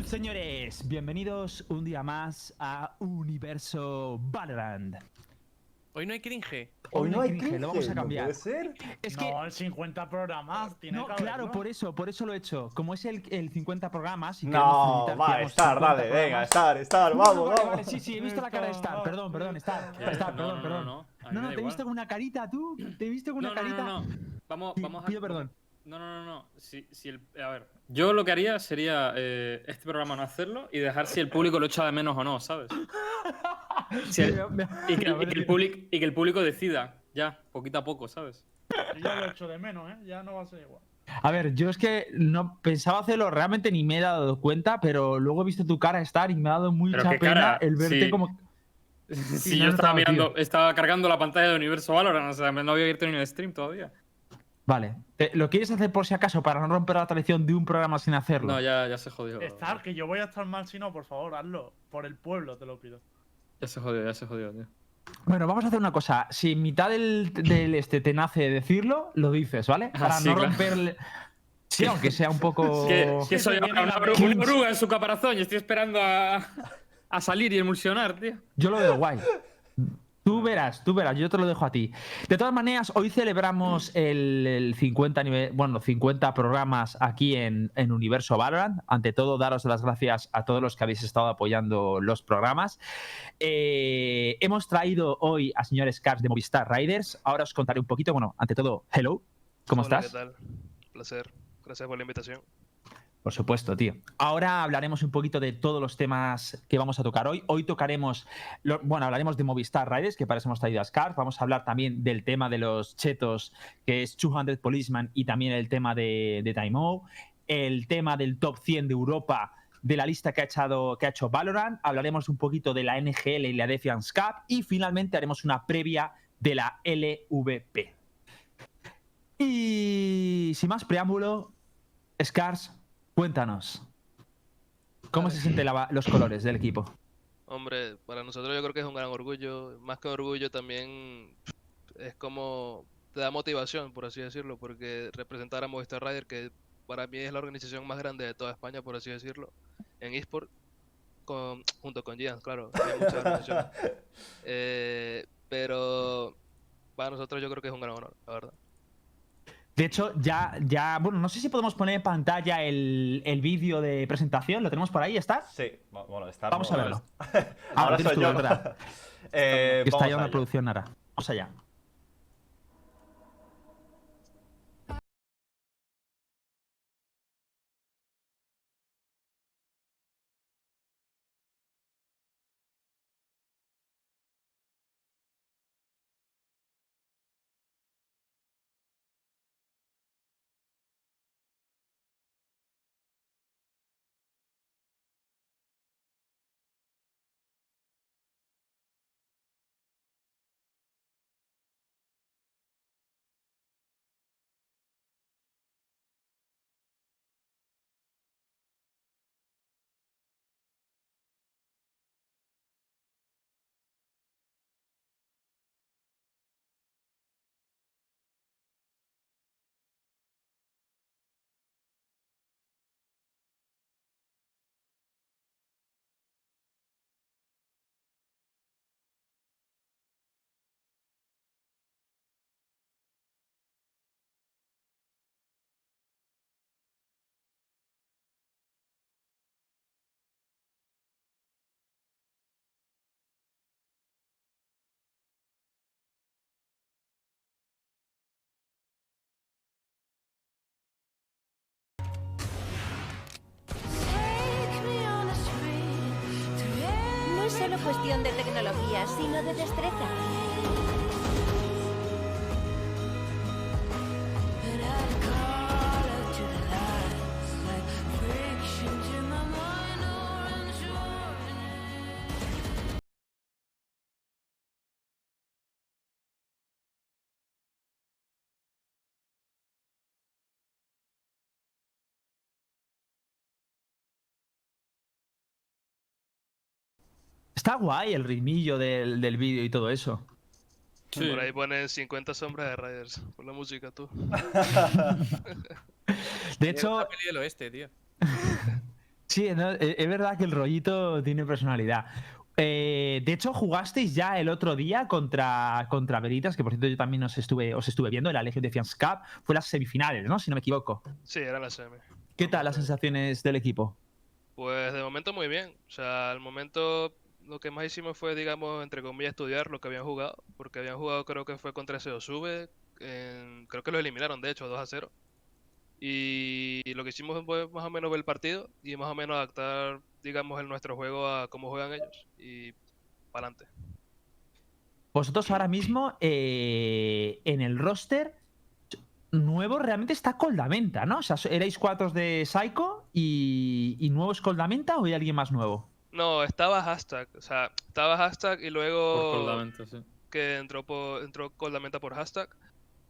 Hello, señores. Bienvenidos un día más a Universo Valorant. Hoy no hay cringe. Hoy no hay cringe, lo vamos a ¿no cambiar. puede ser? Es que No, el 50 programas tiene no, que claro, haberlo. por eso, por eso lo he hecho. Como es el, el 50 programas y No, va, Star, 50 dale, venga, programas. Star, Star, No, vamos, vale, vamos. vale, sí, sí, he visto la cara de Star. Perdón, perdón, Star. Star, No, perdón, no, perdón. no, no. No, no, te he visto con una carita, tú. Te he visto con No, una no, no, carita. no, no. Vamos, vamos a. Pido perdón. No, no, no, no. Si, si el, a ver, yo lo que haría sería eh, este programa no hacerlo y dejar si el público lo echa de menos o no, ¿sabes? Si el- y, que, y el público, y que el público decida, ya, poquito a poco, ¿sabes? Yo ya lo echo de menos, ¿eh? Ya no va a ser igual. A ver, yo es que no pensaba hacerlo, realmente ni me he dado cuenta, pero luego he visto tu cara Star y me ha dado mucha pena cara, el verte sí. como. Si no yo estaba mirando, tío. estaba cargando la pantalla de Universo Valorant, o sea, no había abierto ni el stream todavía. Vale. ¿Te- ¿Lo quieres hacer por si acaso para no romper la tradición de un programa sin hacerlo? No, ya, ya se jodió. Estar, que yo voy a estar mal si no, por favor, hazlo. Por el pueblo, te lo pido. Ya se jodió, ya se jodió, tío. Bueno, vamos a hacer una cosa. Si en mitad del, del este te nace decirlo, lo dices, ¿vale? Ah, Para sí, no claro. romper. Sí, aunque sea un poco. Que, soy una, una oruga en su caparazón y estoy esperando a, a salir y emulsionar, tío. Yo lo veo guay. Tú verás, tú verás, yo te lo dejo a ti. De todas maneras, hoy celebramos el, el 50 nive- bueno, 50 programas aquí en, en Universo Valorant. Ante todo, daros las gracias a todos los que habéis estado apoyando los programas. Eh, hemos traído hoy a señores Cars de Movistar Riders. Ahora os contaré un poquito. Bueno, ante todo, hello. ¿Cómo Hola, estás? ¿Qué tal? Placer. Gracias por la invitación. Por supuesto, tío. Ahora hablaremos un poquito de todos los temas que vamos a tocar hoy. Hoy tocaremos, lo- bueno, hablaremos de Movistar Riders, que para eso hemos traído a Scar. Vamos a hablar también del tema de los chetos, que es 200 Policeman, y también el tema de, de Time el tema del top 100 de Europa, de la lista que ha, echado, que ha hecho Valorant. Hablaremos un poquito de la NGL y la Defiance Cup. Y finalmente haremos una previa de la LVP. Y sin más preámbulo, Scars, cuéntanos. ¿Cómo se sienten los colores del equipo? Hombre, para nosotros yo creo que es un gran orgullo. Más que orgullo también es como te da motivación, por así decirlo, porque representar a Movistar Rider, que para mí es la organización más grande de toda España, por así decirlo, en eSport, con, junto con Giants, claro, hay. Eh, pero para nosotros yo creo que es un gran honor, la verdad. De hecho, ya, ya, bueno, no sé si podemos poner en pantalla el, el vídeo de presentación. ¿Lo tenemos por ahí? ¿Está? Sí, bueno, Star. Vamos no, a verlo. Ahora tienes soy tú, yo. Eh, está ya una allá. producción ahora. Vamos allá. Cuestión de tecnología, sino de destreza. Está guay el ritmillo del, del vídeo y todo eso. Sí. Por ahí ponen 50 sombras de Riders. Por la música, tú. De hecho, peli del oeste, tío. Sí, no, e- es verdad que el rollito tiene personalidad. Eh, de hecho, jugasteis ya el otro día contra, contra Veritas, que por cierto yo también os estuve, os estuve viendo, la Legion Defense Cup. Fue las semifinales, ¿no? Si no me equivoco. Sí, era la semi. ¿Qué tal las sensaciones del equipo? Pues de momento muy bien. O sea, al momento lo que más hicimos fue, digamos, entre comillas, estudiar lo que habían jugado. Porque habían jugado, creo que fue contra SEO Sube. en- creo que lo eliminaron, de hecho, 2 a 0. Y lo que hicimos fue más o menos ver el partido y más o menos adaptar, digamos, el nuestro juego a cómo juegan ellos. Y para adelante. Vosotros ahora mismo eh, en el roster nuevo realmente está Coldamenta, ¿no? O sea, erais cuatro de Psycho y, y nuevo es Coldamenta o hay alguien más nuevo? No, estaba hashtag. O sea, estaba hashtag y Por luego Coldamenta, sí. que entró por, entró meta por hashtag.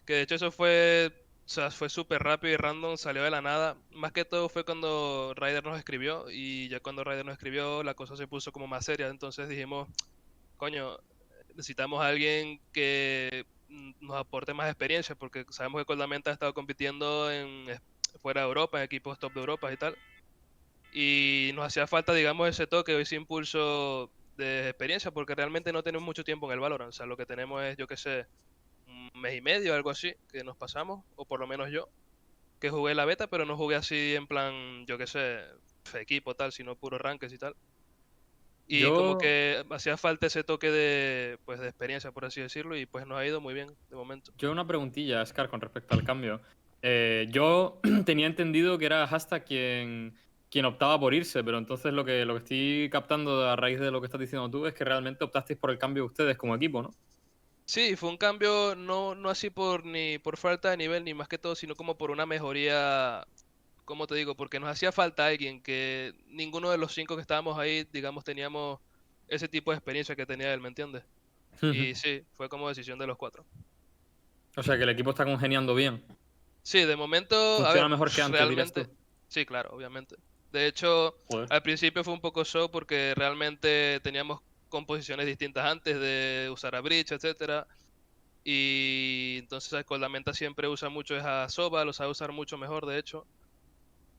Que de hecho eso fue, o sea, fue súper rápido y random, salió de la nada. Más que todo fue cuando Ryder nos escribió y ya cuando Ryder nos escribió la cosa se puso como más seria. Entonces dijimos, coño, necesitamos a alguien que nos aporte más experiencia porque sabemos que Coldamenta ha estado compitiendo en fuera de Europa, en equipos top de Europa y tal. Y nos hacía falta, digamos, ese toque, ese impulso de experiencia, porque realmente no tenemos mucho tiempo en el Valorant. O sea, lo que tenemos es, yo qué sé, un mes y medio, algo así, que nos pasamos, o por lo menos yo, que jugué la beta, pero no jugué así en plan, yo qué sé, equipo tal, sino puro rankings y tal. Y como que hacía falta ese toque de, pues, de experiencia, por así decirlo, y pues nos ha ido muy bien de momento. Yo una preguntilla, Scar, con respecto al cambio. Eh, yo tenía entendido que era Hasta quien, quien optaba por irse, pero entonces lo que, lo que estoy captando a raíz de lo que estás diciendo tú es que realmente optasteis por el cambio ustedes como equipo, ¿no? Sí, fue un cambio no, no así por ni por falta de nivel ni más que todo, sino como por una mejoría, como te digo, porque nos hacía falta alguien que ninguno de los cinco que estábamos ahí, digamos, teníamos ese tipo de experiencia que tenía él, ¿me entiendes? Y sí, fue como decisión de los cuatro. O sea que el equipo está congeniando bien. Sí, de momento, a Funciona ver, mejor que antes, realmente, tú. sí, claro, obviamente. De hecho, Joder. al principio fue un poco show porque realmente teníamos composiciones distintas antes de usar a Bridge, etcétera. Y entonces Coldamenta siempre usa mucho esa Soba, lo sabe usar mucho mejor, de hecho.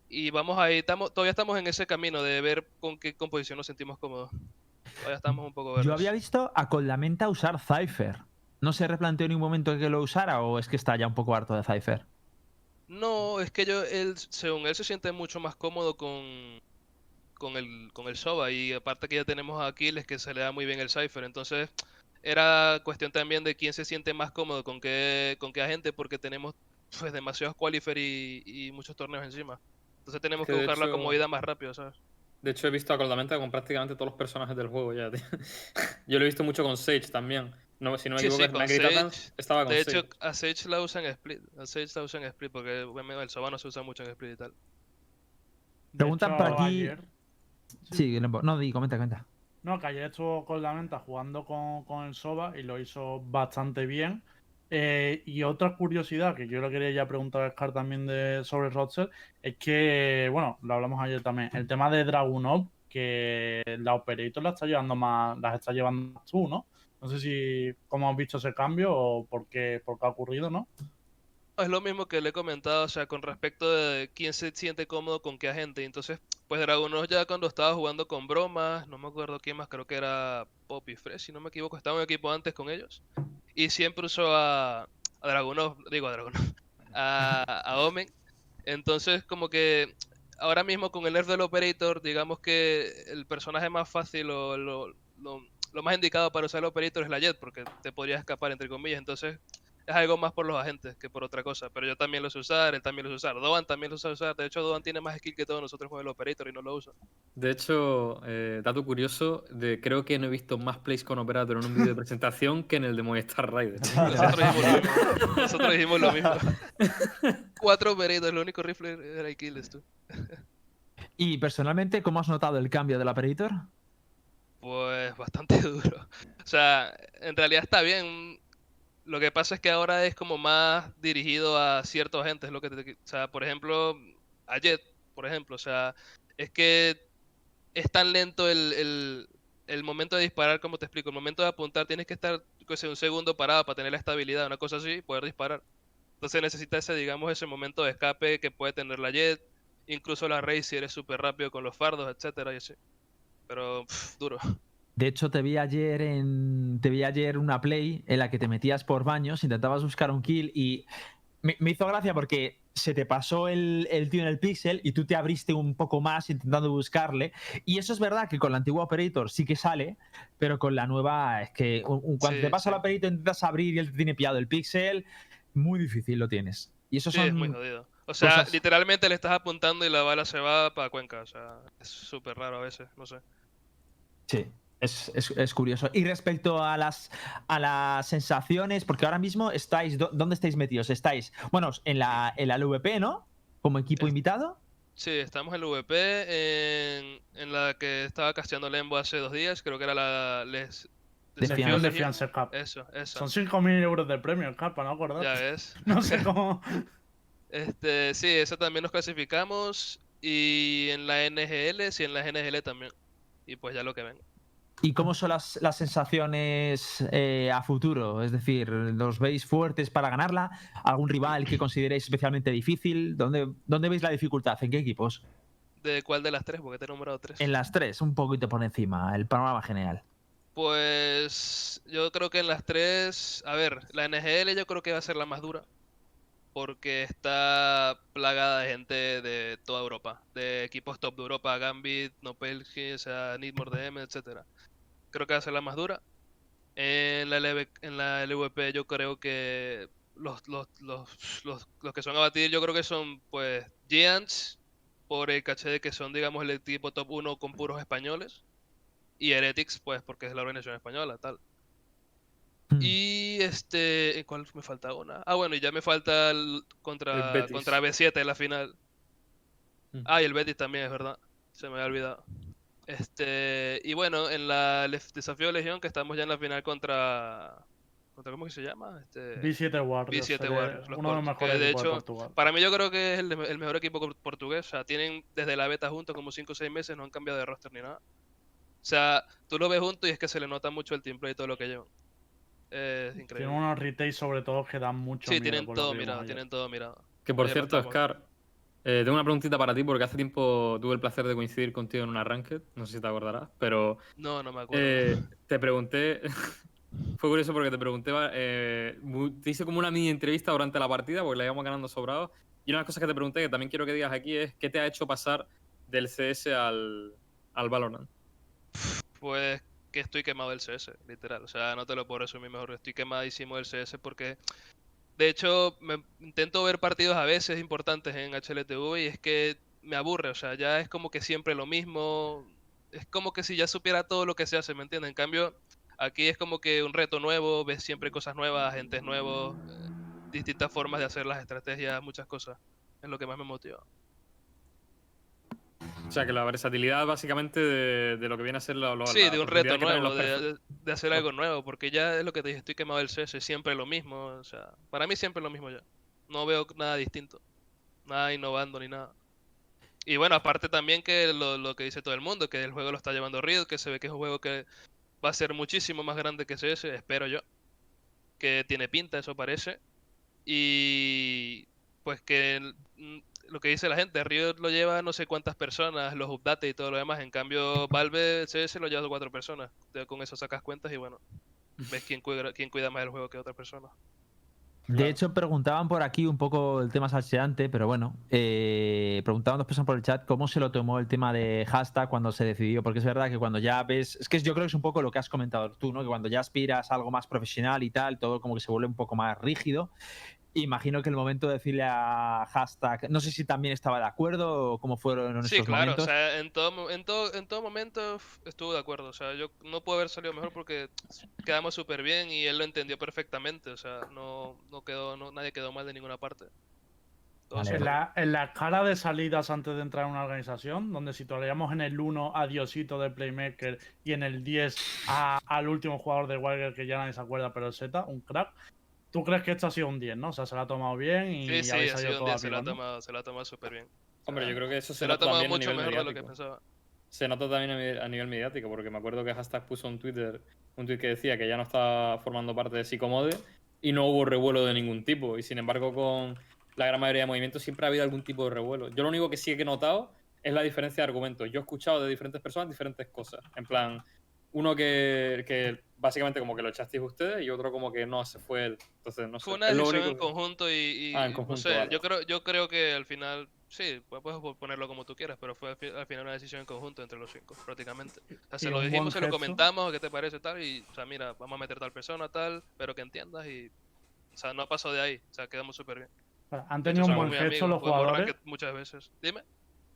Y vamos ahí, estamos, todavía estamos en ese camino de ver con qué composición nos sentimos cómodos. Todavía estamos un poco Yo había visto a Coldamenta usar Cypher. ¿No se replanteó en ningún momento que lo usara o es que está ya un poco harto de Cypher? No, es que yo, él, según él se siente mucho más cómodo con, con el, con el Soba y aparte que ya tenemos a Aquiles que se le da muy bien el Cypher, entonces era cuestión también de quién se siente más cómodo con qué, con qué agente porque tenemos pues demasiados qualifier y, y muchos torneos encima. Entonces tenemos Que buscar la comodidad más rápido, ¿sabes? De hecho, he visto a Coldamenta con prácticamente todos los personajes del juego ya, tío. Yo lo he visto mucho con Sage también. No, si no me Sí, equivoco, sí, con Sage. estaba con De Sage. hecho, a Sage la usan en Split. A Sage la usan en Split porque el Soba no se usa mucho en Split y tal. Preguntan por aquí- ayer- Sí, no, di, comenta, comenta. No, que ayer estuvo con la menta jugando con, con el Soba y lo hizo bastante bien. Eh, y otra curiosidad que yo le quería ya preguntar a Scar también de, sobre Roster es que, bueno, lo hablamos ayer también, el tema de Dragunov, que la Operator la está llevando más, las está llevando más tú, ¿no? No sé si cómo has visto ese cambio o por qué, ha ocurrido, ¿no? Es lo mismo que le he comentado, o sea, con respecto de quién se siente cómodo con qué agente. Entonces, pues Dragunos ya cuando estaba jugando con bromas, no me acuerdo quién más, creo que era Poppy Fresh, si no me equivoco, estaba en equipo antes con ellos. Y siempre usó a, a Dragunov, digo a Dragunov, a, a Omen. Entonces, como que ahora mismo con el nerf del Operator, digamos que el personaje más fácil o lo, lo, lo más indicado para usar el Operator es la Jet, porque te podría escapar, entre comillas. Entonces, es algo más por los agentes que por otra cosa. Pero yo también lo sé usar, él también lo sé usar. Doan también lo sabe usar. De hecho, Doan tiene más skill que todos nosotros con el Operator y no lo usa. De hecho, eh, dato curioso, de, creo que no he visto más plays con Operator en un vídeo de presentación que en el de Movistar Rider. Nosotros dijimos lo mismo. Nosotros dijimos lo mismo. Cuatro Operators, el único rifle era Achilles, tú. Y personalmente, ¿cómo has notado el cambio del Operator? Pues bastante duro. O sea, en realidad está bien. Lo que pasa es que ahora es como más dirigido a ciertos agentes. Lo que te- o sea, por ejemplo, a Jet, por ejemplo. O sea, es que es tan lento el, el, el momento de disparar, como te explico. El momento de apuntar tienes que estar sé, un segundo parado para tener la estabilidad, una cosa así, poder disparar. Entonces necesita ese, digamos, ese momento de escape que puede tener la Jet. incluso la race si eres súper rápido con los fardos, etcétera, y así. Pero pff, duro. De hecho, te vi ayer en. Te vi ayer una play en la que te metías por baños, intentabas buscar un kill y. Me, me hizo gracia porque se te pasó el, el tío en el pixel y tú te abriste un poco más intentando buscarle. Y eso es verdad que con la antigua Operator sí que sale, pero con la nueva es que un- un- cuando Sí, te pasa sí. la Operator intentas abrir y él te tiene pillado el pixel, muy difícil lo tienes. Y eso Sí, son es muy jodido. O sea, cosas- literalmente le estás apuntando y la bala se va para Cuenca. O sea, es súper raro a veces, no sé. Sí, es, es- es curioso. Y respecto a las, a las sensaciones, porque ahora mismo estáis, ¿dó- ¿dónde estáis metidos? Estáis, bueno, en la, en la LVP, ¿no? Como equipo Es- invitado. Sí, estamos en el VP, en, en la que estaba casteando Lembo hace dos días, creo que era la Les... Cup. Eso, eso. Son 5.000 euros de premio el Cup, ¿no acordás? Ya ves. No sé cómo. Este, sí, esa también nos clasificamos. Y en la NGL, sí, en la NGL también. Y pues ya lo que ven. ¿Y cómo son las, las sensaciones eh, a futuro? Es decir, ¿los veis fuertes para ganarla? ¿Algún rival que consideréis especialmente difícil? ¿Dónde, dónde veis la dificultad? ¿En qué equipos? ¿De cuál de las tres? Porque te he nombrado tres. En las tres, un poquito por encima, el panorama general. Pues yo creo que en las tres, a ver, la NGL yo creo que va a ser la más dura, porque está plagada de gente de toda Europa, de equipos top de Europa, Gambit, Nopelgi, o sea, Need More DM, etcétera. Creo que va a ser la más dura. En la, LV en la LVP yo creo que los, los, los, los, que son a yo creo que son pues Giants, por el caché de que son digamos el equipo top 1 con puros españoles. Y Heretics, pues porque es la organización española, tal. Hmm. Y este, ¿en ¿cuál me falta una? Ah, bueno, y ya me falta el contra, El contra B7 en la final. Mm. Ah, y el Betis también, es verdad. Se me había olvidado. Este, y bueno, en la el desafío de Legión, que estamos ya en la final contra. contra ¿Cómo que se llama? Este, B7 Warriors. B7 sería Warriors, los Uno de los mejores de equipos de hecho, Portugal. Para mí, yo creo que es el, de- el mejor equipo portugués. O sea, tienen desde la beta juntos como 5 o 6 meses, no han cambiado de roster ni nada. O sea, tú lo ves juntos y es que se le nota mucho el teamplay y todo lo que llevan. Es increíble. Tienen unos retails sobre todo que dan mucho Sí, miedo. tienen por todo mirado, tienen todo mirado. Que por Oye, cierto. Scar, eh, tengo una preguntita para ti porque hace tiempo tuve el placer de coincidir contigo en una ranked, no sé si te acordarás, pero No, no me acuerdo. eh, te pregunté, fue curioso porque te pregunté, eh, te hice como una mini entrevista durante la partida porque la íbamos ganando sobrado y una de las cosas que te pregunté que también quiero que digas aquí es ¿qué te ha hecho pasar del CS al, al Valorant? Pues que estoy quemado del CS, literal. O sea, no te lo puedo resumir mejor. Estoy quemadísimo del CS porque, de hecho, intento ver partidos a veces importantes en HLTV y es que me aburre. O sea, ya es como que siempre lo mismo. Es como que si ya supiera todo lo que se hace, ¿me entiendes? En cambio, aquí es como que un reto nuevo, ves siempre cosas nuevas, agentes nuevos, eh, distintas formas de hacer las estrategias, muchas cosas. Es lo que más me motiva. O sea, que la versatilidad básicamente de, de lo que viene a ser lo, lo- Sí, la de un reto nuevo, de, hacer algo nuevo, porque ya es lo que te dije, estoy quemado del CS, es siempre lo mismo, o sea, para mí siempre lo mismo ya. No veo nada distinto, nada innovando ni nada. Y bueno, aparte también que lo, lo que dice todo el mundo, que el juego lo está llevando Riot, que se ve que es un juego que va a ser muchísimo más grande que CS, espero yo. Que tiene pinta, eso parece. Y pues que lo que dice la gente, Riot lo lleva no sé cuántas personas, los updates y todo lo demás. En cambio, Valve CS lo lleva cuatro personas. Con eso sacas cuentas y bueno, ves quién cuida, quién cuida más el juego que otra persona. De Claro. hecho, preguntaban por aquí un poco el tema salseante, pero bueno, eh, preguntaban dos personas por el chat cómo se lo tomó el tema de hashtag cuando se decidió, porque es verdad que cuando ya ves, es que yo creo que es un poco lo que has comentado tú, ¿no? Que cuando ya aspiras a algo más profesional y tal, todo como que se vuelve un poco más rígido. Imagino que el momento de decirle a hashtag, no sé si también estaba de acuerdo o cómo fueron en Sí, esos claro, momentos. o sea, en todo, en todo, en todo momento estuvo de acuerdo. O sea, yo no puedo haber salido mejor porque quedamos súper bien y él lo entendió perfectamente. O sea, no, no quedó, no, nadie quedó mal de ninguna parte. Vale. En la, en la escala de salidas antes de entrar en una organización, donde situaríamos en el 1 a Diosito de Playmaker y en el 10 a- al último jugador de Wildcard que ya nadie se acuerda, pero el Z, un crack. ¿Tú crees que esto ha sido un 10, no? O sea, se lo ha tomado bien y Sí, sí, ha salido sido un todo día, a se lo ha tomado, se lo ha tomado súper bien. Hombre, yo creo que eso se, Se lo ha tomado mucho mejor de lo que pensaba. Se nota también a nivel mediático, porque me acuerdo que Hashtag puso un Twitter, un tweet que decía que ya no estaba formando parte de Psicomode y no hubo revuelo de ningún tipo. Y sin embargo, con la gran mayoría de movimientos siempre ha habido algún tipo de revuelo. Yo lo único que sí que he notado es la diferencia de argumentos. Yo he escuchado de diferentes personas diferentes cosas. En plan, uno que, que básicamente como que lo echasteis ustedes y otro como que no, se fue él. Entonces, no sé. Fue una decisión en único que- conjunto y, y- Ah, en no conjunto, sé, vale. yo creo, yo creo que al final, sí, pu- puedes ponerlo como tú quieras, pero fue al, fi- al final una decisión en conjunto entre los cinco, prácticamente. O sea, se lo dijimos, se lo comentamos, ¿qué te parece tal? Y, o sea, mira, vamos a meter tal persona, tal, pero que entiendas y, o sea, no pasó de ahí, o sea, quedamos súper bien. Han De hecho, tenido un buen gesto los jugadores. muchas veces. Dime.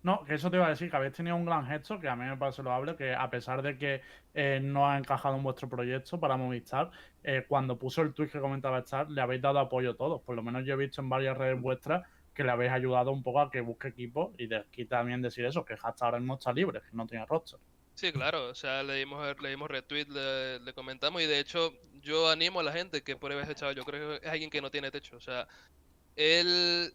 No, que eso te iba a decir, que habéis tenido un gran gesto, que a mí me parece loable, que a pesar de que eh, no ha encajado en vuestro proyecto para Movistar, eh, cuando puso el tweet que comentaba Star, le habéis dado apoyo todos. Por lo menos yo he visto en varias redes vuestras que le habéis ayudado un poco a que busque equipo y de aquí también decir eso, que hasta ahora no está libre, que no tiene roster. Sí, claro, o sea, le dimos, le dimos retweet, le, comentamos y de hecho yo animo a la gente que pruebe ese chaval, yo creo que es alguien que no tiene techo, o sea, él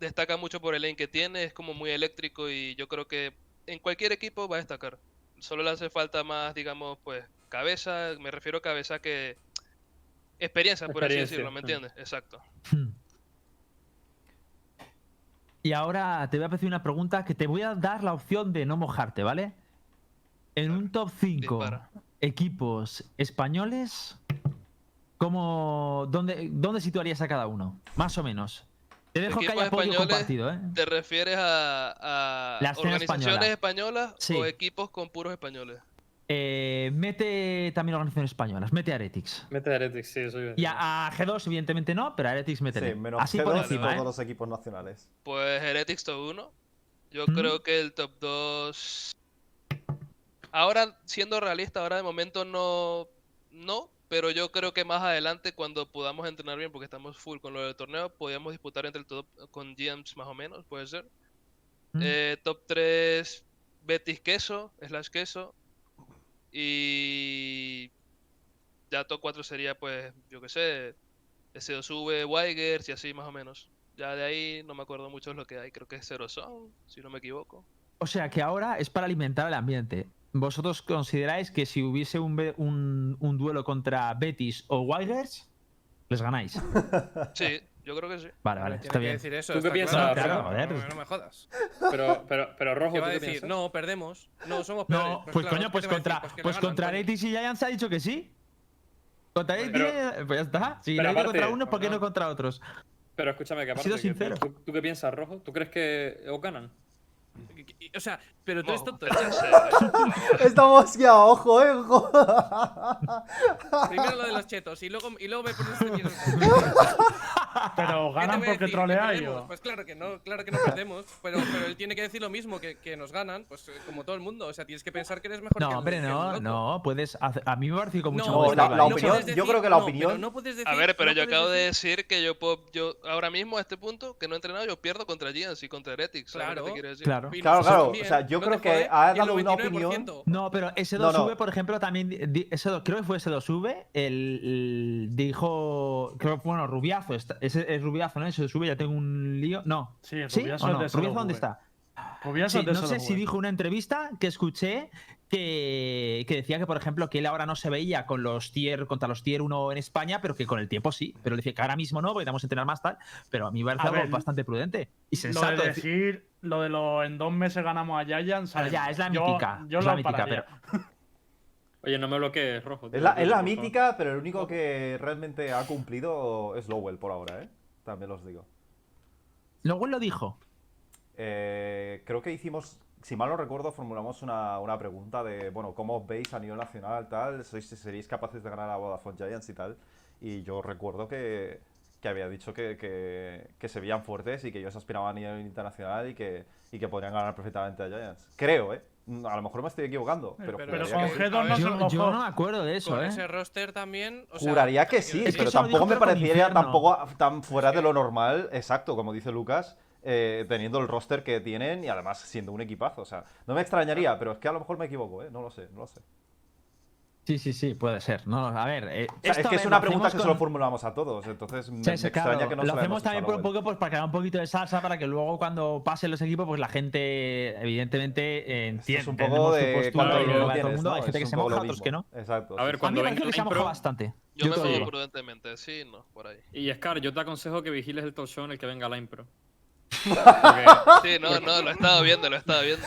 destaca mucho por el lane que tiene, es como muy eléctrico y yo creo que en cualquier equipo va a destacar. Solo le hace falta más, digamos, pues cabeza, me refiero a cabeza que experiencia, por así decirlo, ¿me entiendes? Exacto. Y ahora te voy a hacer una pregunta que te voy a dar la opción de no mojarte, ¿vale? En un top 5 Dispara. equipos españoles, ¿cómo, dónde, ¿dónde situarías a cada uno? Más o menos. Te dejo que haya compartido, ¿eh? ¿Te refieres a, a La organizaciones española. españolas Sí. o equipos con puros españoles? Eh, Mete también organizaciones españolas, mete a Heretics. Mete a Heretics, sí, eso a Y a, a G2 evidentemente no, pero a Heretics métele. Sí, menos Así por G2 y encima, todos ¿eh? los equipos nacionales. Pues Heretics top 1. Yo ¿Mm? creo que el top 2. Ahora, siendo realista, ahora de momento no. No, pero yo creo que más adelante, cuando podamos entrenar bien, porque estamos full con lo del torneo, podríamos disputar entre el top con GMs más o menos, puede ser. ¿Mm? Eh, top 3, Betis Queso, slash Queso. Y. Ya top 4 sería, pues, yo qué sé, S2V, Weigers y así más o menos. Ya de ahí no me acuerdo mucho de lo que hay, creo que es Zero Zone, si no me equivoco. O sea que ahora es para alimentar el ambiente. ¿Vosotros consideráis que si hubiese un, un- un duelo contra Betis o Wilders, les ganáis? Sí, yo creo que sí. Vale, vale, está bien. decir eso, ¿Tú qué piensas, claro, Claro, no, joder. no, no me jodas. Pero, pero, pero Rojo, ¿Qué ¿tú va a decir? piensas? No, perdemos. No, somos peores. No, pues, claro, coño, ¿qué pues contra, Pues pues ganan, contra. Betis y Giants ha dicho que sí. Contra Betis, eh, pues ya está. Si dicho aparte- contra unos, ¿por qué no contra otros? Pero escúchame, que Ha aparte, sido que- sincero. ¿tú, tú qué piensas, Rojo? ¿Tú crees que os ganan? O sea, pero tú eres No, en serio, Estamos ya, ojo, eh. ojo. Primero lo de los chetos y luego, y luego me pones este. Pero ¿Qué te ganan porque? ¿Que troleáis. Pues claro que no, claro que no perdemos. Pero, pero él tiene que decir lo mismo, que, que nos ganan, pues eh, como todo el mundo. O sea, tienes que pensar que eres mejor que No, el- hombre, que el no, otro. no, puedes. hacer- A mí me ha parecido con mucha No, la- opinión- yo creo que la no, opinión- no puedes decir, A ver, pero no yo acabo de decir- que yo puedo, yo ahora mismo a este punto que no he entrenado, yo pierdo contra Giants y contra Heretics. ¿sabes lo que Claro, te quiero decir? Claro. Claro, claro, también, o sea, yo no creo que ha dado una 99%. opinión- No, pero S2V, No, no. por ejemplo, también. di- di- S2, creo que fue S2V. El, el- dijo. Creo que, bueno, Rubiazo. está- ese es Rubiazo, ¿no? S2V, ya tengo un lío. No. Sí, ¿Sí? Rubiazo ¿O es no? ¿Rubiazo dónde está? Rubiazo Sí, es no sé si dijo una entrevista que escuché que, que decía que, por ejemplo, que él ahora no se veía con los tier contra los tier 1 en España, pero que con el tiempo sí. Pero decía que ahora mismo no, porque tenemos que entrenar más tal. Pero a mí me parece algo ver, bastante prudente y Lo sensato. de decir- lo de los en dos meses ganamos a Giants. Pero ya, es la Yo- mítica, Yo, es lo la mítica, pararía. Oye, no me bloquees, Rojo. Es la, tío, es la favor. mítica, pero el único que realmente ha cumplido es Lowell por ahora, ¿eh? También os digo. Él lo dijo. Eh, creo que hicimos, si mal no recuerdo, formulamos una, una pregunta de, bueno, ¿cómo os veis a nivel nacional, tal? ¿Sois, ¿Seríais capaces de ganar a Vodafone Giants y tal? Y yo recuerdo que, que había dicho que, que, que se veían fuertes y que ellos aspiraban a nivel internacional y que, y que podrían ganar perfectamente a Giants. Creo, ¿eh? A lo mejor me estoy equivocando, pero, pero Pero juraría con que sí. G2 no se Yo, yo no me acuerdo de eso, Con ¿eh? ese roster también. O sea, Juraría que sí, decir- Es que pero tampoco me parecería tampoco tan fuera de lo normal, exacto, como dice Lucas, eh, teniendo el roster que tienen y además siendo un equipazo. O sea, no me extrañaría, pero es que a lo mejor me equivoco, ¿eh? No lo sé, no lo sé. Sí, sí, sí, puede ser. No, a ver, eh, O sea, esto, es que es una lo pregunta que con- se lo formulamos a todos, entonces me, Sí, me sí, extraña que no lo hacemos también por un poco pues, para crear un poquito de salsa para que luego cuando pasen los equipos pues la gente evidentemente entienda es un poco de luego a todo el tienes, mundo. ¿no? Hay gente Es que se moja, lo otros que no. Exacto. A ver, cuando a mí me que se moja bastante. Yo, Yo me lo digo. prudentemente, sí, no, por ahí. Y Scar, yo te aconsejo que vigiles el en el que venga la impro. Porque- Sí, no, no, lo estaba viendo, lo estaba viendo.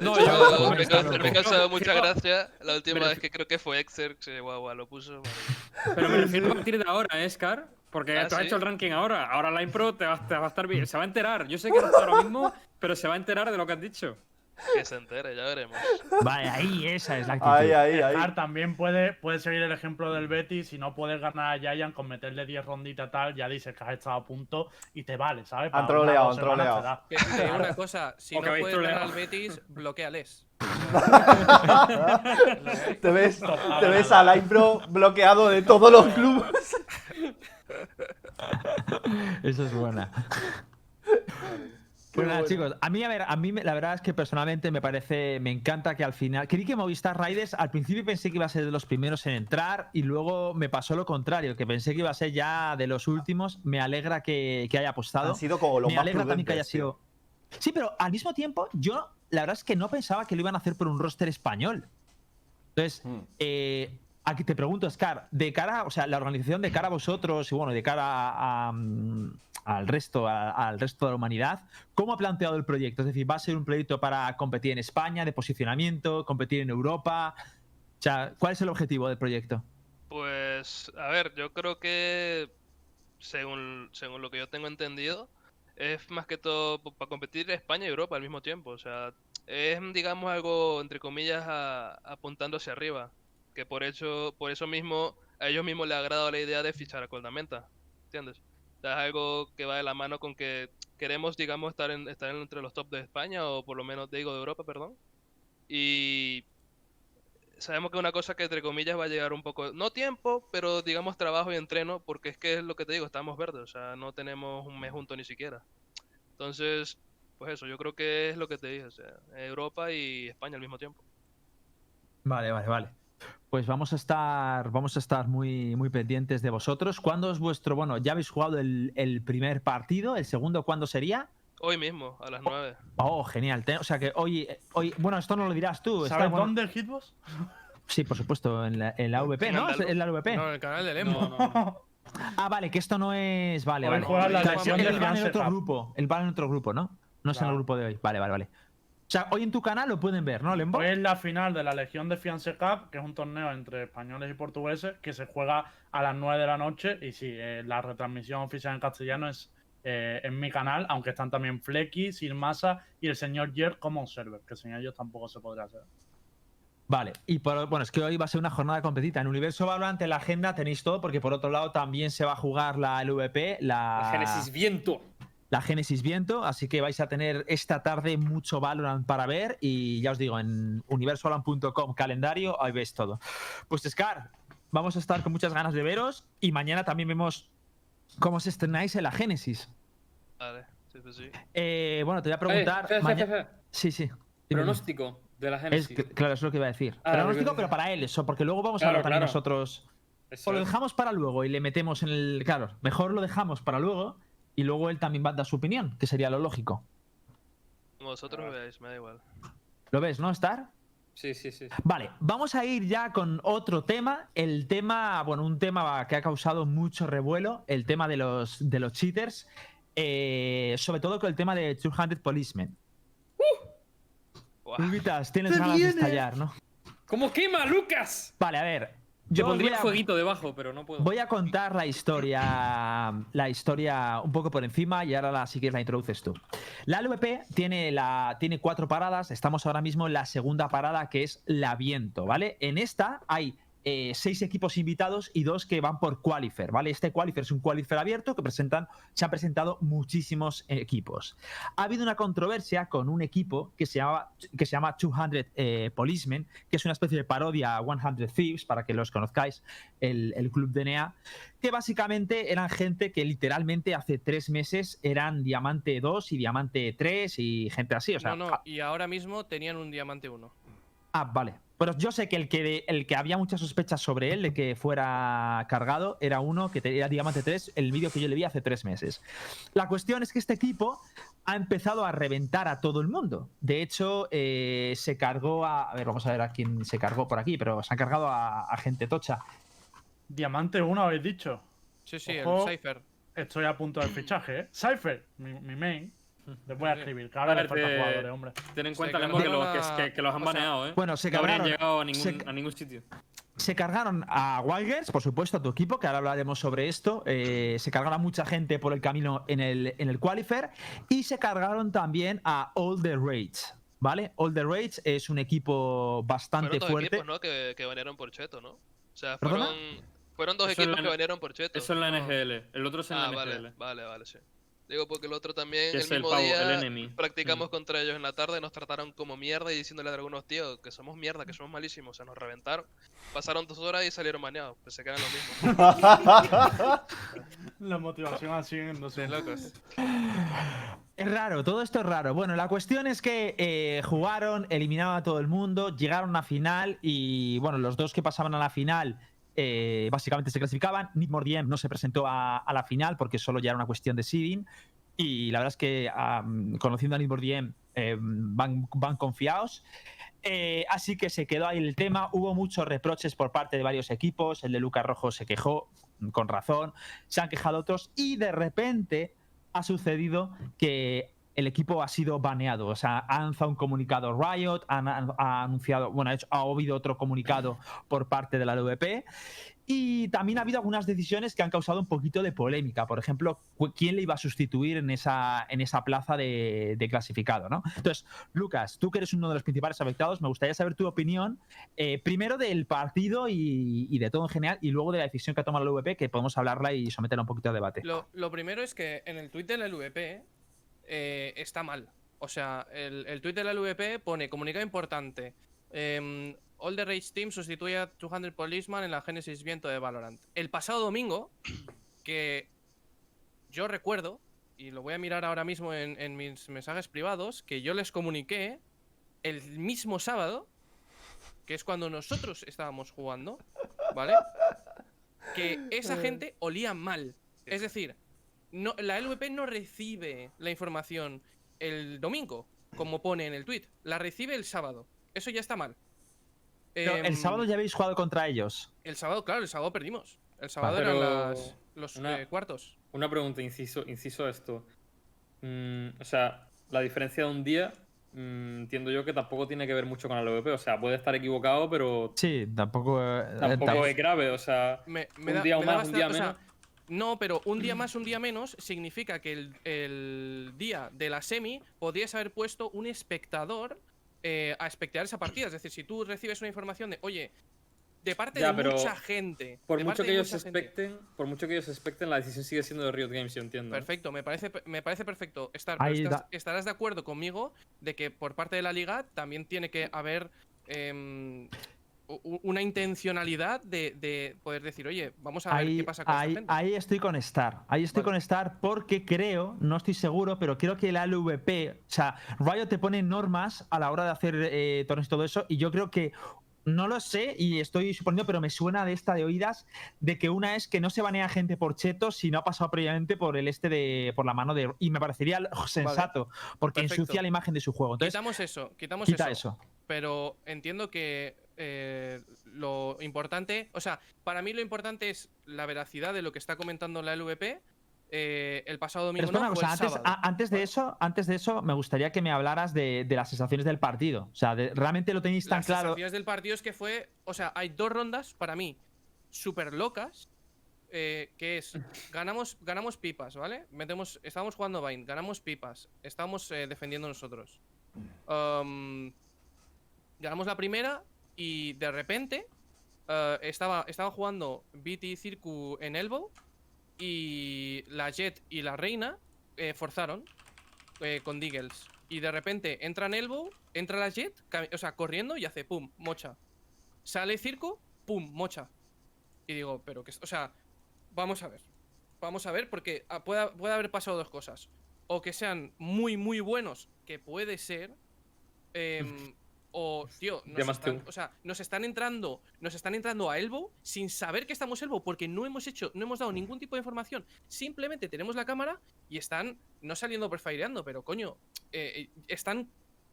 No, yo- me, causa- me causa mucha Pero- gracia. La última pero- vez que creo que fue Exer, que guau, guau, lo puso. madre Pero me refiero a partir de ahora, ¿eh, Scar? Porque Ah, tú has ¿sí? hecho el ranking ahora. Ahora la impro te va, te va a estar bien. Se va a enterar. Yo sé que no está ahora mismo, pero se va a enterar de lo que has dicho. Que se entere, ya veremos. Vale, ahí esa es la actitud. Ahí, ahí, ahí. También puede, puede seguir el ejemplo del Betis. Si no puedes ganar a Giant con meterle 10 ronditas tal, ya dices que has estado a punto y te vale, ¿sabes? Han troleado, han troleado. te da. Que te digo una cosa, si no puedes ganar al Betis, bloqueales. Te ves, te ves a impro bloqueado de todos los clubes. Eso es buena. Pues nada, chicos, a mí, a ver, a mí la verdad es que personalmente me parece, me encanta que al final, creí que Movistar Riders, al principio pensé que iba a ser de los primeros en entrar y luego me pasó lo contrario, que pensé que iba a ser ya de los últimos. Me alegra que, que haya apostado. Han sido como los me más alegra también que haya sido. Sí, pero al mismo tiempo, yo la verdad es que no pensaba que lo iban a hacer por un roster español. Entonces, Hmm. eh, aquí te pregunto, Scar, de cara, o sea, la organización de cara a vosotros y bueno, de cara a- mm, al resto, al resto de la humanidad, ¿cómo ha planteado el proyecto? Es decir, ¿va a ser un proyecto para competir en España, de posicionamiento, competir en Europa? O sea, ¿cuál es el objetivo del proyecto? Pues, a ver, yo creo que, según, según lo que yo tengo entendido, es más que todo para competir España y Europa al mismo tiempo. O sea, es, digamos, algo, entre comillas, apuntando hacia arriba. Que por eso, por eso mismo, a ellos mismos les ha agradado la idea de fichar a Coldamenta. ¿Entiendes? Es algo que va de la mano con que queremos, digamos, estar, en, estar entre los top de España, o por lo menos, digo, de Europa, perdón. Y sabemos que es una cosa que entre comillas va a llegar un poco, no tiempo, pero digamos trabajo y entreno, porque es que es lo que te digo, estamos verdes, o sea, no tenemos un mes juntos ni siquiera. Entonces, pues eso, yo creo que es lo que te dije, o sea, Europa y España al mismo tiempo. Vale, vale, vale. Pues vamos a estar, vamos a estar muy, muy pendientes de vosotros. ¿Cuándo es vuestro, bueno, ya habéis jugado el, el primer partido? ¿El segundo cuándo sería? Hoy mismo, a las 9. Oh, genial. O sea que hoy, hoy, bueno, esto no lo dirás tú. está ¿Sabes bueno- dónde el Hitbox? Sí, por supuesto, en la, en la VP, En ¿no? En la VP. No, en el canal de Lembo. No, no, no. Ah, vale, que esto no es. Vale, vale. el, el va en Fiance otro grupo. El va en otro grupo, ¿no? No es en el grupo de hoy. Vale, vale, vale. O sea, hoy en tu canal lo pueden ver, ¿no, Lembo? Hoy es la final de la Legión de Fiance Cup, que es un torneo entre españoles y portugueses que se juega a las 9 de la noche. Y sí, eh, la retransmisión oficial en castellano es eh, en mi canal, aunque están también Flecky, Silmasa y el señor Jer como observer, que sin ellos tampoco se podría hacer. Vale, y por, bueno, es que hoy va a ser una jornada competita. En Universo Valorant en la agenda tenéis todo, porque por otro lado también se va a jugar la LVP, la, La Genesis Viento. La Genesis Viento, así que vais a tener esta tarde mucho Valorant para ver y ya os digo, en universovalorant.com calendario, ahí veis todo. Pues Scar, vamos a estar con muchas ganas de veros y mañana también vemos cómo se estrenáis en la Genesis. Vale, sí, pues sí. Eh, bueno, te voy a Eh, preguntar... Sí, sí. Pronóstico de la Es, Genesis. que- claro, eso es lo que iba a decir. Ah, Pronóstico, pero para él, eso, porque luego vamos a hablar también claro. nosotros. Eso O lo es. dejamos para luego y le metemos en el. Claro, mejor lo dejamos para luego y luego él también va a dar su opinión, que sería lo lógico. Como vosotros veáis, me da igual. ¿Lo ves, no, Star? Sí, sí, sí. Vale, vamos a ir ya con otro tema. El tema, bueno, un tema que ha causado mucho revuelo, el tema de los, de los cheaters, eh, sobre todo con el tema de 200 Policemen. Lubitas, tienes ganas de estallar, ¿no? ¿Cómo quema, Lucas? Vale, a ver. Yo Yo pondría a- fueguito debajo, pero no puedo. Voy a contar la historia, la historia un poco por encima y ahora la, si quieres la introduces tú. La LVP tiene, la, tiene cuatro paradas, estamos ahora mismo en la segunda parada que es la Viento, ¿vale? En esta hay eh, seis equipos invitados y dos que van por Qualifier, ¿vale? Este Qualifier es un Qualifier abierto que presentan, se han presentado muchísimos equipos. Ha habido una controversia con un equipo que se llama, que se llama 200 eh, Policemen, que es una especie de parodia a 100 Thieves, para que los conozcáis, el, el club DNA, que básicamente eran gente que literalmente hace tres meses eran Diamante 2 y Diamante 3 y gente así. O sea, no, no, y ahora mismo tenían un diamante 1. Ah, vale. Pero yo sé que el que, el que había muchas sospechas sobre él de que fuera cargado era uno que tenía Diamante 3, el vídeo que yo le vi hace tres meses. La cuestión es que este equipo ha empezado a reventar a todo el mundo. De hecho, eh, se cargó a. A ver, vamos a ver a quién se cargó por aquí, pero se han cargado a, a gente tocha. Diamante 1 habéis dicho. Sí, sí, Ojo. el Cypher. Estoy a punto del fichaje, ¿eh? Cypher, mi, mi main. Les voy a escribir, que ahora A le ver, faltan te- jugadores, hombre. Ten en Se cuenta, Lemo, que, cargaron los- que, a- que- que los han o sea, baneado, ¿eh? Bueno, se no habrían llegado a ningún, se- a ningún sitio. Se cargaron a Wildgers, por supuesto, a tu equipo, que ahora hablaremos sobre esto. eh, se cargaron a mucha gente por el camino en el, en el Qualifier. Y se cargaron también a All the Rage. ¿Vale? All the Rage es un equipo bastante Fueron dos fuerte. equipos, ¿no? Que, que banearon por Cheto, ¿no? O sea, fueron, fueron dos Eso equipos la- que banearon por Cheto. Eso en la. NGL. El otro es en Ah, la vale, NGL. vale, vale, sí. Digo, porque el otro también, el es el mismo pavo, día, el practicamos Mm. contra ellos en la tarde, nos trataron como mierda y diciéndole a algunos tíos que somos mierda, que somos malísimos, o sea, nos reventaron. Pasaron dos horas y salieron baneados, pensé que eran lo mismo. La motivación así, no sé. Locos. Es raro, todo esto es raro. Bueno, la cuestión es que eh, jugaron, eliminaron a todo el mundo, llegaron a final y, bueno, los dos que pasaban a la final eh, básicamente se clasificaban. Need More no se presentó a, la final porque solo ya era una cuestión de seeding. Y la verdad es que, conociendo a Need eh, van, van confiados. Eh, así que se quedó ahí el tema. Hubo muchos reproches por parte de varios equipos. El de Lucas Rojo se quejó, con razón. Se han quejado otros. Y de repente ha sucedido que el equipo ha sido baneado. O sea, ha lanzado un comunicado Riot, ha, anunciado, bueno, ha, habido otro comunicado por parte de la LVP. Y también ha habido algunas decisiones que han causado un poquito de polémica. Por ejemplo, quién le iba a sustituir en esa, en esa plaza de, de clasificado, ¿no? Entonces, Lucas, tú que eres uno de los principales afectados, me gustaría saber tu opinión, eh, primero del partido y, de todo en general, y luego de la decisión que ha tomado la LVP, que podemos hablarla y someterla un poquito a debate. Lo, primero es que en el tweet de la LVP eh, está mal. O sea, el, el tweet de la LVP pone comunicado importante. em, All the Rage Team sustituye a 200 Policeman en la Genesis Viento de Valorant. El pasado domingo, que yo recuerdo, y lo voy a mirar ahora mismo en, en mis mensajes privados, que yo les comuniqué el mismo sábado, que es cuando nosotros estábamos jugando, ¿vale? Que esa gente olía mal. Es decir, no, la LVP no recibe la información el domingo, como pone en el tweet. La recibe el sábado. Eso ya está mal. Pero el Em, sábado ya habéis jugado contra ellos. El sábado, claro, el sábado perdimos. El sábado Pero eran las- los una- eh, cuartos. Una pregunta, inciso, inciso esto. Mm, o sea, la diferencia de un día, mm, entiendo yo que tampoco tiene que ver mucho con el LVP. O sea, puede estar equivocado, pero Sí, tampoco. eh, tampoco tam- es grave. O sea, Me- me un da- día me da más, un día o sea, menos. No, pero un día más, un día menos significa que el, el día de la semi podrías haber puesto un espectador eh, a espectar esa partida. Es decir, si tú recibes una información de, oye, de parte Ya, de pero mucha gente. Por mucho que ellos gente- expecten, por mucho que ellos expecten, la decisión sigue siendo de Riot Games, yo entiendo. Perfecto, me parece, me parece perfecto estar. pero Ahí estás- estarás de acuerdo conmigo de que por parte de la liga también tiene que haber em, una intencionalidad de, de poder decir, oye, vamos a ver qué pasa con ahí- esta gente. ahí estoy con Star. Ahí estoy Vale. con Star porque creo, no estoy seguro, pero creo que el LVP, o sea, Riot te pone normas a la hora de hacer eh, torneos y todo eso, y yo creo que no lo sé y estoy suponiendo, pero me suena de esta de oídas de que una es que no se banea gente por chetos si no ha pasado previamente por el este de por la mano de y me parecería sensato porque Perfecto. ensucia la imagen de su juego. Entonces, quitamos eso, quitamos quita eso, eso. Pero entiendo que eh, lo importante, o sea, para mí lo importante es la veracidad de lo que está comentando la LVP. eh, el pasado Pero domingo espera no, cosa, antes, a- antes de eso, antes de eso, me gustaría que me hablaras de, de las sensaciones del partido. O sea, de- realmente lo tenéis tan Las claro. sensaciones del partido es que fue. O sea, hay dos rondas para mí súper locas. eh, que es. Ganamos, ganamos pipas, ¿vale? Metemos. Estábamos jugando Vine, ganamos pipas. Estábamos eh, defendiendo nosotros. Um, ganamos la primera y de repente. eh, estaba, jugando BT Circu en Elbow. Y la Jet y la Reina eh, forzaron eh, con Deagles. Y de repente entra en Elbow, entra la Jet, o sea, corriendo y hace pum, mocha. Sale Circo, pum, mocha. Y digo, pero que. O sea, vamos a ver. Vamos a ver, porque ah, puede, puede haber pasado dos cosas. O que sean muy, muy buenos, que puede ser. em, o, tío, nos están, o sea, nos están entrando, nos están entrando a Elbow sin saber que estamos Elbow, porque no hemos hecho, no hemos dado ningún tipo de información. Simplemente tenemos la cámara y están, no saliendo perfireando, pero coño, eh, eh, están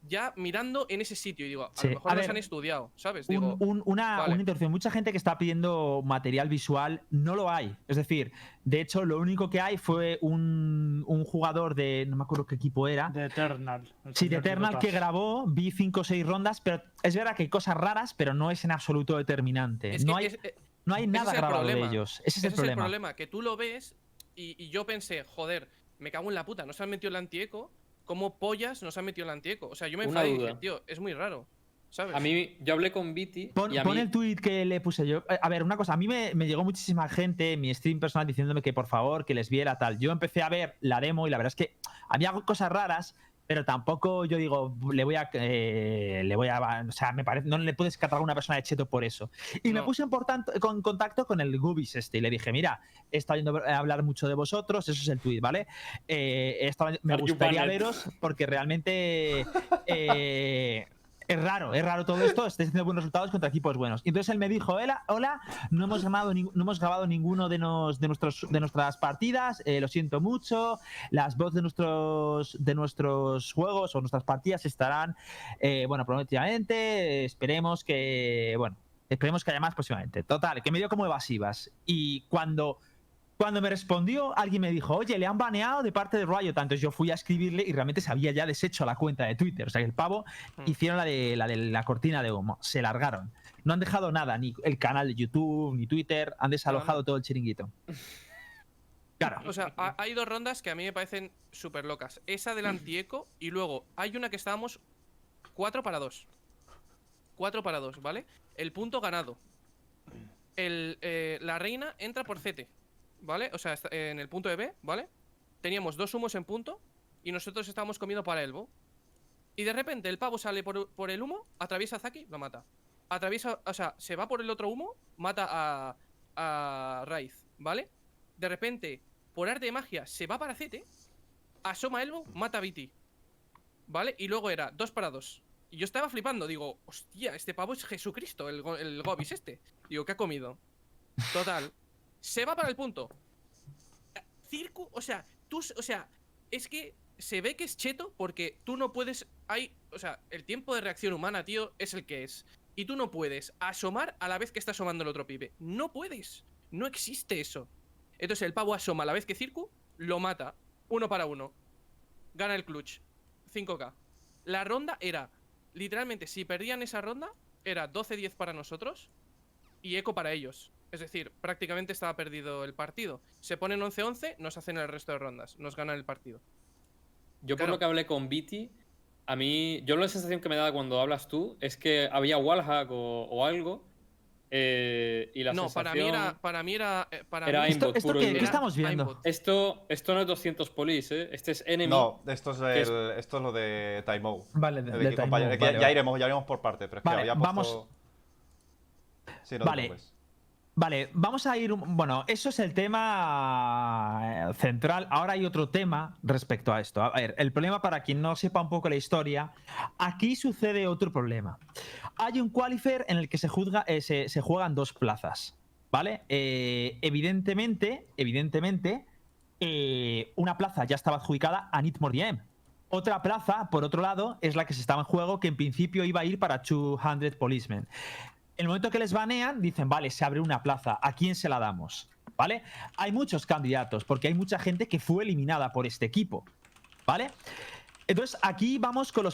ya mirando en ese sitio. Y digo, a Sí, lo mejor a nos ver, han estudiado, ¿sabes? Un- Digo, un- una, vale. una interrupción. Mucha gente que está pidiendo material visual no lo hay. Es decir, de hecho, lo único que hay fue un, un jugador de. No me acuerdo qué equipo era. De Eternal. Sí, de Eternal que grabó, vi 5 o 6 rondas, pero es verdad que hay cosas raras, pero no es en absoluto determinante. es no, que hay, es- eh, no hay ese nada el grabado de ellos. Ese es Ese el problema. es el problema, que tú lo ves y, y yo pensé, joder, me cago en la puta, no se han metido el antieco, ¿cómo pollas nos han metido el antieco? O sea, yo me Una enfadé y dije, duda. tío, es muy raro, ¿sabes? A mí, yo hablé con Viti Pon, y a pon mí... el tweet que le puse yo. Eh, A ver, una cosa, a mí me, me llegó muchísima gente en mi stream personal diciéndome que por favor, que les viera tal. Yo empecé a ver la demo y la verdad es que había cosas raras, pero tampoco yo digo, le voy a. eh, le voy a. O sea, me parece. No le puedes catalogar a una persona de cheto por eso. Y me puse en por tanto- con contacto con el Gubis este y le dije, mira, he estado yendo a hablar mucho de vosotros, eso es el tweet, ¿vale? Eh, he estado- me Are gustaría veros porque realmente. eh, es raro, es raro todo esto, estáis haciendo buenos resultados contra equipos buenos. Entonces él me dijo, hola, no hemos grabado, no hemos grabado ninguno de, nuestros, de nuestras partidas, eh, lo siento mucho, las voces de nuestros, de nuestros juegos o nuestras partidas estarán, eh, bueno, prometidamente, eh, esperemos que, bueno, esperemos que haya más próximamente. Total, que me dio como evasivas. Y cuando... Cuando me respondió, alguien me dijo, oye, le han baneado de parte de Riot. Entonces yo fui a escribirle y realmente se había ya deshecho la cuenta de Twitter. O sea que el pavo Hmm. hicieron la de, la de la cortina de humo. Se largaron. No han dejado nada, ni el canal de YouTube, ni Twitter. Han desalojado todo el chiringuito. Claro. O sea, ha- hay dos rondas que a mí me parecen súper locas. Esa del antieco y luego hay una que estábamos 4 para 2. 4 para 2, ¿vale? El punto ganado. El, eh, la reina entra por CT, ¿vale? O sea, en el punto de B, ¿vale? Teníamos dos humos en punto y nosotros estábamos comiendo para Elbow. Y de repente el pavo sale por, por el humo, atraviesa a Zaki, lo mata. Atraviesa, o sea, se va por el otro humo, mata a, a Raiz, ¿vale? De repente, por arte de magia, se va para CT, asoma a mata a BT. ¿Vale? Y luego era dos para dos. Y yo estaba flipando, digo, hostia, este pavo es Jesucristo, el, el Gobis este. Digo, ¿qué ha comido? Total. Se va para el punto. Circo, o sea, tú, o sea, es que se ve que es cheto porque tú no puedes, hay, o sea, el tiempo de reacción humana, tío, es el que es. Y tú no puedes asomar a la vez que está asomando el otro pibe. No puedes. No existe eso. Entonces el pavo asoma a la vez que Circu, lo mata. Uno para uno. Gana el clutch. 5k. La ronda era, literalmente, si perdían esa ronda, era 12-10 para nosotros y eco para ellos. Es decir, prácticamente estaba perdido el partido. Se ponen 11-11, nos hacen el resto de rondas. Nos ganan el partido. Yo por lo que hablé con Viti, a mí, yo la sensación que me da cuando hablas tú es que había wallhack o, o algo. eh, y la no, para mí era. Para mí era. eh, Para Era mí ¿Esto, aimbot esto puro qué, estamos viendo? Esto, esto no es 200 polis, ¿eh? Este es enemy. No, esto es, el- esto es lo de Taimou. Vale, de- de Time compañero- Out, vale, ya vale. iremos, ya iremos por parte, pero es que vamos- puesto... Sí, no te Vale. preocupes. Vale, vamos a ir. Bueno, eso es el tema eh, central. Ahora hay otro tema respecto a esto. A ver, el problema para quien no sepa un poco la historia, aquí sucede otro problema. Hay un qualifier en el que se, eh, juegan dos plazas, ¿vale? Eh, evidentemente, evidentemente, una plaza ya estaba adjudicada a Nitmore Diem. Otra plaza, por otro lado, es la que se estaba en juego, que en principio iba a ir para 200 Policemen. El momento que les banean, dicen, vale, se abre una plaza, ¿a quién se la damos? ¿Vale? Hay muchos candidatos, porque hay mucha gente que fue eliminada por este equipo. ¿Vale? Entonces, aquí vamos con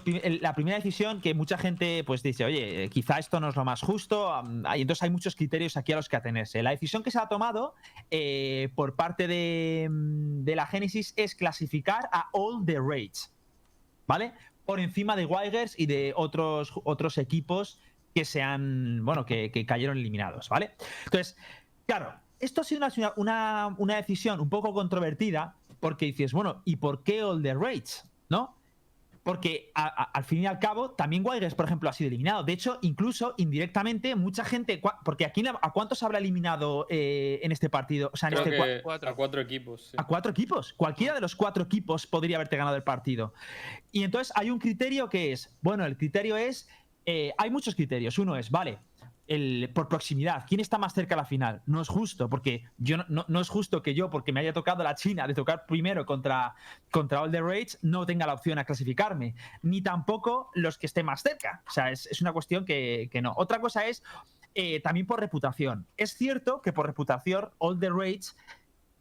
la primera decisión que mucha gente pues dice, oye, eh, quizá esto no es lo más justo. hay- entonces hay muchos criterios aquí a los que atenerse. La decisión que se ha tomado eh, por parte de, mm, de la Genesis es clasificar a All the Raids. ¿Vale? Por encima de Wigers y de otros, otros equipos que se han, bueno, que, que cayeron eliminados, ¿vale? Entonces, claro, esto ha sido una, una, una decisión un poco controvertida porque dices, bueno, ¿y por qué All the Raids? ¿No? Porque a- a- al fin y al cabo, también Wilders, por ejemplo, ha sido eliminado. De hecho, incluso indirectamente, mucha gente. Porque aquí, ¿a cuántos habrá eliminado eh, en este partido? O sea, en Creo este cuatro. a cuatro equipos. sí. a cuatro equipos. Cualquiera de los cuatro equipos podría haberte ganado el partido. Y entonces hay un criterio que es, bueno, el criterio es eh, hay muchos criterios. Uno es, vale, por proximidad, ¿quién está más cerca a la final? No es justo, porque yo no, es justo que yo, porque me haya tocado la China de tocar primero contra, contra All the Rage, no tenga la opción a clasificarme, ni tampoco los que estén más cerca. O sea, es, es una cuestión que, que no. Otra cosa es eh, también por reputación. Es cierto que por reputación All the Rage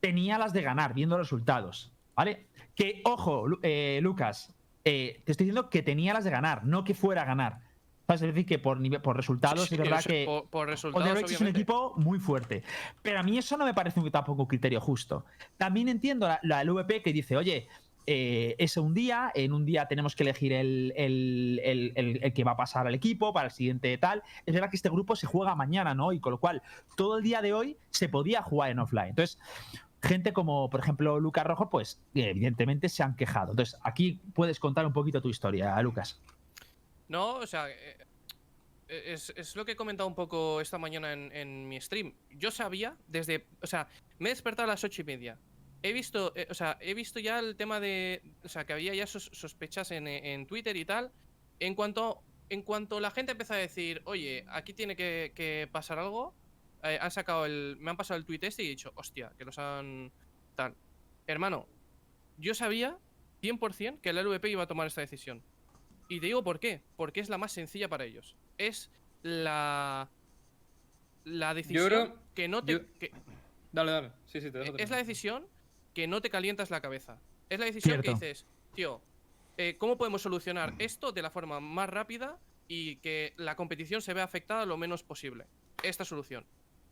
tenía las de ganar, viendo los resultados. ¿Vale? Que, ojo, eh, Lucas, te estoy diciendo que tenía las de ganar, no que fuera a ganar. Es decir, que por, nivel, por resultados Sí, es verdad que por, resultados, Rage es un equipo muy fuerte. Pero a mí eso no me parece un- tampoco un criterio justo. También entiendo la, la LVP que dice, oye, eh, es un día, en un día tenemos que elegir el, el- el- el- el que va a pasar al equipo para el siguiente tal. Es verdad que este grupo se juega mañana, ¿no? Y con lo cual, todo el día de hoy se podía jugar en offline. Entonces, gente como, por ejemplo, Lucas Rojo, pues evidentemente se han quejado. Entonces, aquí puedes contar un poquito tu historia, Lucas. No, o sea, eh, eh, es, es lo que he comentado un poco esta mañana en, en mi stream. Yo sabía desde, o sea, me he despertado a las ocho y media. He visto, eh, o sea, he visto ya el tema de, o sea, que había ya sos- sospechas en, en Twitter y tal. En cuanto, en cuanto la gente empezó a decir, oye, aquí tiene que, que pasar algo, han sacado el, me han pasado el tweet este y he dicho, hostia, que los han, tal. Hermano, yo sabía 100% que el LVP iba a tomar esta decisión. Y te digo por qué. Porque es la más sencilla para ellos. Es la. La decisión creo- que no te. yo- que- Dale, dale. Sí, sí, te dejo es la decisión que no te calientas la cabeza. Es la decisión que dices, tío, eh, ¿cómo podemos solucionar esto de la forma más rápida y que la competición se vea afectada lo menos posible? Esta solución.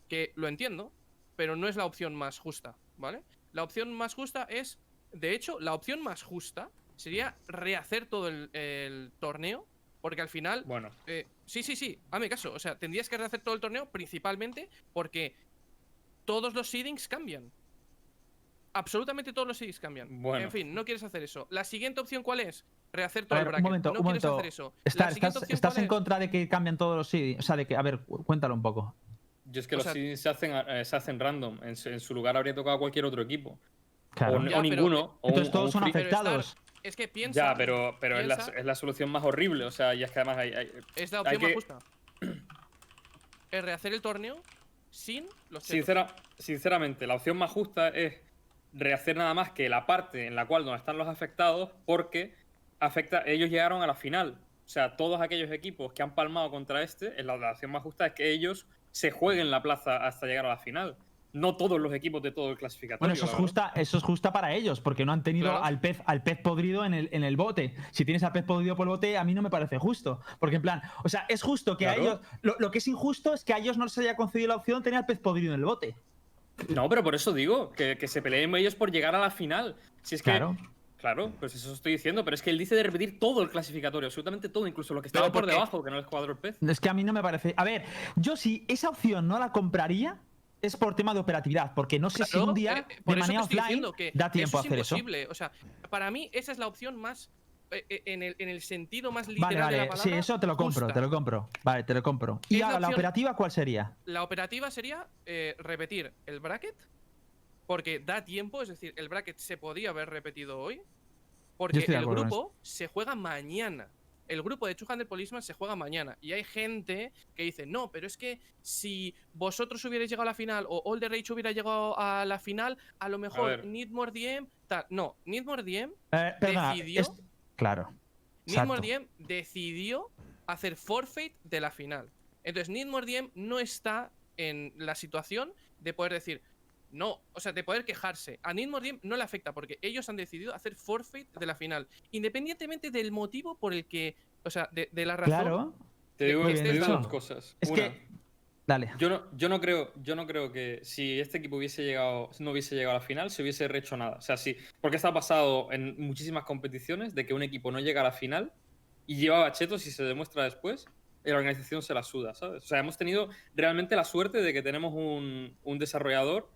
Que lo entiendo, pero no es la opción más justa, ¿vale? La opción más justa es, de hecho, la opción más justa sería rehacer todo el, el torneo, porque al final Bueno, eh, sí, sí, sí, hazme caso. O sea, tendrías que rehacer todo el torneo principalmente porque todos los seedings cambian. Absolutamente todos los seedings cambian. Bueno. En fin, no quieres hacer eso. La siguiente opción, ¿cuál es? Rehacer A todo ver, el un bracket. momento, no un quieres momento. hacer eso. Está- La siguiente ¿Estás, opción, estás ¿cuál en es? contra de que cambien todos los sí? O sea, de que, a ver, cu- cuéntalo un poco. yo es que O los sea- seedings se hacen, eh, se hacen random. En, su- en su lugar habría tocado cualquier otro equipo. Claro. O, Ya, o pero- ninguno. o un- Entonces o todos un son afectados. Es que piensa. Ya, pero, pero es, la, es la solución más horrible. O sea, y es que además hay. hay- Es la hay opción más que- justa. Es rehacer el torneo sin los. Sincera- sinceramente, la opción más justa es rehacer nada más que la parte en la cual donde están los afectados, porque afecta, ellos llegaron a la final. O sea, todos aquellos equipos que han palmado contra este, la opción más justa es que ellos se jueguen la plaza hasta llegar a la final. No todos los equipos de todo el clasificatorio. Bueno, eso es justa, eso es justa para ellos, porque no han tenido Claro. al pez, al pez podrido en el, en el bote. Si tienes al pez podrido por el bote, a mí no me parece justo. Porque en plan, o sea, es justo que Claro. a ellos. Lo, lo que es injusto es que a ellos no se haya concedido la opción de tener al pez podrido en el bote. No, pero por eso digo, que, que se peleen ellos por llegar a la final. Si es que. Claro. Claro, pues eso estoy diciendo, pero es que él dice de repetir todo el clasificatorio, absolutamente todo, incluso lo que estaba por debajo, que no les cuadró el pez. Es que a mí no me parece. A ver, yo si esa opción no la compraría, es por tema de operatividad, porque no sé si un día eh, por de manera offline da tiempo a hacer es eso. O sea, para mí esa es la opción más eh, eh, en el, en el sentido más literal Vale, de la vale, palabra. sí, eso te lo compro, justa. te lo compro. Vale, te lo compro. ¿Y la ahora la operativa cuál sería? La operativa sería eh, repetir el bracket, porque da tiempo, es decir, el bracket se podía haber repetido hoy, porque el grupo se juega mañana. El grupo de 200 Policeman se juega mañana. Y hay gente que dice, no, pero es que si vosotros hubierais llegado a la final o All the Rage hubiera llegado a la final, a lo mejor. Need More DM. Tal. No, Need More DM Eh, decidió- es- Claro. Need More. DM decidió hacer forfeit de la final. Entonces, Need More DM no está en la situación de poder decir, no, o sea, de poder quejarse. A Need More no le afecta porque ellos han decidido hacer forfeit de la final. Independientemente del motivo por el que, o sea, de, de la razón. Claro. Te digo, te bien digo dos cosas. Es Una, que. Dale. yo no, yo no creo, yo no creo que si este equipo hubiese llegado, no hubiese llegado a la final, se hubiese rehecho nada. O sea, sí, porque está pasado en muchísimas competiciones de que un equipo no llega a la final y llevaba chetos y se demuestra después, y la organización se la suda, ¿sabes? O sea, hemos tenido realmente la suerte de que tenemos un, un desarrollador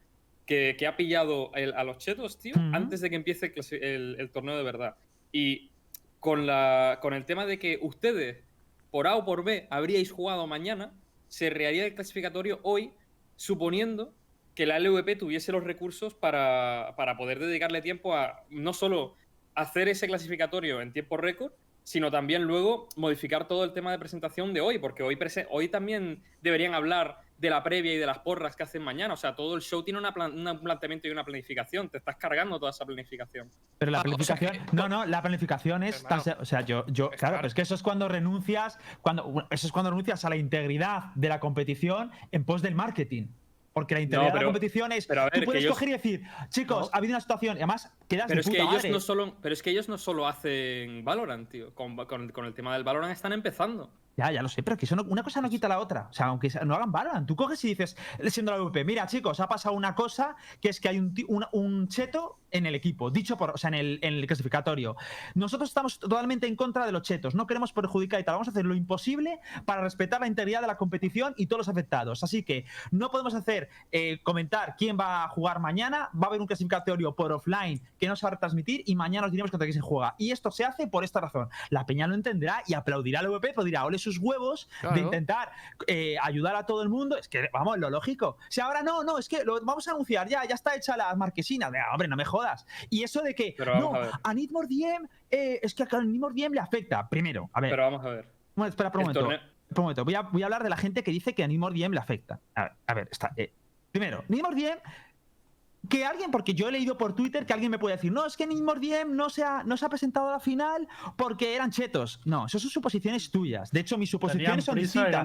que, que ha pillado el- a los chetos, tío, antes de que empiece el, torneo de verdad. Y con, la, con el tema de que ustedes, por A o por B, habríais jugado mañana, se reharía el clasificatorio hoy, suponiendo que la LVP tuviese los recursos para, para poder dedicarle tiempo a no solo hacer ese clasificatorio en tiempo récord, sino también luego modificar todo el tema de presentación de hoy, porque hoy, hoy también deberían hablar de la previa y de las porras que hacen mañana. O sea, todo el show tiene una plan- un planteamiento y una planificación. Te estás cargando toda esa planificación. Pero la Ah, o sea planificación. que- no, no, la planificación es. Hermano, o sea, yo. yo es claro, claro. pero es que eso es cuando renuncias. Cuando, eso es cuando renuncias a la integridad de la competición en pos del marketing. Porque la integridad de pero- la competición es. pero a ver, tú que puedes ellos- coger y decir, chicos, No. ha habido una situación. Y además, quedas Pero de es, que ellos madre. no solo, pero es que ellos no solo hacen Valorant, tío. Con, con- con el tema del Valorant están empezando. Ya, ya lo sé, pero que eso no- una cosa no quita la otra. O sea, aunque no hagan Valorant, tú coges y dices, siendo la VP, mira, chicos, ha pasado una cosa que es que hay un, un, un cheto en el equipo, dicho por, o sea, en el, en el clasificatorio. Nosotros estamos totalmente en contra de los chetos, no queremos perjudicar y tal. Vamos a hacer lo imposible para respetar la integridad de la competición y todos los afectados. Así que no podemos hacer eh, comentar quién va a jugar mañana. Va a haber un clasificatorio por offline que no se va a retransmitir y mañana os diremos contra quién se juega. Y esto se hace por esta razón. La peña lo entenderá y aplaudirá al VP, pero dirá, ole sus huevos de intentar eh, ayudar a todo el mundo. Es que, vamos, lo lógico. Si ahora no, no, es que lo vamos a anunciar ya, ya está hecha la marquesina. Venga, hombre, no me jodas. Y eso de que, Pero no, a a Need More DM, eh, es que a Need More DM le afecta. Primero, a ver, Pero vamos a ver. bueno, espera por un momento. torneo- Por un momento, voy a, voy a hablar de la gente que dice que a Nimor DM le afecta. A ver, a ver, está. eh, primero, Nimor DM. Que alguien, porque yo he leído por Twitter que alguien me puede decir, no, es que Nimor DM no se, ha, no se ha presentado a la final porque eran chetos. No, eso son suposiciones tuyas. De hecho, mis suposiciones son distintas.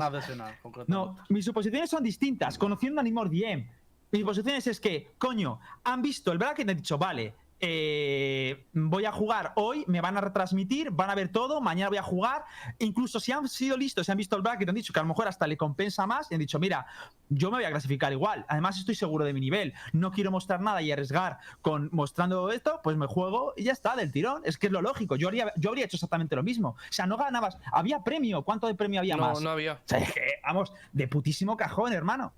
No, mis suposiciones son distintas. Conociendo a Nimor DM, mis suposiciones es que, coño, han visto el bracket y han dicho, vale, eh, voy a jugar hoy, me van a retransmitir, van a ver todo, mañana voy a jugar. Incluso si han sido listos, si han visto el bracket, han dicho que a lo mejor hasta le compensa más y han dicho, mira, yo me voy a clasificar igual. Además, estoy seguro de mi nivel. No quiero mostrar nada y arriesgar con mostrando esto, pues me juego y ya está, del tirón. Es que es lo lógico. Yo, haría, yo habría hecho exactamente lo mismo. O sea, no ganabas. Había premio. ¿Cuánto de premio había No, más? no había. O sea, es que, vamos, de putísimo cajón, hermano.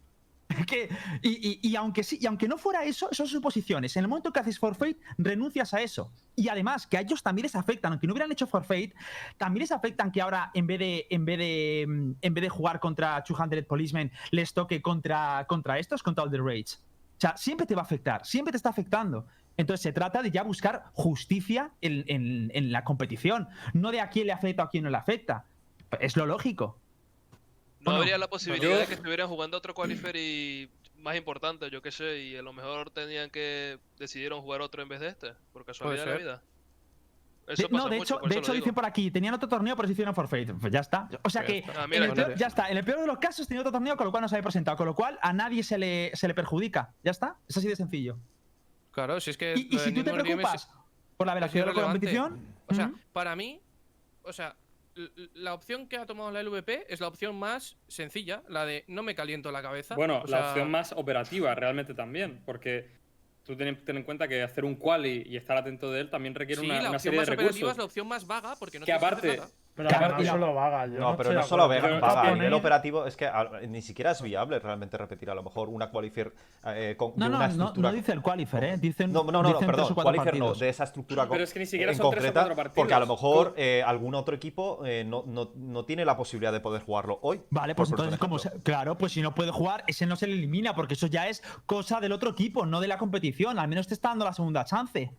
Que, y aunque sí, y aunque no fuera eso, son suposiciones. En el momento que haces forfeit, renuncias a eso. Y además, que a ellos también les afectan, aunque no hubieran hecho forfeit, también les afectan que ahora, en vez de, en vez de, mm, en vez de jugar contra 200 Policemen, les toque contra, contra estos, contra All the Rage. O sea, siempre te va a afectar, siempre te está afectando. Entonces se trata de ya buscar justicia en, en- en la competición, no de a quién le afecta o a quién no le afecta. Es lo lógico. No Bueno, habría la posibilidad yo- de que estuvieran jugando otro qualifier y más importante, yo qué sé, y a lo mejor tenían que decidieron jugar otro en vez de este, por casualidad de la vida. De- no, de mucho, hecho, de hecho dicen por aquí, tenían otro torneo, pero se hicieron forfeit. Pues ya está. O sea Ya que, está. Ah, mira, en el peor- ya está. En el peor de los casos tenía otro torneo, con lo cual no se había presentado. Con lo cual a nadie se le, se le perjudica. Ya está. Es así de sencillo. Claro, si es que. Y, si tú te es- preocupas por la velocidad de la competición, O sea, para mí, o sea, la opción que ha tomado la LVP es la opción más sencilla, la de no me caliento la cabeza. Bueno, o la sea, opción más operativa realmente también, porque tú ten, ten en cuenta que hacer un quali y estar atento de él también requiere Sí, una, la una opción serie de más operativa recursos. es la opción más vaga porque no Que aparte-. Pero Claro, que no solo vaga. yo No, pero estoy no solo Pero- vaga, a nivel operativo es que a- ni siquiera es viable realmente repetir a lo mejor una qualifier eh, con No, de no, una no, estructura. no dice el qualifier, ¿eh? Dicen, No, no, no, no, dicen tres perdón, o qualifier no, de esa estructura Pero es que ni siquiera en son tres o concreta, cuatro partidos. porque a lo mejor eh, algún otro equipo eh, no, no, no tiene la posibilidad de poder jugarlo hoy. Vale, pues entonces, como se- claro, pues si no puede jugar, ese no se le elimina, porque eso ya es cosa del otro equipo, no de la competición. Al menos te está dando la segunda chance.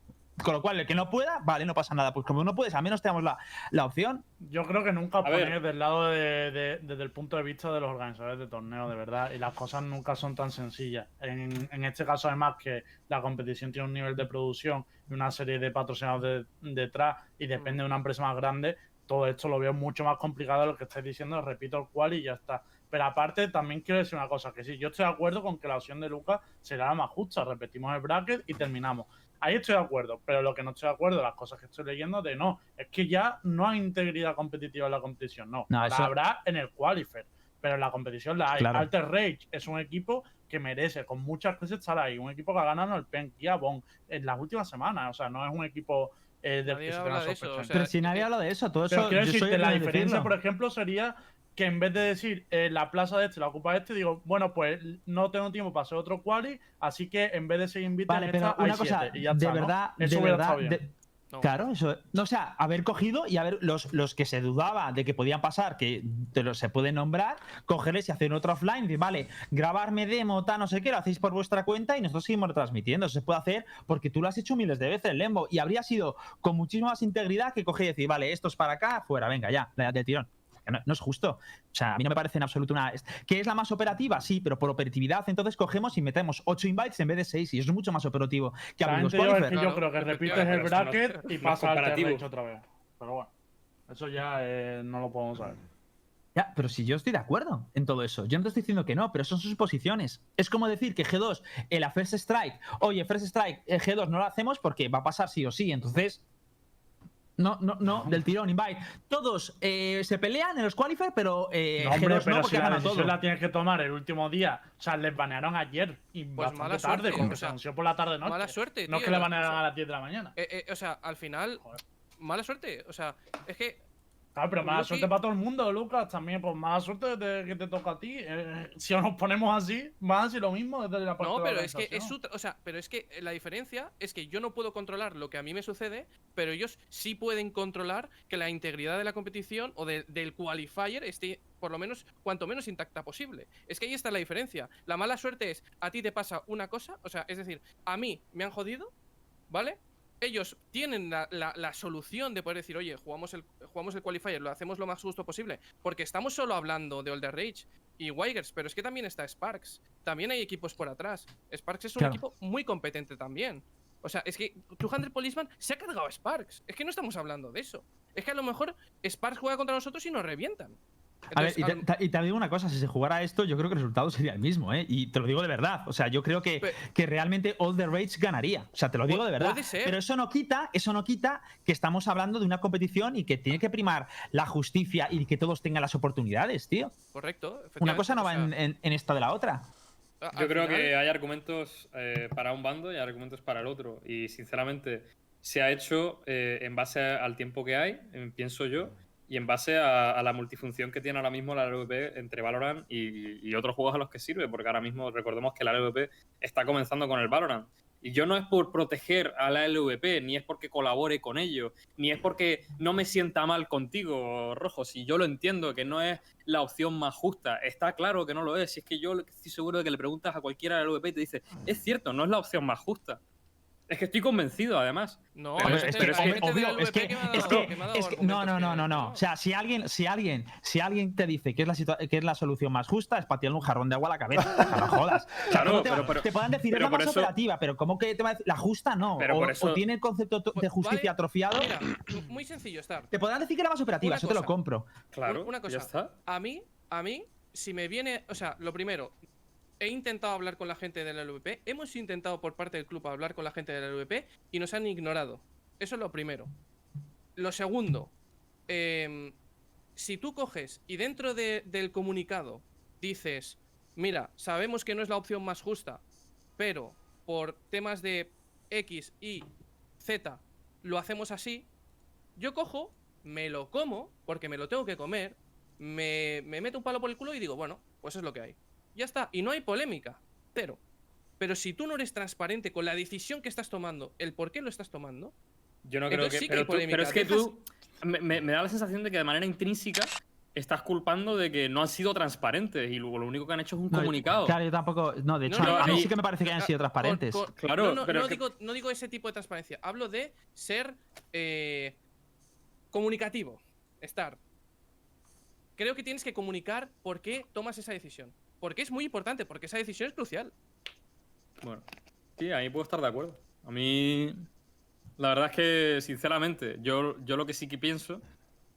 Con lo cual, el que no pueda, vale, no pasa nada. Pues como no puedes, al menos te damos la, la opción. Yo creo que nunca ponéis del lado de, de- desde el punto de vista de los organizadores de torneos, de verdad, y las cosas nunca son tan sencillas. En, en este caso, además, que la competición tiene un nivel de producción y una serie de patrocinadores de- detrás y depende de una empresa más grande, todo esto lo veo mucho más complicado de lo que estáis diciendo. Repito el cual y ya está. Pero aparte, también quiero decir una cosa, que sí, yo estoy de acuerdo con que la opción de Lucas será la más justa. Repetimos el bracket y terminamos. Ahí estoy de acuerdo, pero lo que no estoy de acuerdo, las cosas que estoy leyendo, de no, es que ya no hay integridad competitiva en la competición, no. No, la eso- habrá en el qualifier, pero en la competición la hay. Claro. Alter Rage es un equipo que merece con muchas creces estar ahí, un equipo que ha ganado el PEN y a Bon en las últimas semanas, o sea, no es un equipo eh, del Nadie que se habla tenga de eso, o sea, Pero si nadie que- habla de eso, todo Pero eso. quiero decirte, la diferencia, decirlo. por ejemplo, sería que en vez de decir eh, la plaza de este la ocupa este, digo, bueno, pues no tengo tiempo para hacer otro quali, así que en vez de seguir invitando Vale, pero una cosa, y ya de está, ¿no? verdad, Eso de hubiera verdad, estado bien. de, No. Claro, eso. No, o sea, haber cogido y haber los, los que se dudaba de que podían pasar, que te se pueden nombrar, cogerles y hacer otro offline, decir, vale, grabarme demo, tal, no sé qué, lo hacéis por vuestra cuenta y nosotros seguimos retransmitiendo. Eso se puede hacer porque tú lo has hecho miles de veces, Lembo, y habría sido con muchísima más integridad que coger y decir, vale, esto es para acá, fuera, venga, ya, de tirón. No, no es justo. O sea, a mí no me parece en absoluto una. ¿Que es la más operativa? Sí, pero por operatividad, entonces cogemos y metemos 8 invites en vez de 6 y eso es mucho más operativo que abrir los qualifiers. yo Claro, creo que repites el bracket y pasa al otra vez. Pero bueno, eso ya eh, no lo podemos saber. Ya, pero si yo estoy de acuerdo en todo eso, yo no te estoy diciendo que no, pero son sus posiciones. Es como decir que G2 en la First Strike, oye, First Strike, eh, G2 no lo hacemos porque va a pasar sí o sí, entonces. No, no, no, del tirón, invite. Todos eh, se pelean en los qualifiers, pero eh, No, hombre, G2 no, pero porque si la todo. decisión la tienes que tomar el último día. O sea, les banearon ayer y bastante mala tarde, suerte, como o que se sea, anunció por la tarde noche. Mala suerte, No es tío, que le banearon o sea, a las 10 de la mañana. eh, eh, o sea, al final, Joder. mala suerte. O sea, es que Claro, pero mala suerte para todo el mundo, Lucas. También, pues mala suerte de que te toca a ti. Eh, si nos ponemos así, más y lo mismo desde la parte No, de la pero es que es su o sea, pero es que la diferencia es que yo no puedo controlar lo que a mí me sucede, pero ellos sí pueden controlar que la integridad de la competición o de- del qualifier esté por lo menos cuanto menos intacta posible. Es que ahí está la diferencia. La mala suerte es a ti te pasa una cosa, o sea, es decir, a mí me han jodido, ¿vale? Ellos tienen la, la- la solución de poder decir, oye, jugamos el, jugamos el qualifier, lo hacemos lo más justo posible, porque estamos solo hablando de Older Rage y Wigers, pero es que también está Sparks. También hay equipos por atrás. Sparks es un Claro. equipo muy competente también. O sea, es que 200 Policeman se ha cargado a Sparks. Es que no estamos hablando de eso. Es que a lo mejor Sparks juega contra nosotros y nos revientan. A ver, Entonces, y te, y digo una cosa, si se jugara esto, yo creo que el resultado sería el mismo, ¿eh? Y te lo digo de verdad. O sea, yo creo que, que realmente All the Rage ganaría. O sea, te lo digo de verdad. puede ser. Pero eso no quita, eso no quita que estamos hablando de una competición y que tiene que primar la justicia y que todos tengan las oportunidades, tío. correcto. Una cosa no va en, en- en esta de la otra. Yo creo final- que hay argumentos eh, para un bando y hay argumentos para el otro. Y sinceramente, se ha hecho eh, en base al tiempo que hay, eh, pienso yo, y en base a, la multifunción que tiene ahora mismo la LVP entre Valorant y, y otros juegos a los que sirve. Porque ahora mismo recordemos que la LVP está comenzando con el Valorant. Y yo no es por proteger a la LVP, ni es porque colabore con ellos, ni es porque no me sienta mal contigo, Rojo. Si yo lo entiendo, que no es la opción más justa. Está claro que no lo es. Si es que yo estoy seguro de que le preguntas a cualquiera de la LVP y te dice, es cierto, no es la opción más justa. Es que estoy convencido, además. No, Pero es- que- es que, me ha es dado- que- que me ha dado es que- no, no, no, no, no. O sea, si alguien, si alguien, si alguien te dice que es la que es la solución más justa, es patearle un jarrón de agua a la cabeza. No jodas. O sea, Claro, ¿cómo te, pero- te puedan decir es la más eso- operativa, pero ¿cómo que te va a decir la justa no? Pero o, por eso- o tiene el concepto to- de Vale, justicia atrofiado. Mira, muy sencillo, Star. Te podrán decir que era más operativa, Una eso te lo compro. Claro, una cosa. ya está. A mí, a mí, si me viene, o sea, lo primero, he intentado hablar con la gente de la LVP, hemos intentado por parte del club hablar con la gente de la LVP y nos han ignorado. Eso es lo primero. Lo segundo, em, si tú coges y dentro de- del comunicado dices, mira, sabemos que no es la opción más justa, pero por temas de X, Y, Z, lo hacemos así, yo cojo, me lo como, porque me lo tengo que comer, me, me meto un palo por el culo y digo, bueno, pues es lo que hay. Ya está, y no hay polémica, cero. Pero si tú no eres transparente con la decisión que estás tomando, el por qué lo estás tomando, Yo no creo que. sí que hay pero, tú- pero es que tú. Me, da la sensación de que de manera intrínseca estás culpando de que no han sido transparentes y luego lo único que han hecho es un No, comunicado. Claro, yo tampoco. No, de hecho, No, a mí no, sí que me parece que hayan Ah, sido transparentes. con- Claro, no, no, pero no que- digo, no digo ese tipo de transparencia. Hablo de ser eh, comunicativo. Estar. Creo que tienes que comunicar por qué tomas esa decisión. Porque es muy importante, porque esa decisión es crucial. Bueno, sí, ahí puedo estar de acuerdo. A mí, la verdad es que, sinceramente, yo, yo lo que sí que pienso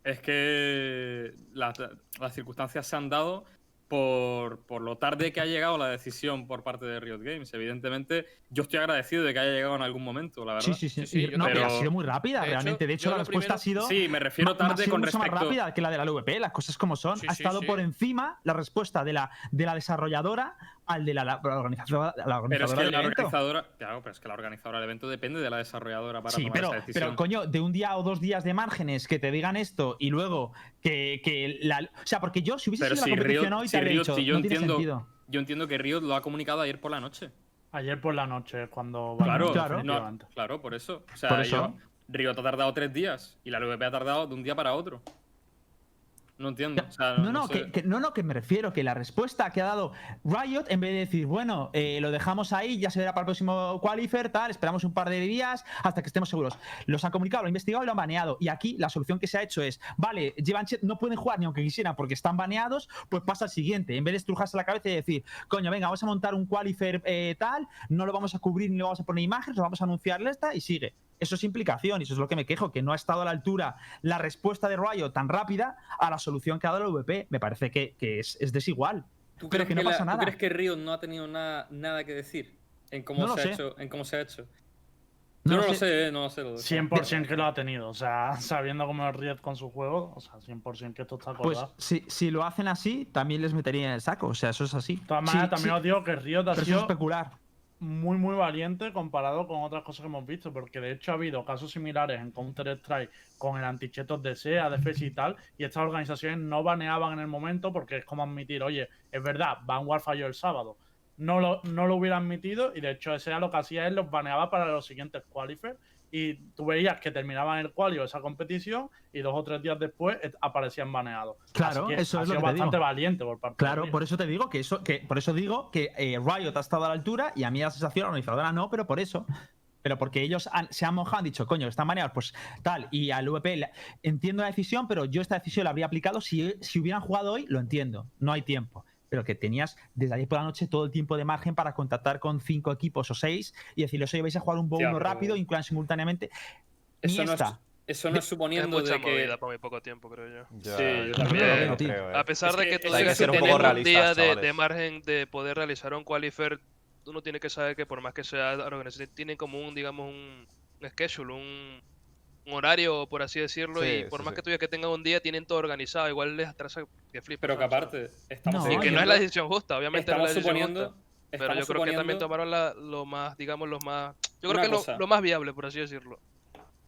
es que las, las circunstancias se han dado por, por lo tarde que ha llegado la decisión por parte de Riot Games. Evidentemente, yo estoy agradecido de que haya llegado en algún momento, la verdad. Sí, sí, sí. No, pero ha sido muy rápida, de hecho, realmente. De hecho, la respuesta primero- ha sido. Sí, me refiero ha tarde sido con mucho más rápida que la de la LVP, las cosas como son. Sí, ha estado por encima la respuesta de la, de la desarrolladora al de la, la organizadora, la Pero es que del la evento. organizadora, claro, pero es que la organizadora del evento depende de la desarrolladora para Sí, tomar pero, esa decisión. pero coño, de un día o dos días de márgenes que te digan esto y luego que, que la. O sea, porque yo, si hubiese Pero sido si la competición Riot- hoy, si te habría Riot- dicho, si yo no tiene entiendo- sentido. Yo entiendo que Riot lo ha comunicado ayer por la noche. Ayer por la noche cuando. Claro, claro. no- claro, por eso. O sea, Por eso. Yo, Riot ha tardado tres días y la LVP ha tardado de un día para otro. No entiendo. O sea, No, no, sé. que, que- no, no, que me refiero que la respuesta que ha dado Riot, en vez de decir, bueno, eh, lo dejamos ahí, ya se verá para el próximo qualifier, tal, esperamos un par de días hasta que estemos seguros. Los han comunicado, lo han investigado y lo han baneado. Y aquí la solución que se ha hecho es, vale, llevan chet, no pueden jugar ni aunque quisieran porque están baneados, pues pasa al siguiente. En vez de estrujarse la cabeza y decir, coño, venga, vamos a montar un qualifier eh, tal, no lo vamos a cubrir ni le vamos a poner imágenes, lo vamos a anunciarle esta y sigue. Eso es implicación y eso es lo que me quejo, que no ha estado a la altura la respuesta de Riot tan rápida a la solución que ha dado el VP. Me parece que, que es, es desigual. ¿Tú pero crees que no la- pasa ¿tú nada. crees que Riot no ha tenido nada, nada que decir en cómo, No lo se ha sé. hecho, en cómo se ha hecho? No Yo lo no lo sé. eh, no lo sé. Lo de- 100% que lo ha tenido. O sea, sabiendo cómo es Riot con su juego, o sea, 100% que esto está Pues acordado. si, si lo hacen así, también les metería en el saco. O sea, eso es así. de todas Sí, maneras, también sí, os digo que Riot ha pero eso es sido especular. Muy, muy valiente comparado con otras cosas que hemos visto, porque de hecho ha habido casos similares en Counter-Strike con el antichetos de SEA, ADFS y tal, y estas organizaciones no baneaban en el momento porque es como admitir, oye, es verdad, Vanguard falló el sábado. No lo, no lo hubiera admitido y de hecho SEA lo que hacía es los baneaba para los siguientes qualifiers y tú veías que terminaban el quali o esa competición y dos o tres días después aparecían baneados. Claro, que eso ha es lo que te digo. bastante valiente por parte de Claro, Riot. por eso te digo que eso, que por eso digo que eh, Riot ha estado a la altura y a mí la sensación organizadora no, pero por eso. Pero porque ellos han- se han mojado, han dicho, coño, están maneados, pues tal. Y al VP entiendo la decisión, pero yo esta decisión la habría aplicado si, si hubieran jugado hoy, lo entiendo. No hay tiempo. Pero que tenías desde ayer por la noche todo el tiempo de margen para contactar con cinco equipos o seis y decirles, oye, vais a jugar un bow Ya, uno pero- rápido, incluyan simultáneamente. Eso no, es, esta. eso no es Es suponiendo mucha de que. movida para muy poco tiempo, creo yo. Ya, Sí, yo yo también. lo Yo creo, eh. A pesar Es de que que tú hay que ser un poco un día de, margen de poder realizar un qualifier, uno tiene que saber que por más que sea organización, tienen como un, digamos, un, un schedule, un, un horario, por así decirlo, Sí, y por sí, más sí. que tú digas que tengan un día, tienen todo organizado, igual les atrasa que flipa. Pero que aparte, estamos No, Y que no es la decisión justa, obviamente no es estamos la decisión suponiendo. justa. Pero yo creo que también tomaron la- lo más, digamos, los más. Yo creo que lo, cosa. lo más viable, por así decirlo.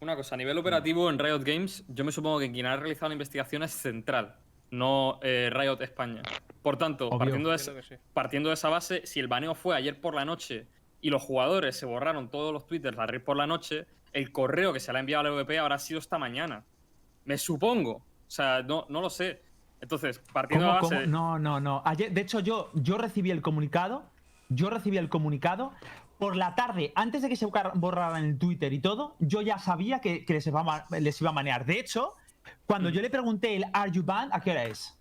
Una cosa, a nivel operativo en Riot Games, yo me supongo que quien ha realizado la investigación es Central, no eh, Riot España. Por tanto, Obvio. partiendo de, Entiendo que sí. partiendo de esa base, si el baneo fue ayer por la noche y los jugadores se borraron todos los twitters ayer por la noche, el correo que se le ha enviado al EVP habrá sido esta mañana. Me supongo. O sea, no, no lo sé. Entonces, partiendo ¿Cómo, de la base. No, no, no. Ayer, de hecho, yo, yo recibí el comunicado. Yo recibí el comunicado. Por la tarde, antes de que se borraran el Twitter y todo, yo ya sabía que, que les, iba a, les iba a manear. De hecho, cuando Mm. yo le pregunté el Are you banned, ¿a qué hora es?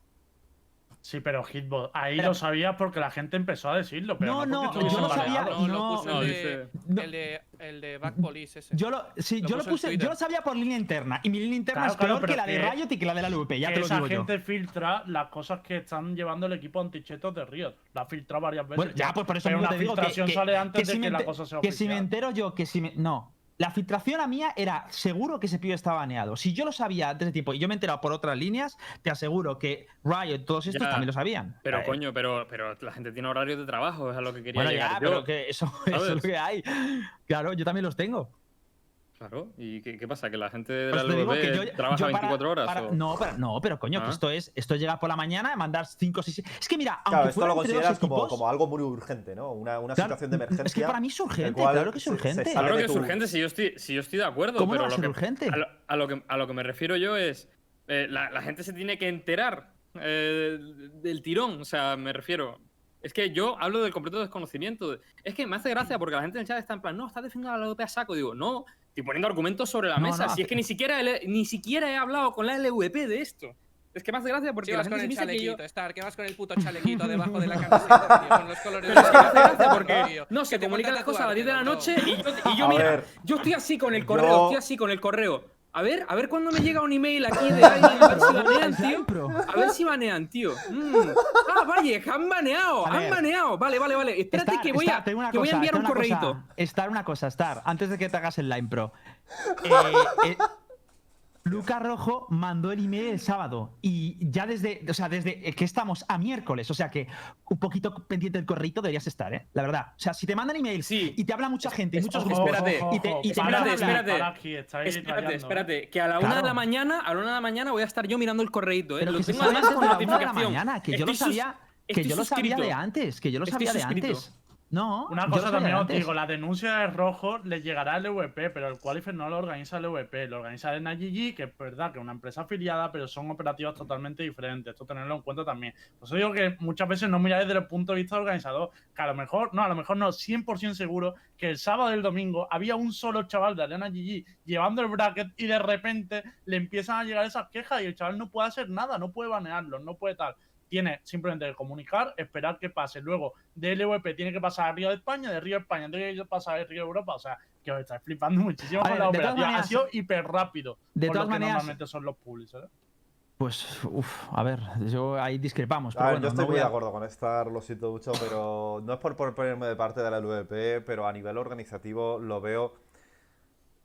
Sí, pero Hitbox, ahí Pero- lo sabías porque la gente empezó a decirlo. Pero No, no, no, yo lo sabía, baneados. No, lo no, no, el, de, no. el de el de Back Police ese. Yo lo, sí, Lo yo lo puse, yo lo sabía por línea interna. Y mi línea interna Claro, es peor que la de que- Riot y que la de la LVP, ya que te lo esa digo yo. gente filtra las cosas que están llevando el equipo antichetos de Riot. La ha filtrado varias veces. Bueno, ya, pues por eso pero una te digo que, filtración que- sale antes que de si que me la cosa sea que si me entero yo, que si me... No. La filtración a mía era seguro que ese pibe estaba baneado. Si yo lo sabía antes de tiempo y yo me he enterado por otras líneas, te aseguro que Riot y todos estos Ya, también lo sabían. Pero Eh, coño, pero, pero la gente tiene horarios de trabajo, es a lo que quería Bueno, llegar ya, yo. pero que eso, eso es lo que hay. Claro, yo también los tengo. Claro, ¿y qué, qué pasa? ¿Que la gente de Por la que LVP yo- trabaja yo para- 24 horas? para- o- No, pero, no, pero coño, que Ah. esto es esto llega por la mañana, mandar 5 o 6. Es que mira, Claro, aunque esto lo consideras como, equipos, como algo muy urgente, ¿no? Una, una claro, situación de emergencia. Es que para mí es urgente, cual claro que es se- se urgente. Claro que es urgente, si yo estoy, si yo estoy de acuerdo, ¿Cómo no pero va a lo ser que, urgente? A, lo, a lo que, a lo que me refiero yo es, eh, la, la gente se tiene que enterar eh, del tirón, o sea, me refiero... Es que yo hablo del completo desconocimiento. Es que me hace gracia porque la gente en el chat está en plan, no, estás defendiendo a la LVP a saco. Digo, no, estoy poniendo argumentos sobre la No, mesa. no, si es que ni siquiera, he- ni siquiera he hablado con la LVP de esto. Es que me hace gracia porque ¿Qué la vas gente con se el piensa que yo... chalequito, Star? ¿Qué vas con el puto chalequito debajo de la camiseta, tío? Con los colores Pero es que de gracia porque no se Que te comunican las cosas a las 10 de la noche y yo, y yo mira, ver. yo estoy así con el correo, Yo- estoy así con el correo. A ver, a ver cuándo me llega un email aquí de alguien, a ver si banean, tío. A ver si banean, tío. Mm. Ah, vaya, han baneado, han baneado. Vale, vale, vale. Espérate Star, que voy Star, a, voy enviar un una cosa. correíto. Star, una cosa, Star, antes de que te hagas el Line Pro. Eh, eh, Lucas Rojo mandó el email el sábado y ya desde, o sea, desde que estamos a miércoles, o sea que un poquito pendiente del correíto deberías estar, ¿eh? La verdad. O sea, si te mandan email Sí. y te habla mucha gente y Es- muchos grupos espérate, y te, y te espérate, espérate. Aquí, Espérate, que a la una Claro. de la mañana, a la una de la mañana voy a estar yo mirando el correíto, ¿eh? Pero Lo que tengo además de la una de la mañana, que yo lo sabía, que yo lo sabía de antes, que yo lo Estoy sabía de suscrito. antes. No. Una cosa también os digo, la denuncia de rojo le llegará al EVP, pero el Qualifier no lo organiza el EVP, lo organiza el NGG, que es verdad que es una empresa afiliada, pero son operativas totalmente diferentes. Esto tenerlo en cuenta también. Por eso digo que muchas veces no miráis desde el punto de vista del organizador, que a lo mejor, no, a lo mejor no, 100% seguro que el sábado y el domingo había un solo chaval de Arena GG llevando el bracket y de repente le empiezan a llegar esas quejas y el chaval no puede hacer nada, no puede banearlo, no puede tal tiene simplemente que comunicar, esperar que pase. Luego, del EVP tiene que pasar a Río de España, de Río de España tiene que pasar a Río de Europa. O sea, que os estáis flipando muchísimo A con ver, la de todas operativa. maneras- ha sido hiper rápido. de por todas lo que maneras- normalmente son los publics, ¿eh? Pues, uff, a ver, yo ahí discrepamos. A Pero ver, bueno, yo estoy no muy voy de a- acuerdo con Star, lo siento mucho, pero no es por, por ponerme de parte de la LVP, pero a nivel organizativo lo veo.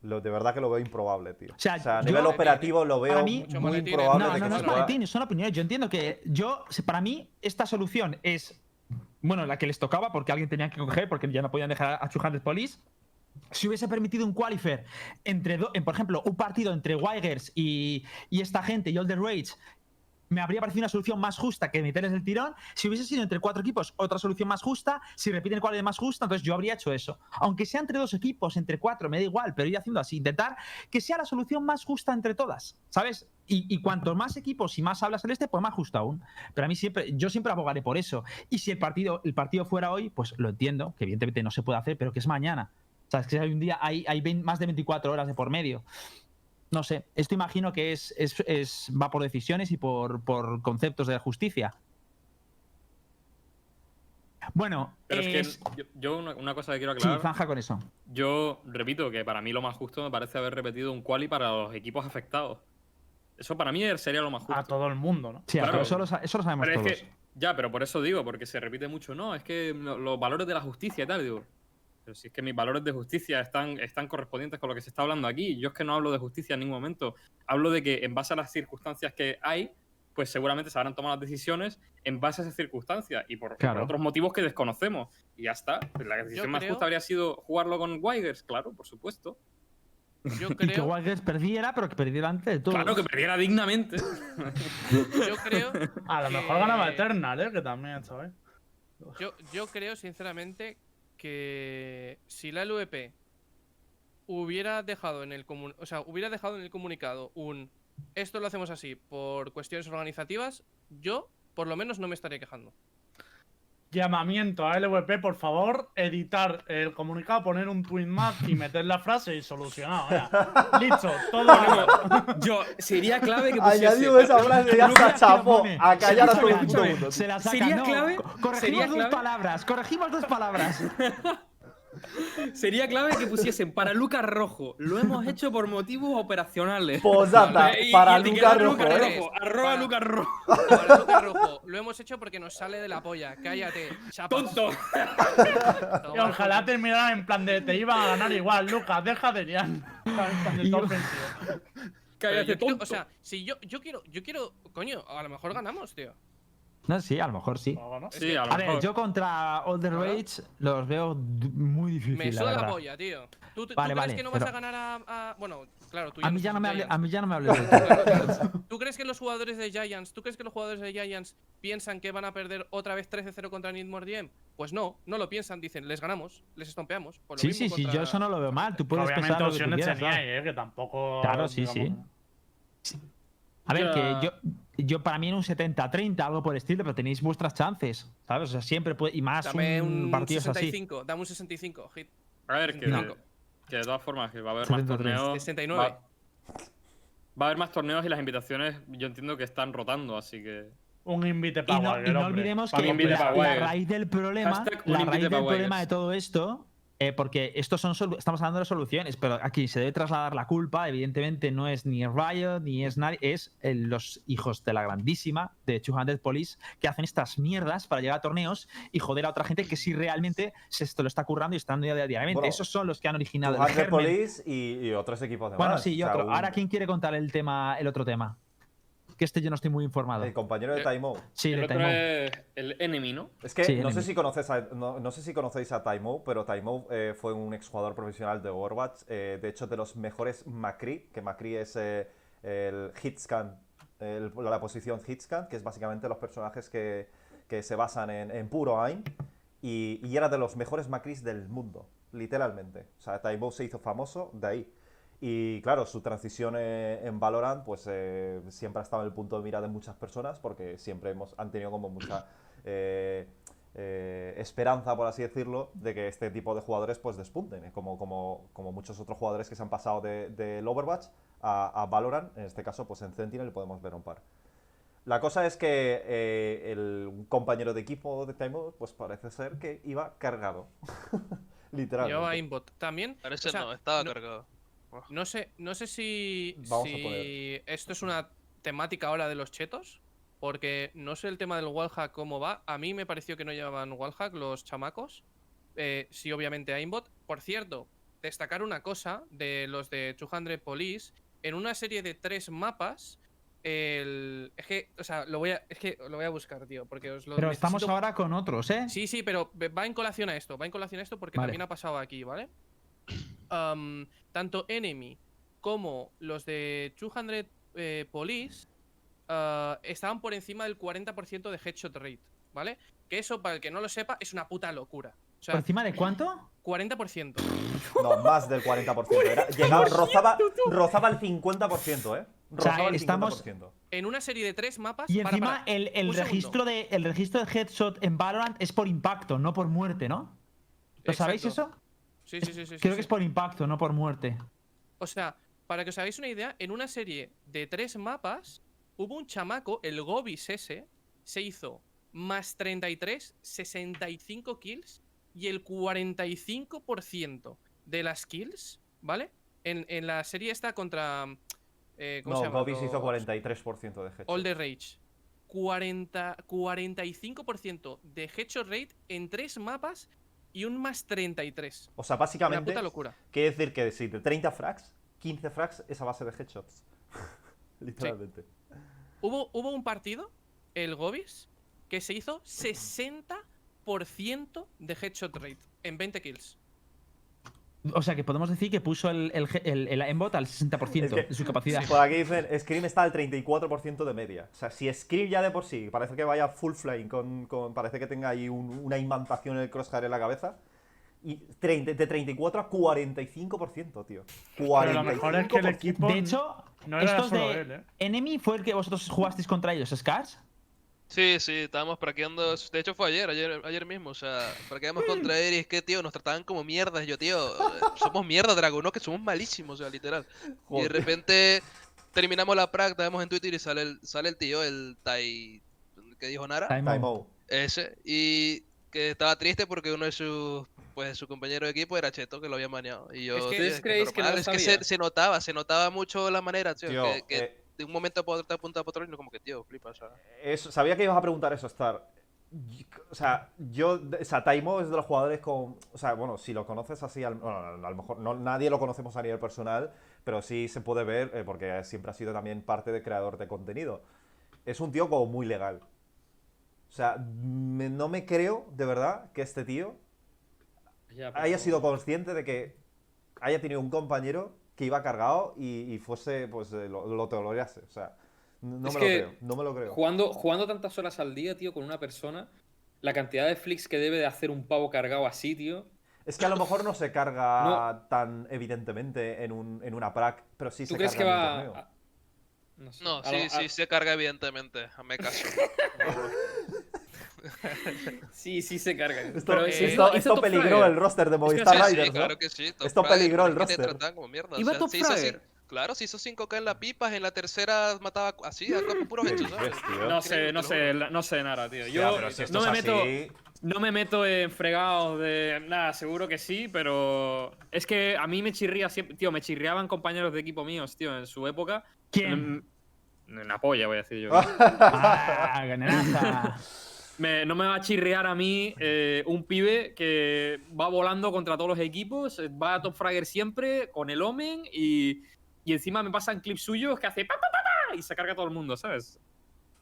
Lo, de verdad que lo veo improbable, tío. O sea, a yo- nivel operativo lo veo para mí- muy maletines. improbable No, de no, que no es maletín, son opiniones. Yo entiendo que yo, para mí, esta solución es, bueno, la que les tocaba porque alguien tenía que coger, porque ya no podían dejar a 200 Police. Si hubiese permitido un qualifier entre, do- en, por ejemplo, un partido entre Wigers y, y esta gente y All the Rage, me habría parecido una solución más justa que meterles el tirón. Si hubiese sido entre cuatro equipos, otra solución más justa. Si repiten el qualifier más justa, entonces yo habría hecho eso. Aunque sea entre dos equipos, entre cuatro, me da igual, pero ir haciendo así. Intentar que sea la solución más justa entre todas, ¿sabes? Y, y cuanto más equipos y más hablas celeste, pues más justo aún. Pero a mí siempre, yo siempre abogaré por eso. Y si el partido, el partido fuera hoy, pues lo entiendo, que evidentemente no se puede hacer, pero que es mañana. O es que hay un día, hay, hay 20 más de 24 horas de por medio. No sé, esto imagino que es, es- es- va por decisiones y por, por conceptos de justicia. Bueno, Pero es- es que yo, yo una, cosa que quiero sí, aclarar. zanja con eso. Yo repito que para mí lo más justo me parece haber repetido un quali para los equipos afectados. Eso para mí sería lo más justo. A todo el mundo, ¿no? Sí, Claro. pero eso lo, eso lo sabemos Pero es todos. que, ya, pero por eso digo, porque se repite mucho, no, es que lo- los valores de la justicia y tal, digo. Pero si es que mis valores de justicia están, están correspondientes con lo que se está hablando aquí. Yo es que no hablo de justicia en ningún momento. Hablo de que en base a las circunstancias que hay, pues seguramente se habrán tomado las decisiones en base a esas circunstancias y por, otros motivos que desconocemos. Y ya está. Pues la decisión más creo- justa habría sido jugarlo con Wigers, claro, por supuesto. Yo Y que Wilders perdiera, pero que perdiera antes de todo. Claro, que perdiera dignamente. yo creo, A lo mejor que- ganaba Eternal, ¿eh? Que también, ¿sabes? yo, yo creo sinceramente que si la LVP hubiera dejado en el o sea, hubiera dejado en el comunicado un esto lo hacemos así por cuestiones organizativas, yo por lo menos no me estaría quejando. Llamamiento a LVP, por favor, editar el comunicado, poner un twin map y meter la frase y solucionado. ya. Listo, todo. Yo, sería clave que Añadido esa frase ya se chapó a callar a todo el mundo. Se la saca, Sería no, clave- co- Corregimos sería dos clave- palabras, corregimos dos palabras. Sería clave que pusiesen para Lucas Rojo. Lo hemos hecho por motivos operacionales. Y- y para Lucas ¿eh? Rojo. Arroba Para- Lucas Rojo. Para Lucas Rojo, lo hemos hecho porque nos sale de la polla. Cállate, chapas. Tonto. Y ojalá tonto. terminaran en plan de te iban a ganar igual, Lucas, deja de liar. En plan de Y- todo ofensivo. Pero Cállate, tonto. o sea, si yo, yo quiero, yo quiero, coño, a lo mejor ganamos, tío. No, sí, a lo mejor sí. Sí, a lo A ver, mejor. yo contra All the Claro. Rage los veo muy difícil, Me la suda la verdad. polla, tío. ¿Tú, tú Vale, crees vale, que no pero- vas a ganar a, a- Bueno, claro, tú A mí no ya no me hable, a mí ya no me hables de. ¿Tú crees que los jugadores de Giants, tú crees que los jugadores de Giants piensan que van a perder otra vez 13-0 contra Nidmore DM? Pues no, no lo piensan, dicen, les ganamos, les estompeamos. Pues lo Sí, mismo sí, sí, contra- yo eso no lo veo mal. Tú puedes Obviamente pensar lo que tú quieras, teníais, claro. ¿eh? Que tampoco. Claro, sí, sí. digamos, A ver, Ya. que yo, yo para mí en un 70-30, algo por el estilo, pero tenéis vuestras chances, ¿sabes? O sea, siempre puede, y más Dame un, un partido así. 65, dame un 65, hit. A ver, que, No. que de todas formas, que va a haber más 73. torneos. 69. Va, va a haber más torneos y las invitaciones, yo entiendo que están rotando, así que. Un invite Y para no, y no olvidemos que la, raíz del problema, Hashtag la raíz del problema de todo esto, eh, porque estos son estamos hablando de soluciones, pero aquí se debe trasladar la culpa, evidentemente no es ni Riot ni es nadie, es eh, los hijos de la grandísima de 200 Police que hacen estas mierdas para llegar a torneos y joder a otra gente que sí realmente se esto lo está currando y están día diariamente. Bueno, Esos son los que han originado el 200 germen. Police y, y otros equipos de Bueno, más. sí, y O sea, otro. un- Ahora, ¿quién quiere contar el tema, el otro tema? Que este yo no estoy muy informado. El compañero de Eh, Taimo. Sí, el de es el enemy, ¿no? Es que Sí, no, sé si conoces a- no, no sé si conocéis a Taimo, pero Taimo eh, fue un exjugador profesional de Overwatch. eh, de hecho, de los mejores Macri, que Macri es eh, el hitscan, el- la posición hitscan, que es básicamente los personajes que, que se basan en, en puro aim. y, y era de los mejores Macris del mundo, literalmente. O sea, Taimou se hizo famoso de ahí. Y claro, su transición eh, en Valorant pues eh, siempre ha estado en el punto de mira de muchas personas porque siempre hemos, han tenido como mucha eh, eh, esperanza, por así decirlo, de que este tipo de jugadores pues despunten, eh, como, como, como muchos otros jugadores que se han pasado de- del Overwatch a, a Valorant, en este caso pues en Sentinel podemos ver un par. La cosa es que eh, el un compañero de equipo de Taimo pues parece ser que iba cargado. Literalmente. Llevaba aimbot. También. Parece o sea, no, estaba no- cargado. No sé, no sé si, Vamos a esto es una temática ahora de los chetos, porque no sé el tema del wallhack cómo va. A mí me pareció que no llevaban wallhack los chamacos. Eh, sí, obviamente aimbot. Por cierto, destacar una cosa de los de 200 Police. En una serie de tres mapas, el... Es que, o sea, lo voy a, es que lo voy a buscar, tío, porque os lo Pero estamos ahora con otros, ¿eh? Sí, sí, pero va en colación a esto, va en colación a esto porque Vale. también ha pasado aquí, ¿vale? Tanto Enemy como los de 200 eh, Police ah, estaban por encima del 40% de headshot rate, ¿vale? Que eso, para el que no lo sepa, es una puta locura. O sea, ¿Por encima de cuánto? 40%. No, más del 40%. Era, llegaba, rozaba, rozaba el 50%, ¿eh? Rozaba el estamos- 50%. En una serie de tres mapas. Y encima para, el, el segundo. registro de, el registro de headshot en Valorant es por impacto, no por muerte, ¿no? ¿Lo sabéis eso? Sí, sí, sí. sí, Creo sí, que es por impacto, no por muerte. O sea, para que os hagáis una idea, en una serie de tres mapas, hubo un chamaco, el Gobis ese, se hizo más 33, 65 kills y el 45% de las kills, ¿vale? En, en la serie esta contra... eh, ¿Cómo se No, llama? Gobis hizo Los- 43% de headshot. All the Rage. 40, 45% de headshot rate en tres mapas y un más 33. O sea, Una básicamente, puta locura. quiere decir que si de 30 frags, 15 frags es a base de headshots. Literalmente. Hubo, hubo un partido, el Gobis, que se hizo 60% de headshot rate en 20 kills. O sea que podemos decir que puso el, el, el, el aimbot al 60% Es que- de su capacidad. Por aquí dicen, Scream está al 34% de media. O sea, si Scream ya de por sí parece que vaya full flame, con, con- parece que tenga ahí un- una imantación en el crosshair en la cabeza. Y 30 de 34 a 45%, tío. 45%. Pero lo mejor es que el equipo. De hecho, no era estos solo de él, ¿eh? Enemy fue el que vosotros jugasteis contra ellos, Scars. Sí, sí, estábamos praqueando. De hecho, fue ayer, ayer, ayer mismo. O sea, praqueamos contra él y es que, tío, nos trataban como mierdas. Yo, tío, eh, somos mierda, Dragon, no, que somos malísimos, o sea, literal. Y de repente terminamos la prac, estábamos en Twitter y sale el, sale el tío, el Tai. que dijo Nara? Time-out. Ese. Y que estaba triste porque uno de sus. Pues su compañero de equipo era Cheto, que lo había maneado. Y yo. Es que- tío, ¿Ustedes es creéis que no lo es que se, se notaba, se notaba mucho la manera, tío. Tío, que, que eh, de un momento para otro te apunta para otro y no como que, tío, flipa, o sea. Eso- sabía que ibas a preguntar eso, Star. O sea, yo, o sea, Taimo es de los jugadores con, o sea, bueno, si lo conoces así, al- bueno, a lo mejor no, nadie lo conocemos a nivel personal, pero sí se puede ver, eh, porque siempre ha sido también parte de creador de contenido. Es un tío como muy legal. O sea, me- no me creo, de verdad, que este tío Ya, pero- haya sido consciente de que haya tenido un compañero que iba cargado y, y fuese, pues, eh, lo, lo tolerase. O sea, no Es me que lo creo, no me lo creo. Jugando, jugando tantas horas al día, tío, con una persona, la cantidad de flicks que debe de hacer un pavo cargado así, tío. Es que a lo mejor no se carga tan evidentemente en, un, en una prac, pero sí ¿Tú se crees carga que en un va.? torneo. a- No, sé. No, A sí, lo- a- sí, se carga evidentemente, hazme caso. Sí, sí se carga. Esto, Pero eh, esto- hizo- esto peligró Fragger. el roster de Movistar sí, Sí, Riders, sí, ¿no? claro que sí. Top Esto Fragger, peligró el roster. como mierda. o Iba sea, se hizo. Claro, se hizo 5K en la pipas, en la tercera mataba así, a puro ¿Qué hechos, ¿sabes? dices, tío? No sé, no sé, no sé nada, tío. Yo pero si esto no me meto. así- No me meto en fregados de. Nada, seguro que sí, pero. Es que a mí me chirría siempre. Tío, me chirriaban compañeros de equipo míos, tío, en su época. ¿Quién? Mm, En la polla, voy a decir yo. Ah. Me- no me va a chirrear a mí eh, un pibe que va volando contra todos los equipos, eh, va a Top Fragger siempre con el Omen y, y encima me pasan clips suyos que hace pa, pa, pa, pa, y se carga a todo el mundo, ¿sabes?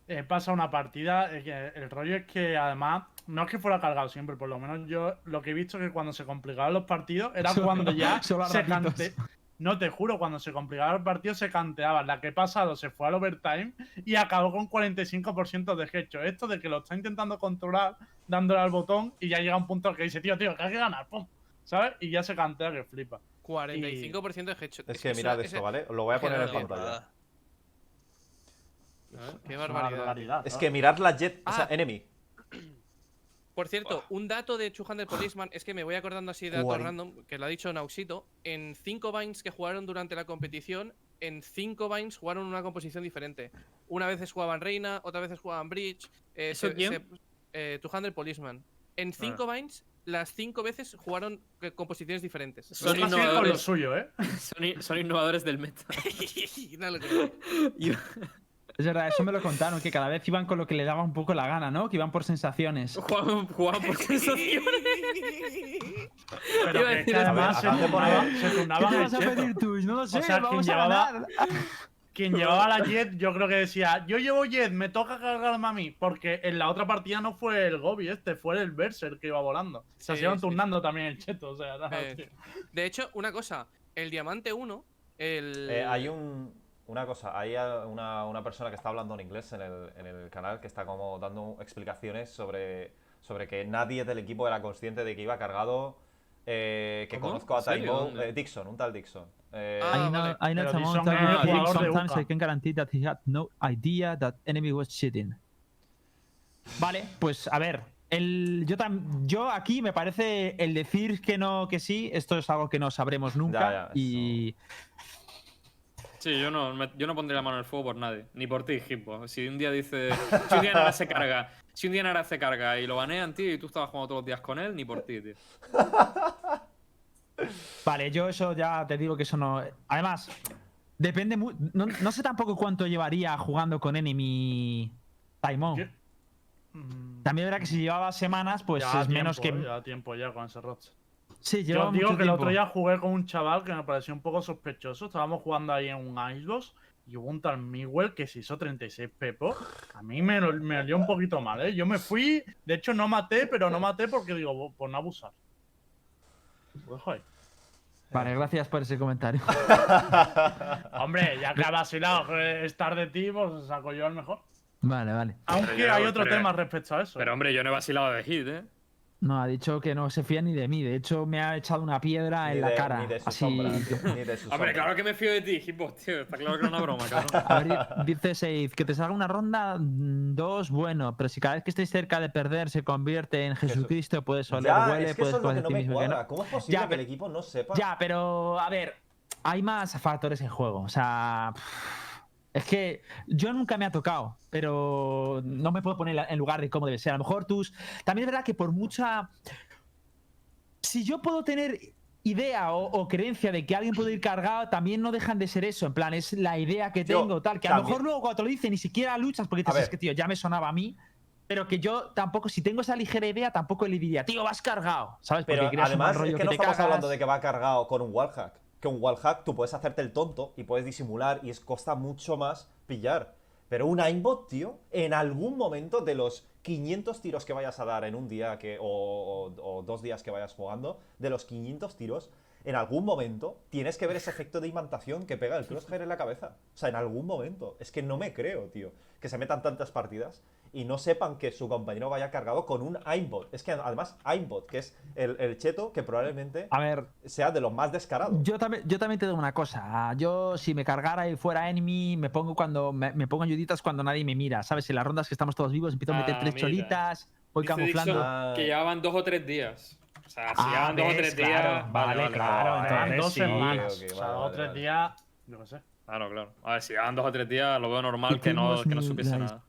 He pasado una partida. el rollo es que además, no es que fuera cargado siempre, por lo menos yo lo que he visto es que cuando se complicaban los partidos era cuando ya se, cante- No te juro, cuando se complicaba el partido se canteaba. La que he pasado se fue al overtime y acabó con 45% de hecho. Esto de que lo está intentando controlar, dándole al botón y ya llega un punto que dice, tío, tío, que hay que ganar, pum. ¿Sabes? Y ya se cantea que flipa. 45% de headshot. Es que mirad esto, ¿vale? Os lo voy a poner en pantalla. Qué barbaridad. barbaridad, Es que mirad la jet, o sea, Ah. enemy. Por cierto, un dato de 200 Policeman es que me voy acordando así de datos random, que lo ha dicho Nauxito. En 5 Vines que jugaron durante la competición, en 5 Vines jugaron una composición diferente. Una vez jugaban Reina, otra vez jugaban Bridge. Eh, ¿Eso quién? eh, 200 Policeman. En 5 Vines, las 5 veces jugaron eh, composiciones diferentes. Son Los con lo innovadores. suyo, ¿eh? Son, son innovadores del meta. No lo creo. Y- Es verdad, eso me lo contaron, que cada vez iban con lo que le daba un poco la gana, ¿no? Que iban por sensaciones. Jugaban, jugaban por sensaciones. Pero Iba a que, decir además se turnaban, se ¿Qué turnaban te el vas a cheto. pedir tú? No lo sé, sea, quien vamos a llevaba- ganar. Quien llevaba la Jet, yo creo que decía, yo llevo Jet, me toca cargarme a mí. Porque en la otra partida no fue el Gobi este, fue el Berser que iba volando. Se Sí, iban sí. turnando también el cheto, o sea, nada, Eh. De hecho, una cosa, el Diamante 1, el... Eh, hay un, una cosa, hay una, una persona que está hablando en inglés en el, en el canal que está como dando explicaciones sobre, sobre que nadie del equipo era consciente de que iba cargado, eh, que ¿Cómo? conozco a ¿Dónde? eh, Dixon, un tal Dixon. Eh, Ah, I know, vale. I know Pero someone Dixon that es I sometimes can guarantee that he had no idea that enemy was cheating. Vale, pues a ver, el, yo, tam- yo aquí me parece el decir que no, que sí, esto es algo que no sabremos nunca. Ya, ya, y Sí, yo no, me- yo no pondría la mano en el fuego por nadie. Ni por ti, Hippo. Si un día dice. Si un día Nara se carga. Si un día Nara se carga y lo banean, tío, y tú estabas jugando todos los días con él, ni por ti, tío. Vale, yo eso ya te digo que eso no. Además, depende mu- no, no sé tampoco cuánto llevaría jugando con Enemy Taimon. ¿Qué? También verá que si llevaba semanas, pues ya es menos que. eh, Ya tiempo ya con ese Roche. Sí, Yo os digo mucho que el otro día jugué con un chaval que me pareció un poco sospechoso. Estábamos jugando ahí en un Icebox y hubo un tal Miguel que se hizo 36 pepos. A mí me, me olió un poquito mal, ¿eh? Yo me fui, de hecho no maté, pero no maté porque digo, por no abusar. Lo dejo ahí. Vale, gracias por ese comentario. Hombre, ya que ha vacilado estar de ti, pues saco yo al mejor. vale, vale. Aunque hay otro pero- tema respecto a eso. Pero hombre, yo no he vacilado de hit, ¿eh? No, ha dicho que no se fía ni de mí. De hecho, me ha echado una piedra ni en la cara. Ni de su así. sombra. Ni de su Hombre, claro que me fío de ti, Hippo, tío. Está claro que era una broma, cabrón. A ver, di- dice Seid, que te salga una ronda, mm, dos, bueno, pero si cada vez que estés cerca de perder se convierte en Jesucristo, puedes oler, Ya, huele, es que puedes eso es lo que no me no. ¿Cómo es posible Ya, que el equipo no sepa? Ya, pero a ver, hay más factores en juego. O sea, es que yo nunca me ha tocado, pero no me puedo poner en lugar de cómo debe ser. A lo mejor tus. También es verdad que por mucha. Si yo puedo tener idea o, o creencia de que alguien puede ir cargado, también no dejan de ser eso. En plan, es la idea que Yo tengo, tal. Que a lo mejor luego cuando te lo dicen ni siquiera luchas porque A dices, que tío, ya me sonaba a mí. Pero que yo tampoco, si tengo esa ligera idea, tampoco le diría, tío, vas cargado. ¿Sabes? Porque Pero mal además rollo es que no te estamos cagas. hablando de que va cargado con un wallhack. Que un wallhack tú puedes hacerte el tonto y puedes disimular y es costa mucho más pillar. Pero un aimbot, tío, en algún momento de los 500 tiros que vayas a dar en un día que, o, o- o dos días que vayas jugando, de los 500 tiros, en algún momento tienes que ver ese efecto de imantación que pega el crosshair en la cabeza. O sea, en algún momento. Es que no me creo, tío, que se metan tantas partidas y no sepan que su compañero vaya cargado con un aimbot. Es que además aimbot, que es el, el cheto que probablemente A ver, sea de los más descarados. Yo también, yo también te digo una cosa. Yo, si me cargara y fuera enemy, me pongo cuando me, me pongo ayuditas cuando nadie me mira. ¿Sabes? En las rondas que estamos todos vivos, empiezo a meter Ah, tres mira. cholitas, voy Dice camuflando. Dixon que llevaban dos o tres días. O sea, si Ah, llevaban dos o tres días. claro, vale, claro, vale. entonces dos sí. semanas. ok, o sea, vale, dos o tres vale. días, qué sé. Claro, claro. A ver, si llevaban dos o tres días, lo veo normal que no, que no supiese nada.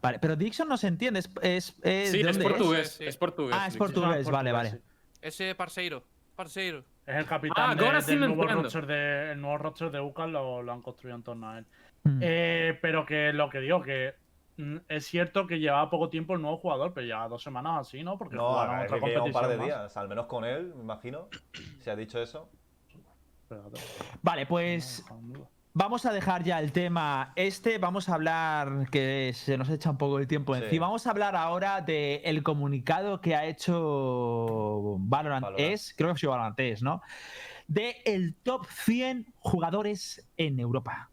Vale, pero Dixon no se entiende. Es, es, es- Sí, ¿de es portugués. Sí. Es portugués. Ah, es portugués. Son vale, vale. Ese parceiro. Parceiro. Es el capitán Ah, de- ahora sí del me nuevo roster de, el nuevo roster de UCAL lo, lo han construido en torno a él. Mm. Eh, pero que lo que digo, que mm, es cierto que llevaba poco tiempo el nuevo jugador, pero ya dos semanas así, ¿no? Porque No, jugaron otra que lleva un par de competición más. días, al menos con él, me imagino. Si ha dicho eso. Vale, pues. Vamos a dejar ya el tema este. Vamos a hablar, que se nos echa un poco el tiempo Sí. encima. Vamos a hablar ahora del comunicado que ha hecho Valorant, Valorant. es, creo que ha sido Valorant es, ¿no? de el top 100 jugadores en Europa.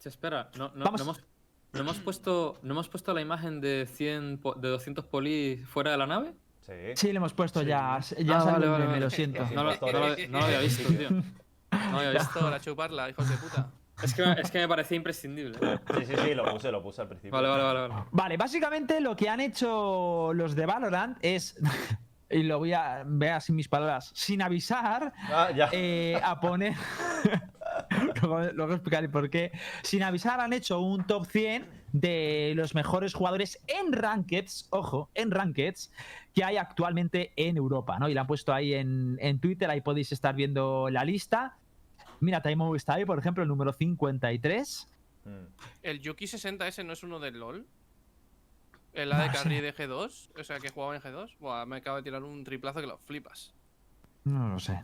Che, espera, no, no, Vamos. no hemos, no hemos puesto, ¿no hemos puesto la imagen de 100 po- de 200 polis fuera de la nave? Sí. Sí, le hemos puesto ya. Ya Ah, vale, vale, vale. lo siento. No, no lo- de- no lo había visto, tío. No lo había visto. Esto, la chuparla, hijos de puta. Es que, me- es que me parecía imprescindible. Sí, sí, sí, lo puse, lo puse al principio. Vale, vale, vale. vale. Vale, básicamente lo que han hecho los de Valorant es. Y lo voy a ver así mis palabras. Sin avisar, Ah, ya. eh, a poner. luego, luego explicaré por qué. Sin avisar, han hecho un top 100 de los mejores jugadores en Rankeds, ojo, en Rankeds, que hay actualmente en Europa, ¿no? Y la han puesto ahí en, en Twitter, ahí podéis estar viendo la lista. Mira, está ahí, por ejemplo, el número 53. Mm. ¿El Yuki 60 ese no es uno del LOL? ¿El AD No Carry de G2? O sea, que jugaba en G2. Buah, me acabo de tirar un triplazo que lo flipas. No lo sé.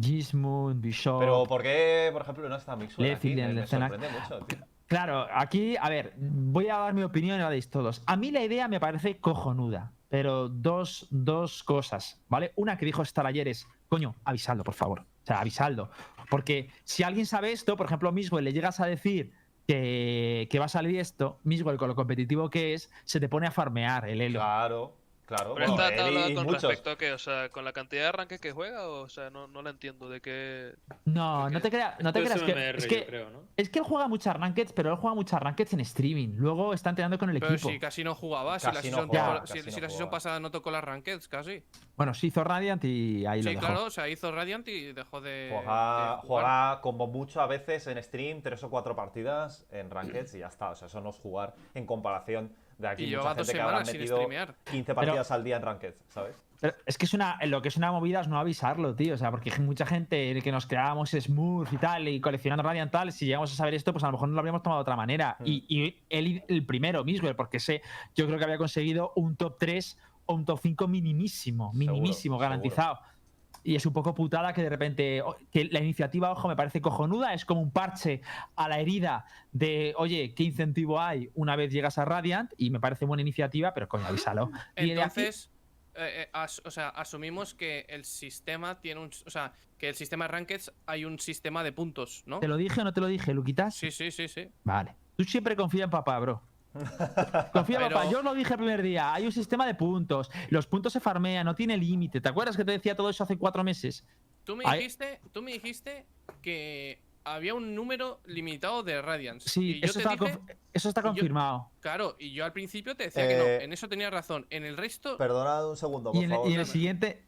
Gizmoon, Bishop. Pero ¿por qué, por ejemplo, no está aquí? en Me, me escena. sorprende mucho, tío. Claro, aquí, a ver, voy a dar mi opinión y la deis todos. A mí la idea me parece cojonuda, pero dos, dos cosas, ¿vale? Una que dijo Star ayer es, coño, avisadlo, por favor. O sea, avisadlo. Porque si alguien sabe esto, por ejemplo, Miswell, le llegas a decir que, que va a salir esto, Miswell, con lo competitivo que es, se te pone a farmear el elo. Claro, claro. Pero Bueno, está, hablando con muchos. respecto a que, o sea, con la cantidad de arranques que juega, o sea, no, no la entiendo de qué. No, no te, crea- no te creas es que, es que. creo, ¿no? Es que él juega muchas rankeds, pero él juega muchas rankeds en streaming. Luego está entrenando con el Pero equipo. si casi no jugaba, si la Casi no season, jugaba, si- casi si no la season jugaba. pasada no tocó las rankeds, casi. Bueno, se hizo Radiant y ahí lo Sí, claro, o sea, hizo Radiant y dejó de. Juega, de jugar. juega como mucho a veces en stream, tres o cuatro partidas en Rankeds y ya está. O sea, eso no es jugar en comparación de aquí Y mucha llevaba gente dos que habrá semanas sin metido streamear. 15 partidas al día en Rankeds, ¿sabes? Pero es que es una, lo que es una movida es no avisarlo, tío. O sea, porque mucha gente que nos creábamos Smooth y tal, y coleccionando Radiant tal, si llegamos a saber esto, pues a lo mejor no lo habríamos tomado de otra manera. Hmm. Y, y él, el primero, Miswell, porque sé, yo creo que había conseguido un top 3 o un top 5 minimísimo, minimísimo, seguro. garantizado. Y es un poco putada que de repente. Que la iniciativa, ojo, me parece cojonuda. Es como un parche a la herida de, oye, ¿qué incentivo hay una vez llegas a Radiant? Y me parece buena iniciativa, pero coño, avísalo. Entonces, eh, eh, as- o sea, asumimos que el sistema tiene un. O sea, que el sistema de rankeds hay un sistema de puntos, ¿no? ¿Te lo dije o no te lo dije, Luquitas? Sí, sí, sí, sí. Vale. Tú siempre confía en papá, bro. Confía Pero- papá. Yo os lo dije el primer día. Hay un sistema de puntos. Los puntos se farmean, no tiene límite. ¿Te acuerdas que te decía todo eso hace cuatro meses? Tú me dijiste, tú me dijiste que había un número limitado de Radiance. Sí, y yo eso te está, dije, conf- eso está y yo- confirmado. claro, y yo al principio te decía que no, Eh, en eso tenías razón. En el resto, Perdona un segundo, por Y en, favor. y en el siguiente.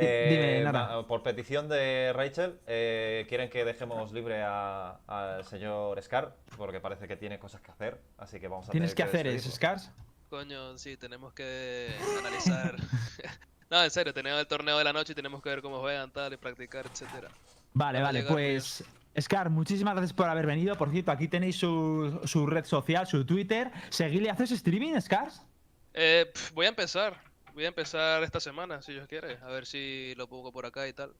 Eh, Dime, Nara. na- por petición de Rachel, eh, quieren que dejemos libre a- al señor Scar, porque parece que tiene cosas que hacer, así que vamos a ¿Tienes que hacer es, despedirlo. Scars? Coño, sí, tenemos que analizar. no, en serio, tenemos el torneo de la noche y tenemos que ver cómo juegan, tal, y practicar, etcétera. Vale, vale. Pues. Scar, muchísimas gracias por haber venido. Por cierto, aquí tenéis su, su red social, su Twitter. Seguidle, ¿haces streaming, Scars? Eh, voy a empezar. Voy a empezar esta semana, si Dios quiere. A ver si lo pongo por acá y tal.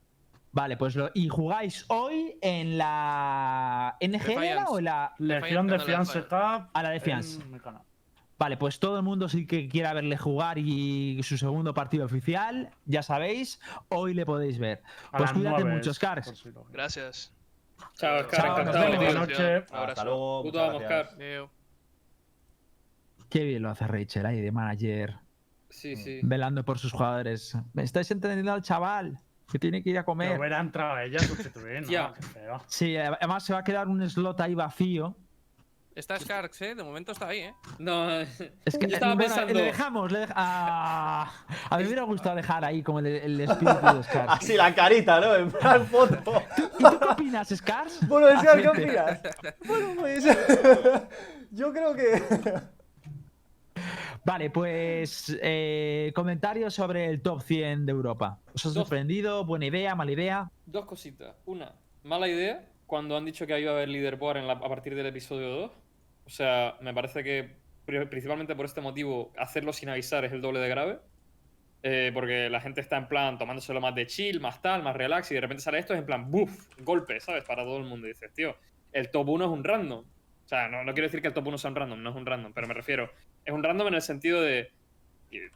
Vale, pues lo. ¿Y jugáis hoy en la NGL o en la. Legión Defiance. Cup. A la Defiance. Vale, pues todo el mundo sí que quiera verle jugar y su segundo partido oficial, ya sabéis, hoy le podéis ver. Pues cuídate mucho, lo- Gracias. Chao, Scar, Chao, nos encantado. Buenas noches. Hasta luego. Puto. Leo. Qué bien lo hace Rachel ahí de manager, Sí, sí. velando por sus jugadores. ¿Me estáis entendiendo al chaval? Que tiene que ir a comer. hubiera entrado ella sustituir, Tía. ¿no? Qué feo. Sí, además se va a quedar un slot ahí vacío. Está Skarks, ¿eh? De momento está ahí, ¿eh? No, Es que Yo estaba bueno, pensando- le dejamos, le dej- ah, a mí me hubiera gustado dejar ahí como el, el espíritu de Scars. Así la carita, ¿no? En plan foto. ¿Y tú qué opinas, Scars? Bueno, Scar, ¿qué Vente. opinas? Bueno, pues. Yo creo que. Vale, pues eh, comentarios sobre el top 100 de Europa. ¿Os ha sorprendido? ¿Buena idea? ¿Mala idea? dos cositas. Una, mala idea cuando han dicho que iba a haber leaderboard en la- a partir del episodio 2. O sea, me parece que pri- principalmente por este motivo hacerlo sin avisar es el doble de grave. Eh, porque la gente está en plan tomándoselo más de chill, más tal, más relax, y de repente sale esto es en plan, ¡buf! Golpe, ¿sabes? Para todo el mundo. Y dices, tío, el top 1 es un random. O sea, no, no quiero decir que el top 1 sea un random, no es un random, pero me refiero, es un random en el sentido de,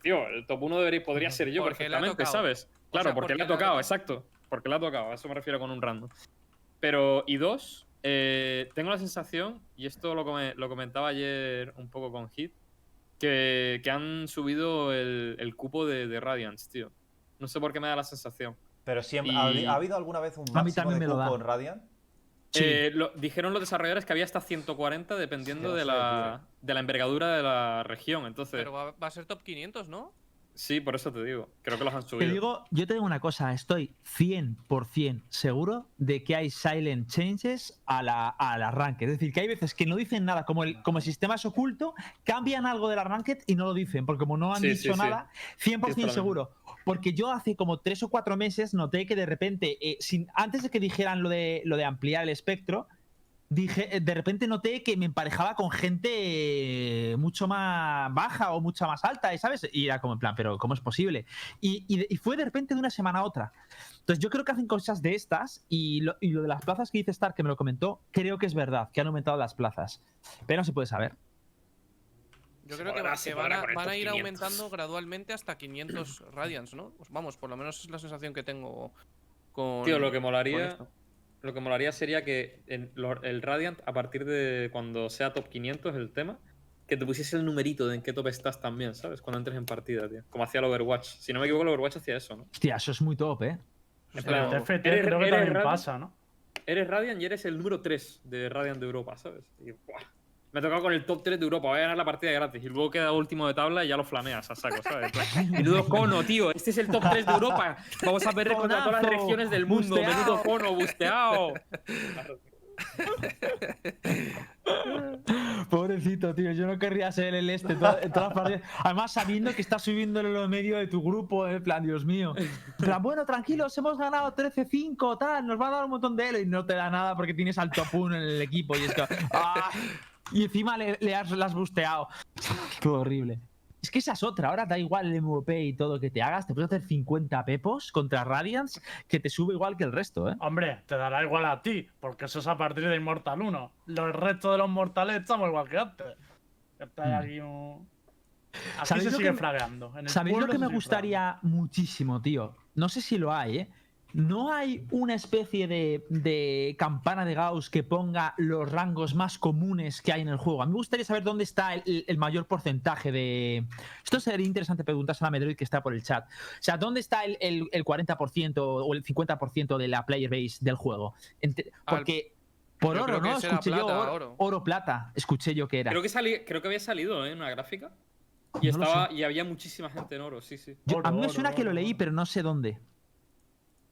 tío, el top 1 debería, podría ser yo Porque le perfectamente. ¿sabes? Claro, sea, porque, porque le ha le tocado, exacto. porque la ha tocado, a eso me refiero con un random. Pero, y dos, eh, tengo la sensación, y esto lo, come- lo comentaba ayer un poco con Hit, que, que han subido el, el cupo de, de Radiance, tío. No sé por qué me da la sensación. Pero siempre, Y- ¿ha, ha habido alguna vez un A mí máximo también de me lo cupo da. en Radiant? Sí. Eh, lo- dijeron los desarrolladores que había hasta 140 dependiendo Sí, de, la, de la envergadura de la región. Entonces, Pero va, va a ser top 500, ¿no? Sí, por eso te digo. Creo que los han Te subido. digo, yo te digo una cosa, estoy 100% seguro de que hay silent changes a la, al arranque. Es decir, que hay veces que no dicen nada, como el, como el sistema es oculto, cambian algo del arranque y no lo dicen, porque como no han Sí, dicho sí, sí. nada, 100% Esto lo seguro. Porque yo hace como tres o cuatro meses noté que de repente, eh, sin, antes de que dijeran lo de, lo de ampliar el espectro, dije, eh, de repente noté que me emparejaba con gente eh, mucho más baja o mucha más alta, ¿sabes? Y era como en plan, pero ¿cómo es posible? Y, y fue de repente de una semana a otra. Entonces yo creo que hacen cosas de estas y lo, y lo de las plazas que dice Star, que me lo comentó, creo que es verdad, que han aumentado las plazas. Pero no se puede saber. Yo creo que, podrá- van, a, van ir 500. aumentando gradualmente hasta 500 Radiance, ¿no? Pues vamos, por lo menos es la sensación que tengo con. Tío, lo que con molaría, esto. Lo que molaría sería que en lo- el Radiant, a partir de cuando sea top 500 el tema, que te pusiese el numerito de en qué top estás también, ¿sabes? Cuando entres en partida, tío. Como hacía el Overwatch. Si no me equivoco, el Overwatch hacía eso, ¿no? Hostia, eso es muy top, ¿eh? En Pero plan, el TFT eres- creo que eres también Radiant- pasa, ¿no? Eres Radiant y eres el número 3 de Radiant de Europa, ¿sabes? Y, ¡buah! Me ha tocado con el top 3 de Europa, voy a ganar la partida gratis. Y luego queda último de tabla y ya lo flameas a saco, ¿sabes? Menudo cono, tío. Este es el top 3 de Europa. Vamos a perder contra todas las regiones del mundo. Menudo cono, busteado. Pobrecito, tío, yo no querría ser el este toda- todas las partidas. Además, sabiendo que estás subiéndolo en lo medio de tu grupo, en plan, Dios mío. Plan, bueno, tranquilos, hemos ganado 13-5, tal, nos va a dar un montón de elo y no te da nada porque tienes al top 1 en el equipo y es que, ¡ah! Y encima le, le has, le has busteado. Todo horrible. Es que esa es otra, ahora da igual el MVP y todo que te hagas, te puedes hacer 50 pepos contra Radiance que te sube igual que el resto, ¿eh? Hombre, te dará igual a ti, porque eso es a partir de Immortal 1. Los restos de los mortales estamos igual que antes. Está Mm. aquí un... Aquí ¿Sabéis se lo sigue que- fragueando. En el ¿Sabéis lo que me gustaría muchísimo, tío? No sé si lo hay, ¿eh? ¿No hay una especie de, de campana de Gauss que ponga los rangos más comunes que hay en el juego? A mí me gustaría saber dónde está el, el mayor porcentaje de... Esto sería interesante preguntarse a la Medroid que está por el chat. O sea, ¿dónde está el, el- el 40% o el 50% de la player base del juego? Porque... Por yo oro, ¿no? Escuché yo plata, oro, oro. oro, plata. Escuché yo que era. Creo que, salí, creo que había salido, ¿eh? En una gráfica. Y, No estaba, y había muchísima gente en oro, sí, sí. Yo- Oro, a mí me oro, suena que lo leí, oro. pero no sé dónde.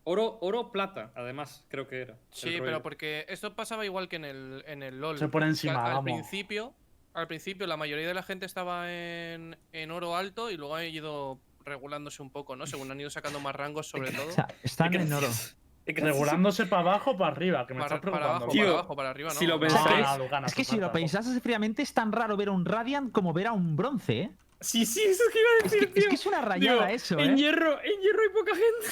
Oro, oro, plata, además, creo que era. Sí, pero porque esto pasaba igual que en el, en el LOL. Se pone encima, al, al vamos. principio, al principio la mayoría de la gente estaba en, en oro alto y luego ha ido regulándose un poco, ¿no? Según han ido sacando más rangos sobre todo. O sea, están en oro. Regulándose para abajo o para arriba, que me Para, estás para preocupando. abajo, Tío, para abajo, para arriba, ¿no? si lo pensáis-. Ah, Es que si lo pensases fríamente es tan raro ver a un Radiant como ver a un bronce, ¿eh? Sí, sí, eso es que iba a Es decir, que, es, tío. que es una rayada Digo, eso, en ¿eh? hierro, en hierro hay poca gente.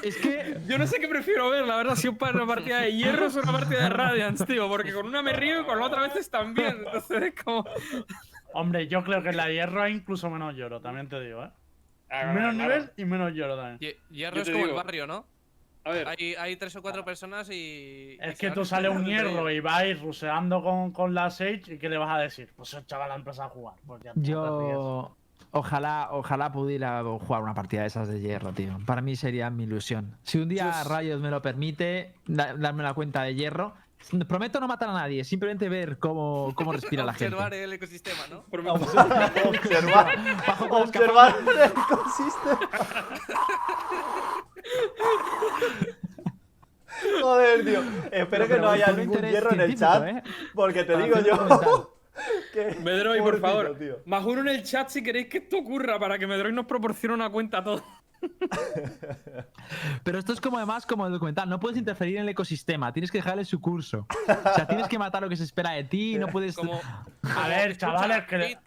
Es que Yo no sé qué prefiero ver, la verdad, si un par- una partida de hierro o una partida de Radiance, tío, porque con una me río y con la otra veces también. Entonces es como. Hombre, yo creo que en la hierro hay incluso menos lloro, también te digo, ¿eh? Ah, menos claro. nivel y menos lloro también. Hie- Hierro es como el barrio, ¿no? A ver, Hay, hay tres o cuatro personas y. y Es se que tú sales un hierro y vais ruseando con, con la Sage y ¿qué le vas a decir? Pues el chaval ha empezado a jugar. Pues ya yo ojalá, ojalá pudiera jugar una partida de esas de hierro, tío. Para mí sería mi ilusión. Si un día Dios. Rayos me lo permite, da- darme la cuenta de hierro. Prometo no matar a nadie, simplemente ver cómo, cómo respira la gente. Observar el ecosistema, ¿no? observar, observar el ecosistema. Joder, tío. Espero que no haya ningún hierro en el chat. ¿eh? Porque te Para digo yo. que- Medroy, por favor. tío. Más uno en el chat si queréis que esto ocurra para que Medroy nos proporcione una cuenta a todos. Pero esto es como además como el documental, no puedes interferir en el ecosistema, tienes que dejarle su curso. O sea, tienes que matar lo que se espera de ti, no puedes... Como, A ver, chavales, que... Hit,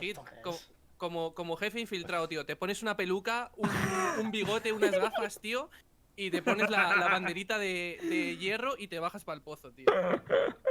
Hit, como, como, como jefe infiltrado, tío. Te pones una peluca, un, bigote, unas gafas, tío. Y te pones la, la banderita de, de hierro y te bajas para el pozo, tío.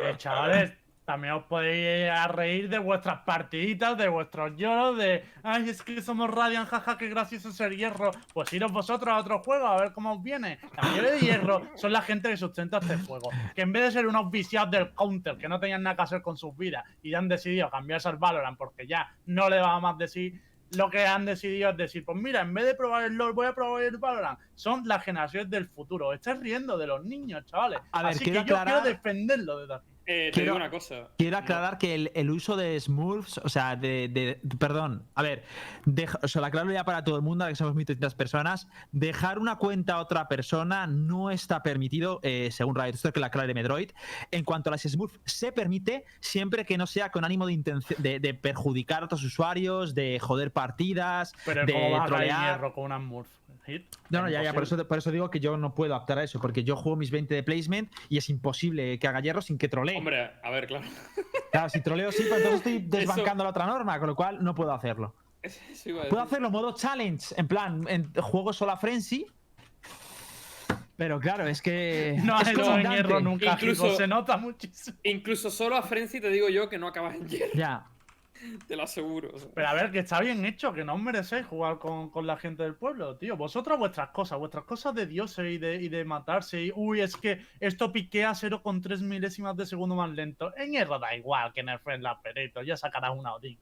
Eh, chavales, también os podéis a reír de vuestras partiditas, de vuestros lloros, de ay, es que somos Radiant, jaja, qué gracioso es el hierro. Pues iros vosotros a otro juego a ver cómo os viene. La mayoría de hierro son la gente que sustenta este juego. Que en vez de ser unos viciados del counter que no tenían nada que hacer con sus vidas y ya han decidido cambiarse al Valorant porque ya no le va más de sí, lo que han decidido es decir, pues mira, en vez de probar el LoL, voy a probar el Valorant. Son las generaciones del futuro. Estás riendo de los niños, chavales. A ver, Así que yo aclarar- quiero defenderlo desde aquí. Eh, te Quiero- digo una cosa. Quiero aclarar que el, el uso de Smurfs, o sea, de. de- perdón, a ver, deja- o sea, lo aclaro ya para todo el mundo, ahora que somos 1.300 personas. Dejar una cuenta a otra persona no está permitido, eh, según Riot, esto es que la aclare Medroid. En cuanto a las Smurfs, se permite siempre que no sea con ánimo de, de, de perjudicar a otros usuarios, de joder partidas, Pero de ¿cómo vas a caer trolear. hierro con una Murph? Hit. No, no, ya, ya, por eso, por eso digo que yo no puedo optar a eso, porque yo juego mis 20 de placement y es imposible que haga hierro sin que trolee. Hombre, a ver, claro. Claro, si troleo sí, pero entonces estoy desbancando la otra norma, con lo cual no puedo hacerlo. Eso iba a Puedo hacerlo modo challenge, en plan, en juego solo a Frenzy. Pero claro, es que. No es en comandante. hierro nunca, Incluso- se nota muchísimo. Incluso solo a Frenzy te digo yo que no acabas en hierro, Ya. te lo aseguro. Pero a ver, que está bien hecho, que no os merecéis jugar con, con la gente del pueblo, tío. Vosotros vuestras cosas, vuestras cosas de dioses y de, y de matarse. Y, uy, es que esto piquea 0,3 milésimas de segundo más lento. En hierro da igual que en el Friend la perito, ya sacarás una Odin.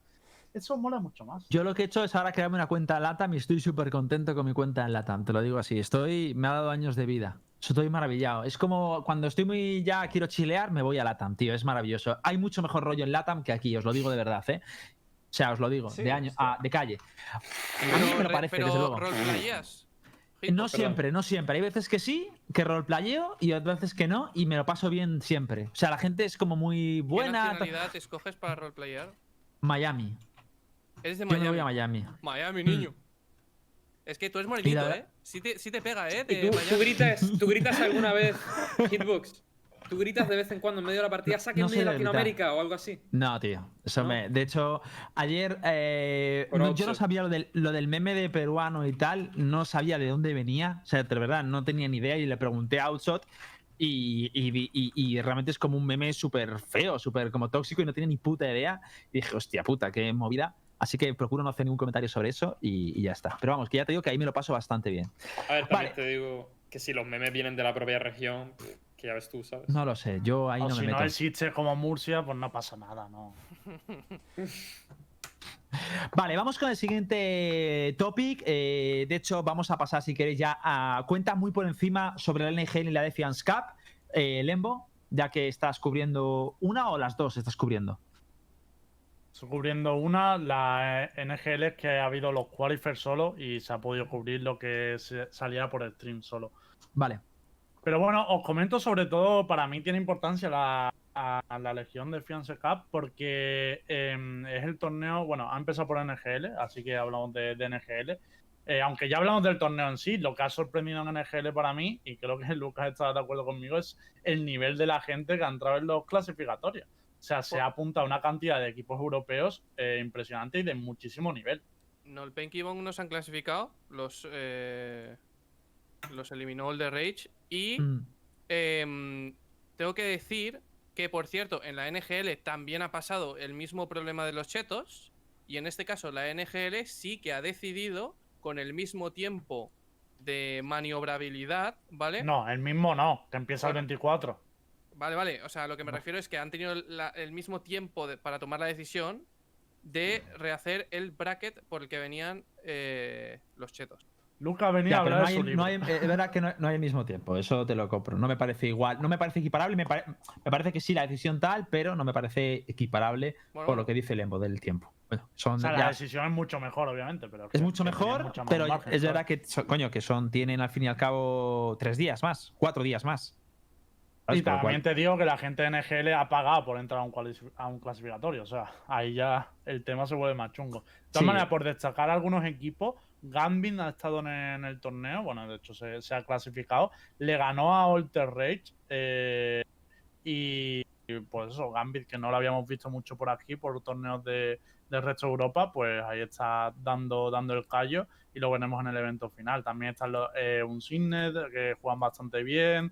Eso mola mucho más. Yo lo que he hecho es ahora crearme una cuenta en Latam y estoy súper contento con mi cuenta en Latam, te lo digo así. Estoy. Me ha dado años de vida. Estoy maravillado. Es como cuando estoy muy ya quiero chilear, me voy a Latam, tío. Es maravilloso. Hay mucho mejor rollo en Latam que aquí, os lo digo de verdad, ¿eh? O sea, os lo digo, Sí, de año, ah, de calle. A mí Pero, me lo parece, pero desde luego. roleplayas. No siempre, no siempre. Hay veces que sí, que roleplayeo y otras veces que no, y me lo paso bien siempre. O sea, la gente es como muy ¿Qué buena. nacionalidad escoges para roleplayar? Miami. Eres de Yo me voy a Miami. Miami, niño. Es que tú eres morenito, ¿eh? Sí te, sí te pega, ¿eh? ¿Y De tú, tú Miami. gritas, tú gritas alguna vez Hitbox? ¿Tú gritas de vez en cuando en medio de la partida, sáquenme no de gritar. Latinoamérica o algo así? No, tío. Eso ¿No? me. De hecho, ayer. eh, no- yo no sabía lo del, lo del meme de peruano y tal. No sabía de dónde venía. O sea, de verdad, no tenía ni idea. Y le pregunté a Outshot. Y, y- y realmente es como un meme súper feo, súper como tóxico y no tiene ni puta idea. Y dije, hostia puta, qué movida. Así que procuro no hacer ningún comentario sobre eso y, y ya está. Pero vamos, que ya te digo que ahí me lo paso bastante bien. A ver, también Vale. te digo que si los memes vienen de la propia región, que ya ves tú, ¿sabes? No lo sé, yo ahí o no si me no meto. existe como Murcia, pues no pasa nada, ¿no? Vale, vamos con el siguiente topic. Eh, de hecho, vamos a pasar, si queréis, ya a cuenta muy por encima sobre la NGL y la Defiance Cup. Eh, Lembo, ya que estás cubriendo una o las dos estás cubriendo. Estoy cubriendo una, la NGL es que ha habido los qualifiers solo y se ha podido cubrir lo que salía por el stream solo. Vale. Pero bueno, os comento sobre todo, para mí tiene importancia la, a- a la Legión de Fiance Cup porque em, es el torneo, bueno, ha empezado por NGL, así que hablamos de, de NGL. Eh, aunque ya hablamos del torneo en sí, lo que ha sorprendido en NGL para mí, y creo que Lucas está de acuerdo conmigo, es el nivel de la gente que ha entrado en los clasificatorios. O sea, se ha apuntado una cantidad de equipos europeos eh, impresionante y de muchísimo nivel. No, el Penky Bong nos han clasificado. Los, eh, los eliminó el de Rage. Y Mm, em, tengo que decir que, por cierto, en la NGL también ha pasado el mismo problema de los chetos. Y en este caso, la NGL sí que ha decidido, con el mismo tiempo de maniobrabilidad, ¿vale? No, el mismo no, que empieza el Bueno. 24. Vale, vale. O sea, lo que me No. refiero es que han tenido la- el mismo tiempo de- para tomar la decisión de rehacer el bracket por el que venían eh, los chetos. Lucas venía ya, a hablar no de su hay, libro. no hay- es verdad que no, no hay al mismo tiempo, eso te lo compro. No me parece igual, no me parece equiparable. Me, pare- me parece que sí la decisión tal, pero no me parece equiparable Bueno, por lo que dice Lembo del tiempo. Bueno, son O sea, ya- la decisión es mucho mejor, obviamente, pero... Es que- mucho mejor, pero margen, es ¿sabes? verdad que, coño, que son, tienen al fin y al cabo tres días más, cuatro días más. ¿Sabes? Y también cual- te digo que la gente de NGL ha pagado por entrar a un, cuali- a un clasificatorio. O sea, ahí ya el tema se vuelve más chungo. De todas Sí. maneras, por destacar algunos equipos, Gambit ha estado en, en el torneo. Bueno, de hecho se, se ha clasificado. Le ganó a Alter Rage. eh, y, y, pues eso, Gambit, que no lo habíamos visto mucho por aquí, por torneos de, del resto de Europa, pues ahí está dando, dando el callo y lo veremos en el evento final. También están los, eh, un Signet, que juegan bastante bien,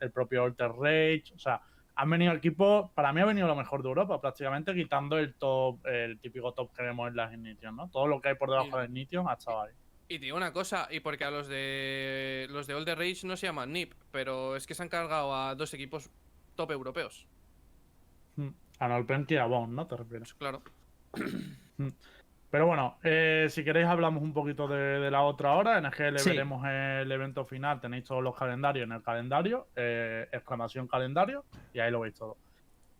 el propio Alter Rage, o sea, han venido equipos, para mí ha venido lo mejor de Europa, prácticamente quitando el top, el típico top que vemos en las Ignition, ¿no? Todo lo que hay por debajo de Ignition ha estado ahí. Y te digo una cosa, y porque a los de los de the Rage no se llaman NIP, pero es que se han cargado a dos equipos top europeos. Mm. A Nolpenki y a Bond, ¿no? Te refieres. Pues claro. Pero bueno, eh, si queréis hablamos un poquito de, de la otra hora. En EGL Sí. veremos el evento final. Tenéis todos los calendarios en el calendario. eh, exclamación calendario. Y ahí lo veis todo.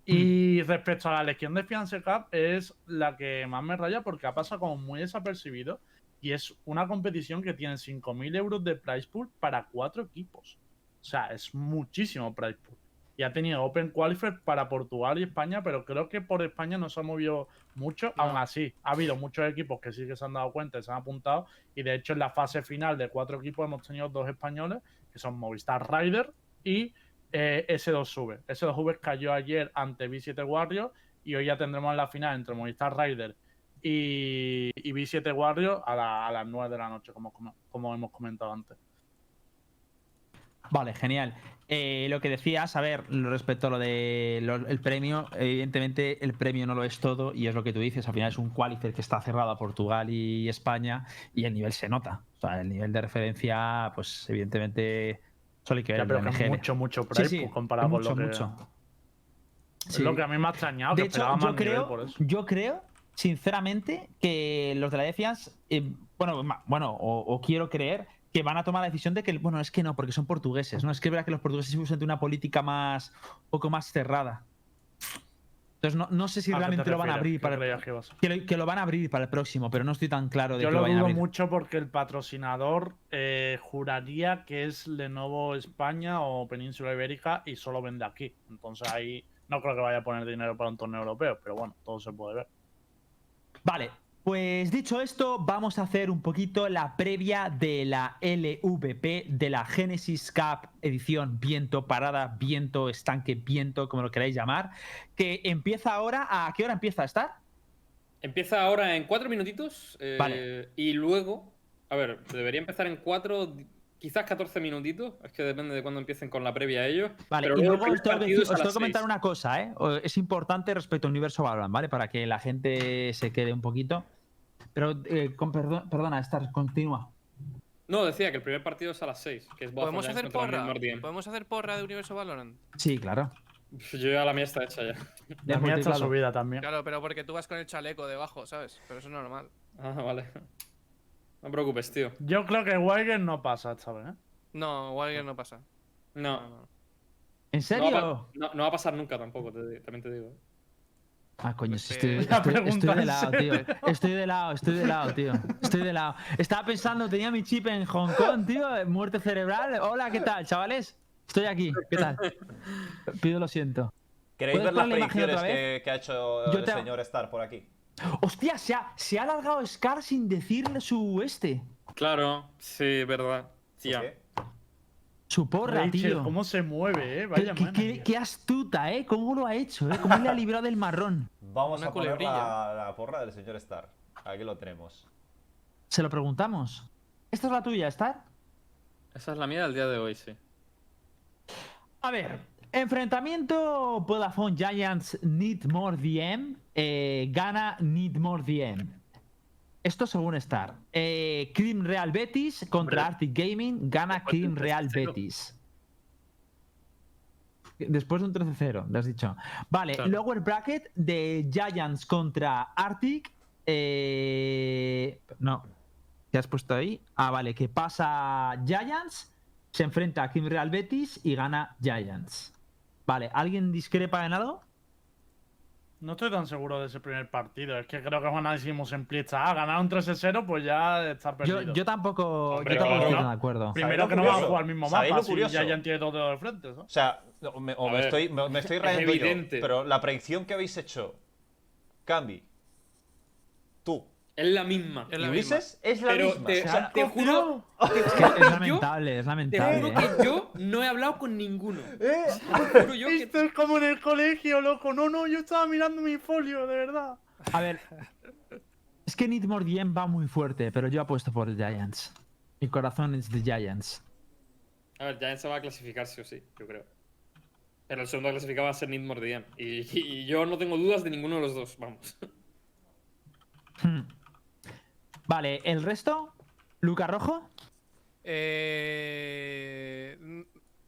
Y respecto a la Legión de Fiance Cup, es la que más me raya porque ha pasado como muy desapercibido. Y es una competición que tiene 5.000 euros de prize pool para cuatro equipos. O sea, es muchísimo prize pool. Y ha tenido Open Qualifier para Portugal y España, pero creo que por España no se ha movido mucho. No. Aún así, ha habido muchos equipos que sí que se han dado cuenta y se han apuntado. Y de hecho, en la fase final de cuatro equipos hemos tenido dos españoles, que son Movistar Rider y eh, S2 Sube. S2 Sube cayó ayer ante B7 Warriors y hoy ya tendremos la final entre Movistar Rider y, y B7 Warriors a, la- a las 9 de la noche, como, como, como hemos comentado antes. Vale, genial. Eh, lo que decías, a ver, respecto a lo del premio, evidentemente el premio no lo es todo y es lo que tú dices, al final es un qualifier que está cerrado a Portugal y España y el nivel se nota. O sea, el nivel de referencia, pues evidentemente solo hay que ver Ya, pero de que es mucho, mucho sí, pool comparado es con mucho, lo que... mucho. Es Sí. lo que a mí me ha extrañado, De que hecho, yo más nivel creo, por eso. yo creo, sinceramente, que los de la Defiance, eh, bueno, bueno, o, o quiero creer que van a tomar la decisión de que, bueno, es que no, porque son portugueses, ¿no? Es que es verdad que los portugueses usan de una política más, un poco más cerrada. Entonces, no, no sé si ¿A qué te realmente lo van a abrir ¿Qué para el, que lo, que lo van a abrir para el próximo, pero no estoy tan claro de Yo que lo lo dudo abrir. mucho porque el patrocinador eh, juraría que es Lenovo España o Península Ibérica y solo vende aquí. Entonces ahí no creo que vaya a poner dinero para un torneo europeo, pero bueno, todo se puede ver. Vale, pues dicho esto, vamos a hacer un poquito la previa de la LVP de la Genesis Cup edición viento, parada, viento, estanque, viento, como lo queráis llamar, que empieza ahora. ¿A qué hora empieza a estar? Empieza ahora en cuatro minutitos. eh, Vale. Y luego, a ver, debería empezar en cuatro, quizás 14 minutitos. Es que depende de cuándo empiecen con la previa ellos. Vale, Pero y luego os tengo que, os tengo comentar una cosa, ¿eh? Es importante respecto al universo Valorant, ¿vale? Para que la gente se quede un poquito. Pero, eh, con perdón- perdona, Star, continúa. No, decía que el primer partido es a las 6. Que es ¿Podemos hacer porra? ¿Podemos hacer porra de Universo Valorant? Sí, claro. Yo ya la mía está hecha ya. La mía está subida también. Claro, pero porque tú vas con el chaleco debajo, ¿sabes? Pero eso es normal. Ah, vale. No te preocupes, tío. Yo creo que Weiger no pasa vez, ¿eh? No, Walker no pasa. No. No, no. ¿En No serio? va, a pa- no- no va a pasar nunca tampoco, te- también te digo. Ah, coño, si Pues, estoy, estoy- de lado, tío. Estoy de lado, estoy de lado, tío. Estoy de lado. Estaba pensando, tenía mi chip en Hong Kong, tío. Muerte cerebral. Hola, ¿qué tal, chavales? Estoy aquí, ¿qué tal? Pido lo siento. ¿Queréis ¿Puedes ver las la predicciones que, que ha hecho Yo el te- señor Star por aquí? Hostia, se ha, se ha alargado Scar sin decirle su este. Claro, sí, verdad. ¿Por Tía. qué? Su porra, Rachel, tío. cómo se mueve, ¿eh? Qué, Vaya qué- mana, qué- tío. qué astuta, ¿eh? ¿Cómo lo ha hecho, eh? ¿Cómo le ha librado del marrón? Vamos Una a poner la, la porra del señor Star. Aquí lo tenemos. Se lo preguntamos. ¿Esta es la tuya, Star? Esa es la mía del día de hoy, sí. A ver, enfrentamiento Vodafone Giants Need More DM. eh, gana Need More DM. Esto según Star. Eh, Cream Real Betis contra Hombre. Arctic Gaming. Gana Cream Real 13-0. Betis. Después de un 13-0, le has dicho. Vale, Claro. lower bracket de Giants contra Arctic. eh, no. ¿Qué has puesto ahí? Ah, vale, que pasa Giants, se enfrenta a Cream Real Betis y gana Giants. Vale, ¿alguien discrepa en algo? No estoy tan seguro de ese primer partido. Es que creo que Juan hicimos en pliesta. Ah, ganar un 3-0, pues ya está Yo, perdido. yo tampoco, Hombre, yo tampoco claro. estoy tan de acuerdo. Primero ¿Sabéis que no van a jugar al mismo ¿Sabéis mapa, lo si ya ya tiene todo de frente, ¿no? O sea, o me, o me ver, estoy, me, me estoy es rayando yo, pero la predicción que habéis hecho, Cambi, Es Es la misma. la y misma. Es la Pero misma. te, O sea, te juro, te Es, que juro es yo, lamentable, es te lamentable. juro ¿eh? que yo no he hablado con ninguno. ¿eh? Te juro yo que Esto es como en el colegio, loco. No, no, yo estaba mirando mi folio, de verdad. A ver, es que Need More va muy fuerte, pero yo apuesto por Giants. Mi corazón es de Giants. A ver, Giants se va a clasificar sí o sí, yo creo. Pero el segundo clasificado va a ser Need More. Y, y yo no tengo dudas de ninguno de los dos, vamos. Hmm. Vale, ¿el resto? ¿Luca Rojo? Eh,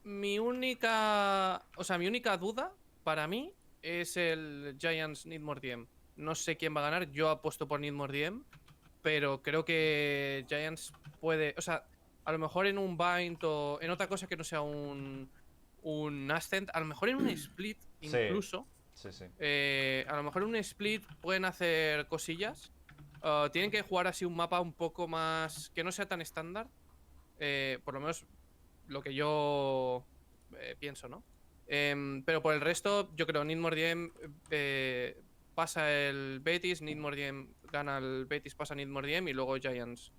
mi única. O sea, mi única duda para mí es el Giants Need More DM. No sé quién va a ganar. Yo apuesto por Need More DM. Pero creo que Giants puede. O sea, a lo mejor en un Bind o en otra cosa que no sea un. Un Ascent. A lo mejor en un Split, Sí. incluso. Sí, sí. Eh, a lo mejor en un split pueden hacer cosillas. Ah, tienen que jugar así un mapa un poco más. que no sea tan estándar. Eh, por lo menos lo que yo eh, pienso, ¿no? Em, pero por el resto, yo creo Need More DM eh, pasa el Betis, Need More DM gana el Betis, pasa Need More DM y luego Giants.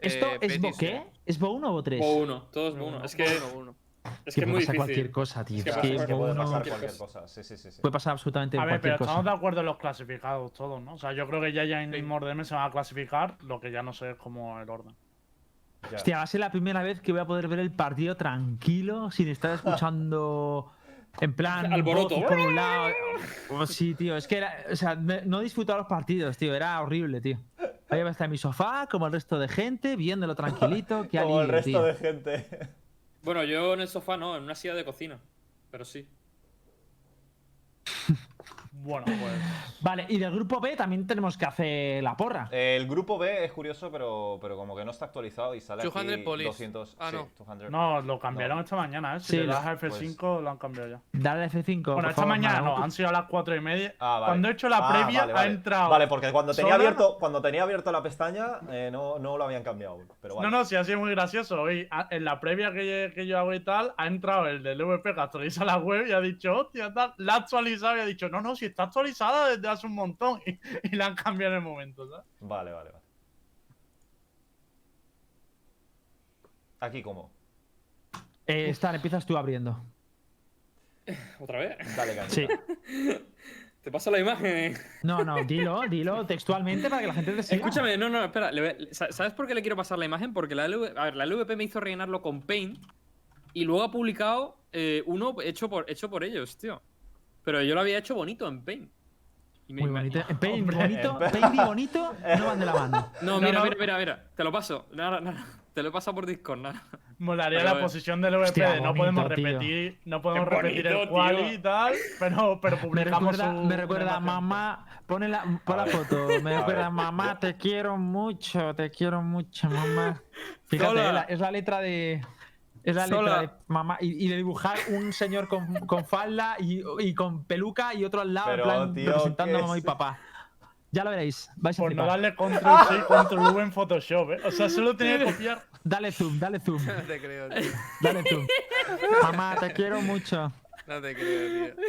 ¿Esto Eh, es Bo Betis, qué? eh, ¿Es Bo 1 o Bo 3? O uno, todos No, uno. no, Es que, uno, uno. Es, Que puede pasar cualquier cosa, tío. Es que Es puede 1 pasar cualquier cosa. cosa. Sí, sí, sí. puede pasar absolutamente A ver, pero cualquier estamos de cosa. acuerdo en los clasificados todos, ¿no? O sea, yo creo que ya ya en Sí. Mordeme se van a clasificar, lo que ya no sé es como el orden. Ya. Hostia, va a ser la primera vez que voy a poder ver el partido tranquilo, sin estar escuchando. En plan, Alboroto. por un lado. Oh, sí, tío, es que era, o sea, me- no disfrutaba los partidos, tío, era horrible, tío. Ahí va a estar en mi sofá, como el resto de gente, viéndolo tranquilito, qué Como el alivio, resto tío. de gente. Bueno, yo en el sofá no, en una silla de cocina. Pero sí. Bueno, pues. Vale, y del grupo B también tenemos que hacer la porra. El grupo B es curioso, pero, pero como que no está actualizado y sale 200 aquí police. 200. Ah, sí, no. 200. No, lo cambiaron No. esta mañana, ¿eh? Si Sí, le das a F5 lo han cambiado ya. Dale F5. Bueno, por esta favor, mañana no, han sido a las 4 y media. Ah, vale. Cuando he hecho la Ah, previa, vale, vale. ha entrado. Vale, porque cuando tenía Solar- abierto, cuando tenía abierto la pestaña, eh, no, no lo habían cambiado. Pero vale. No, no, sí, ha sido muy gracioso. Hoy, en la previa que, que yo hago y tal, ha entrado el del VP que actualiza la web y ha dicho, hostia, tal. La ha actualizado y ha dicho, no, no, si está actualizada desde hace un montón. Y, y la han cambiado en el momento, ¿sabes? Vale, vale, vale. Aquí como. Eh, Star, empiezas tú abriendo. ¿Otra vez? Dale, cañita. Sí. Te paso la imagen. No, no, dilo, dilo textualmente para que la gente te siga. Escúchame, no, no, espera. le voy- sa- ¿Sabes por qué le quiero pasar la imagen? Porque la, LV a ver, la LVP me hizo rellenarlo con Paint y luego ha publicado eh, uno hecho por, hecho por ellos, tío. Pero yo lo había hecho bonito en Paint. Y me- Muy me- bonito. Paint Hombre, bonito, en- Paint y bonito no van de la mano. No, No, mira, no. mira, mira, mira. Te lo paso. Nada, nada. Te lo he pasado por Discord, nada. Molaría Pero, la posición del VP hostia, de no bonito, podemos tío. repetir, no podemos repetir el tío. y tal, pero, pero Me publicamos recuerda, su- me recuerda una a imagen. mamá. Pone la, pon la foto. Me recuerda mamá, te quiero mucho, te quiero mucho, mamá. Fíjate, Zola. es la, es la letra de. Es la letra de mamá. Y, y de dibujar un señor con, con falda y, y con peluca y otro al lado, Pero, en plan, tío, representando ¿qué a mamá y papá. Ya lo veréis. Vais a Por no darle control C y control V en Photoshop, ¿eh? O sea, solo tenía que copiar. Dale zoom, dale zoom, No te creo, tío. dale zoom. Mamá, te quiero mucho. No te creo, tío.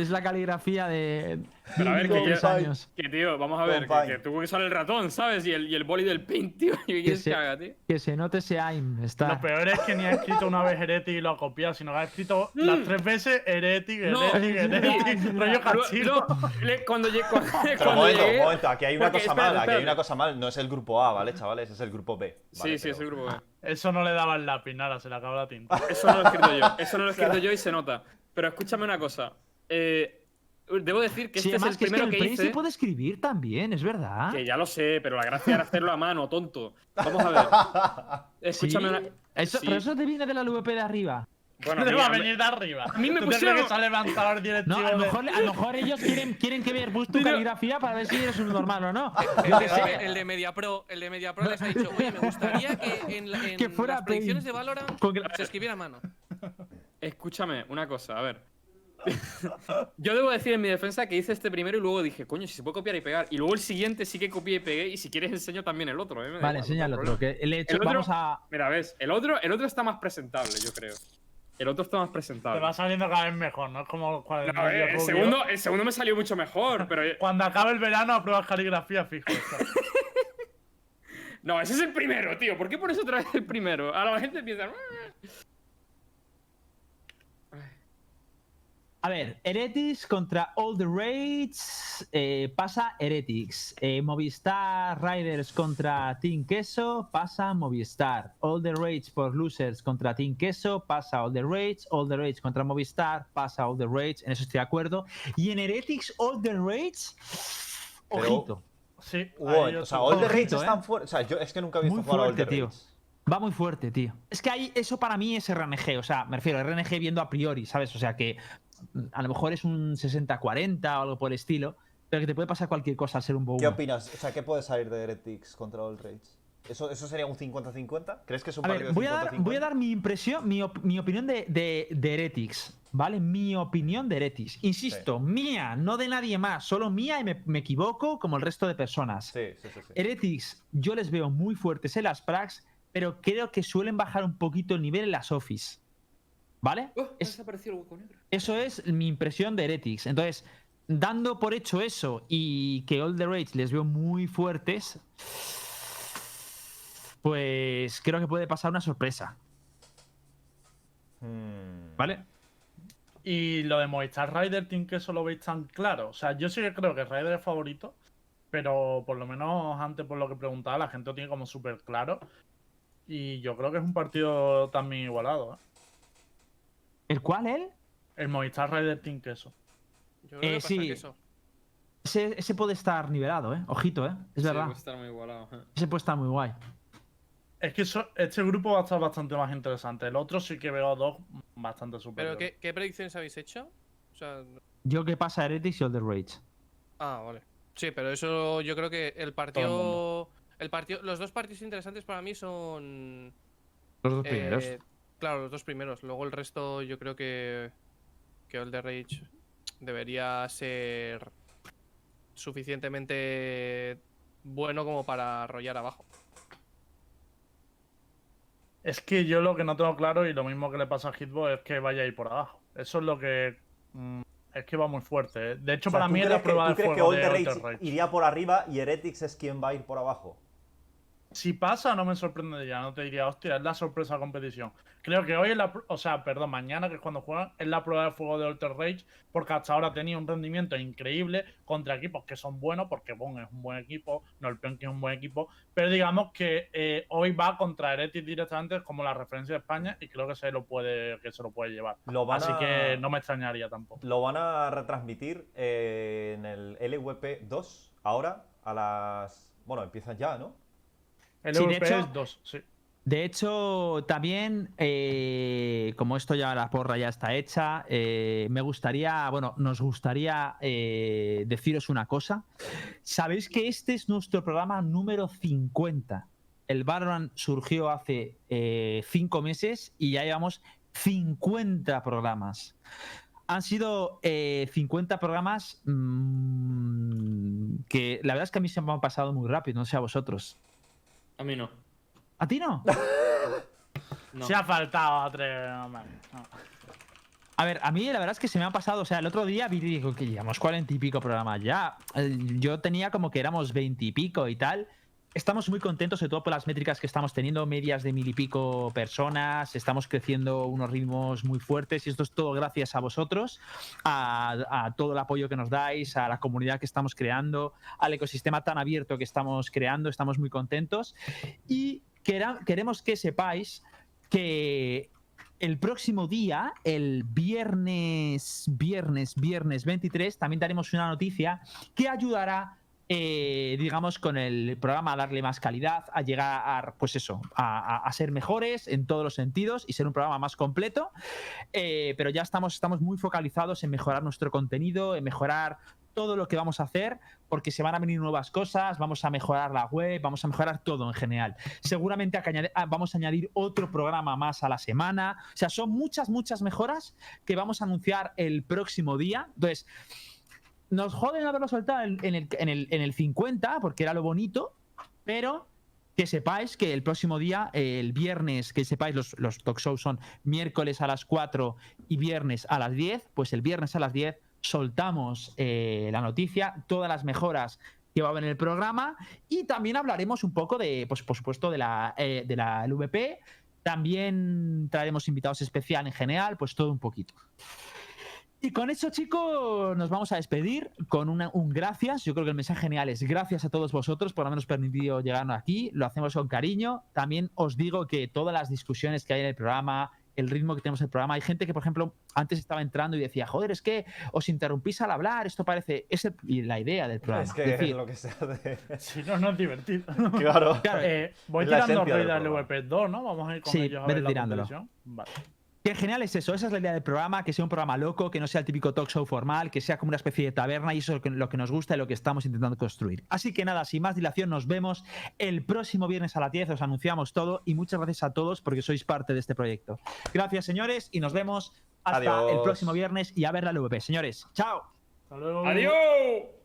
Es la caligrafía de. Pero a ver, que años. Que tío, vamos a ver, que, que tuvo que usar el ratón, ¿sabes? Y el, y el boli del paint, tío. ¿Y qué quieres se- que haga, tío? Que se note ese aim. Está. Lo peor es que ni ha escrito una vez Heretic y lo ha copiado, sino que ha escrito las tres veces Heretic, Heretic, Heretic, rollo cachilo. cuando llegué. Pero un cuando momento, llegué- un momento, aquí hay una porque, cosa espérate, mal, aquí hay una cosa mal, no es el grupo A, ¿vale, chavales? Es el grupo B. Sí, sí, es el pero- grupo B. Eso no le daba el lápiz, nada, se le acaba la tinta. Eso no lo he escrito yo. Eso no lo he escrito yo y se nota. Pero escúchame una cosa. Eh, debo decir que Sí, este es el que es que primero el que, hice. se puede escribir también, es verdad. Que ya lo sé, pero la gracia era hacerlo a mano, tonto. Vamos a ver. Sí. Escúchame una. Eso, Sí. Pero eso te viene de la LVP de arriba. Bueno, Le va a venir de arriba. a mí me ¿Tú te pusieron- que el directivo No, a lo de- mejor, a lo mejor ellos quieren, quieren que veas tu caligrafía para ver si eres un normal o no. El sé. el de MediaPro, el de MediaPro les ha dicho, oye, me gustaría que en, en Que fuera las predicciones de Valorant se escribiera a mano. Escúchame una cosa, a ver. Yo debo decir en mi defensa que hice este primero y luego dije, coño, si se puede copiar y pegar. Y luego el siguiente sí que copié y pegué. Y si quieres enseño también el otro. ¿eh? Vale, igual, enseña el no otro. Que hecho, El otro- vamos a. Mira, ves, el otro, el otro está más presentable, yo creo. El otro está más Te presentable. va saliendo cada vez mejor, ¿no? Es como cuando No, eh, el, segundo, el segundo me salió mucho mejor, pero. Cuando acabe el verano apruebas caligrafía fijo. No, ese es el primero, tío. ¿Por qué pones otra vez el primero? Ahora la gente piensa. A ver, Heretics contra All the Raids eh, pasa Heretics. Eh, Movistar Riders contra Team Queso pasa Movistar. All the Raids por Losers contra Team Queso pasa All the Raids. All the Raids contra Movistar pasa All the Raids. En eso estoy de acuerdo. Y en Heretics All the Raids, Pero- ojito. Sí, Wow, o sea, All the Rage Ojito, es ¿eh? tan fuerte. O sea, yo es que nunca he visto Muy jugar a All the fuerte, tío. Rage. Va muy fuerte, tío. Es que ahí, eso para mí es RNG, o sea, me refiero a RNG viendo a priori, ¿sabes? O sea que a lo mejor es un 60-40 o algo por el estilo, pero que te puede pasar cualquier cosa al ser un bow. ¿Qué opinas? O sea, ¿qué puede salir de Heretics contra All Rage? ¿Eso, ¿Eso sería un 50-50? ¿Crees que es un A partido ver, voy a, dar, 50-50? voy a dar mi impresión, mi, op- mi opinión de, de, de Heretics, ¿vale? Mi opinión de Heretics. Insisto, mía, no de nadie más, solo mía y me, me equivoco como el resto de personas. Sí. sí. Heretics, yo les veo muy fuertes en las pracs, pero creo que suelen bajar un poquito el nivel en las office. ¿Vale? Oh, Es- el hueco negro. Eso es mi impresión de Heretics. Entonces, dando por hecho eso y que All the Rage les veo muy fuertes, pues creo que puede pasar una sorpresa. Hmm. ¿Vale? Y lo de Movistar Rider Team que eso lo veis tan claro. O sea, yo sí que creo que Rider es favorito, pero por lo menos antes por lo que preguntaba, la gente lo tiene como súper claro. Y yo creo que es un partido también igualado. ¿eh? ¿El cual él? El Movistar Rider Team Queso. Yo creo que Eh, pasa sí. que eso. Ese, ese puede estar nivelado, ¿eh? Ojito, ¿eh? Es Sí, verdad. puede estar muy igualado. eh. Ese puede estar muy guay. Es que eso- este grupo va a estar bastante más interesante. El otro sí que veo a dos bastante ¿Pero superiores. qué, qué predicciones habéis hecho? O sea, Yo que pasa Heretics y All the Rage. ah, vale. Sí, pero eso yo creo que el partido. El partido, los dos partidos interesantes para mí son. Los dos eh, primeros. Claro, los dos primeros. Luego el resto yo creo que. Que the Rage debería ser suficientemente bueno como para arrollar abajo. Es que yo lo que no tengo claro, y lo mismo que le pasa a Hitbox, es que vaya a ir por abajo. Eso es lo que. mm, es que va muy fuerte. ¿eh? De hecho, O sea, para ¿tú mí es la que- prueba ¿Tú de crees que de Rage. iría por arriba y Heretics es quien va a ir por abajo? Si pasa, no me sorprendería. No te diría, hostia, es la sorpresa de competición. Creo que hoy es la. O sea, perdón, mañana, que es cuando juegan, es la prueba de fuego de Alter Rage. Porque hasta ahora tenía un rendimiento increíble contra equipos que son buenos. Porque Bon es un buen equipo, Norpenki es un buen equipo. Pero digamos que eh, hoy va contra Heretics directamente como la referencia de España. Y creo que se lo puede, que se lo puede llevar. Lo van Así a- que no me extrañaría tampoco. Lo van a retransmitir eh, en el LVP 2 ahora a las... Bueno, empiezan ya, ¿no? El Sí, de hecho- es 2, sí. De hecho, también, eh, como esto ya la porra ya está hecha, eh, me gustaría, bueno, nos gustaría eh, deciros una cosa. Sabéis que este es nuestro programa número 50. El Valorant surgió hace cinco meses y ya llevamos 50 programas. Han sido eh, 50 programas mm, que la verdad es que a mí se me han pasado muy rápido, no sé a vosotros. A mí no. ¿A ti no? no. Se ha faltado a tres. no. A ver, a mí la verdad es que se me ha pasado, o sea, el otro día vi digo que llevamos cuarenta y pico programas ya. Eh, Yo tenía como que éramos veinte y pico y tal. Estamos muy contentos, sobre todo por las métricas que estamos teniendo, medias de mil y pico personas, estamos creciendo unos ritmos muy fuertes y esto es todo gracias a vosotros, a, todo el apoyo que nos dais, a la comunidad que estamos creando, al ecosistema tan abierto que estamos creando, estamos muy contentos. Y queremos que sepáis que el próximo día, el viernes, viernes, viernes 23, también daremos una noticia que ayudará, eh, digamos, con el programa a darle más calidad, a llegar a, pues eso, a, ser mejores en todos los sentidos y ser un programa más completo. Eh, pero ya estamos, estamos muy focalizados en mejorar nuestro contenido, en mejorar todo lo que vamos a hacer, porque se van a venir nuevas cosas, vamos a mejorar la web, vamos a mejorar todo en general. Seguramente ah, vamos a añadir otro programa más a la semana. O sea, son muchas, muchas mejoras que vamos a anunciar el próximo día. Entonces, nos joden haberlo soltado en, el, en, el, en el 50, porque era lo bonito, pero que sepáis que el próximo día, el viernes, que sepáis, los, los talk shows son miércoles a las 4 y viernes a las 10, pues el viernes a las 10 soltamos eh, la noticia, todas las mejoras que va a haber en el programa y también hablaremos un poco de, pues por supuesto, de la, eh, de la LVP. También traeremos invitados especiales en general, pues todo un poquito. Y con eso, chicos, nos vamos a despedir con una- un gracias. Yo creo que el mensaje genial es gracias a todos vosotros por habernos permitido llegar aquí. Lo hacemos con cariño. También os digo que todas las discusiones que hay en el programa, el ritmo que tenemos en el programa, hay gente que, por ejemplo, antes estaba entrando y decía, joder, es que os interrumpís al hablar, esto parece... Es el- y la idea del programa. Es que decir, lo que sea de. Si no, no es divertido. Claro. Claro, Eh, voy tirando esencia del Raid al programa. VP2, ¿no? Vamos a ir con Sí, ellos a ver la tirándolo. Vale. Que genial es eso, esa es la idea del programa, que sea un programa loco, que no sea el típico talk show formal, que sea como una especie de taberna y eso es lo que, lo que nos gusta y lo que estamos intentando construir. Así que nada, sin más dilación, nos vemos el próximo viernes a las 10, os anunciamos todo y muchas gracias a todos porque sois parte de este proyecto. Gracias señores y nos vemos hasta el próximo viernes y a ver la LVP. Señores, chao. Hasta luego. ¡Adiós!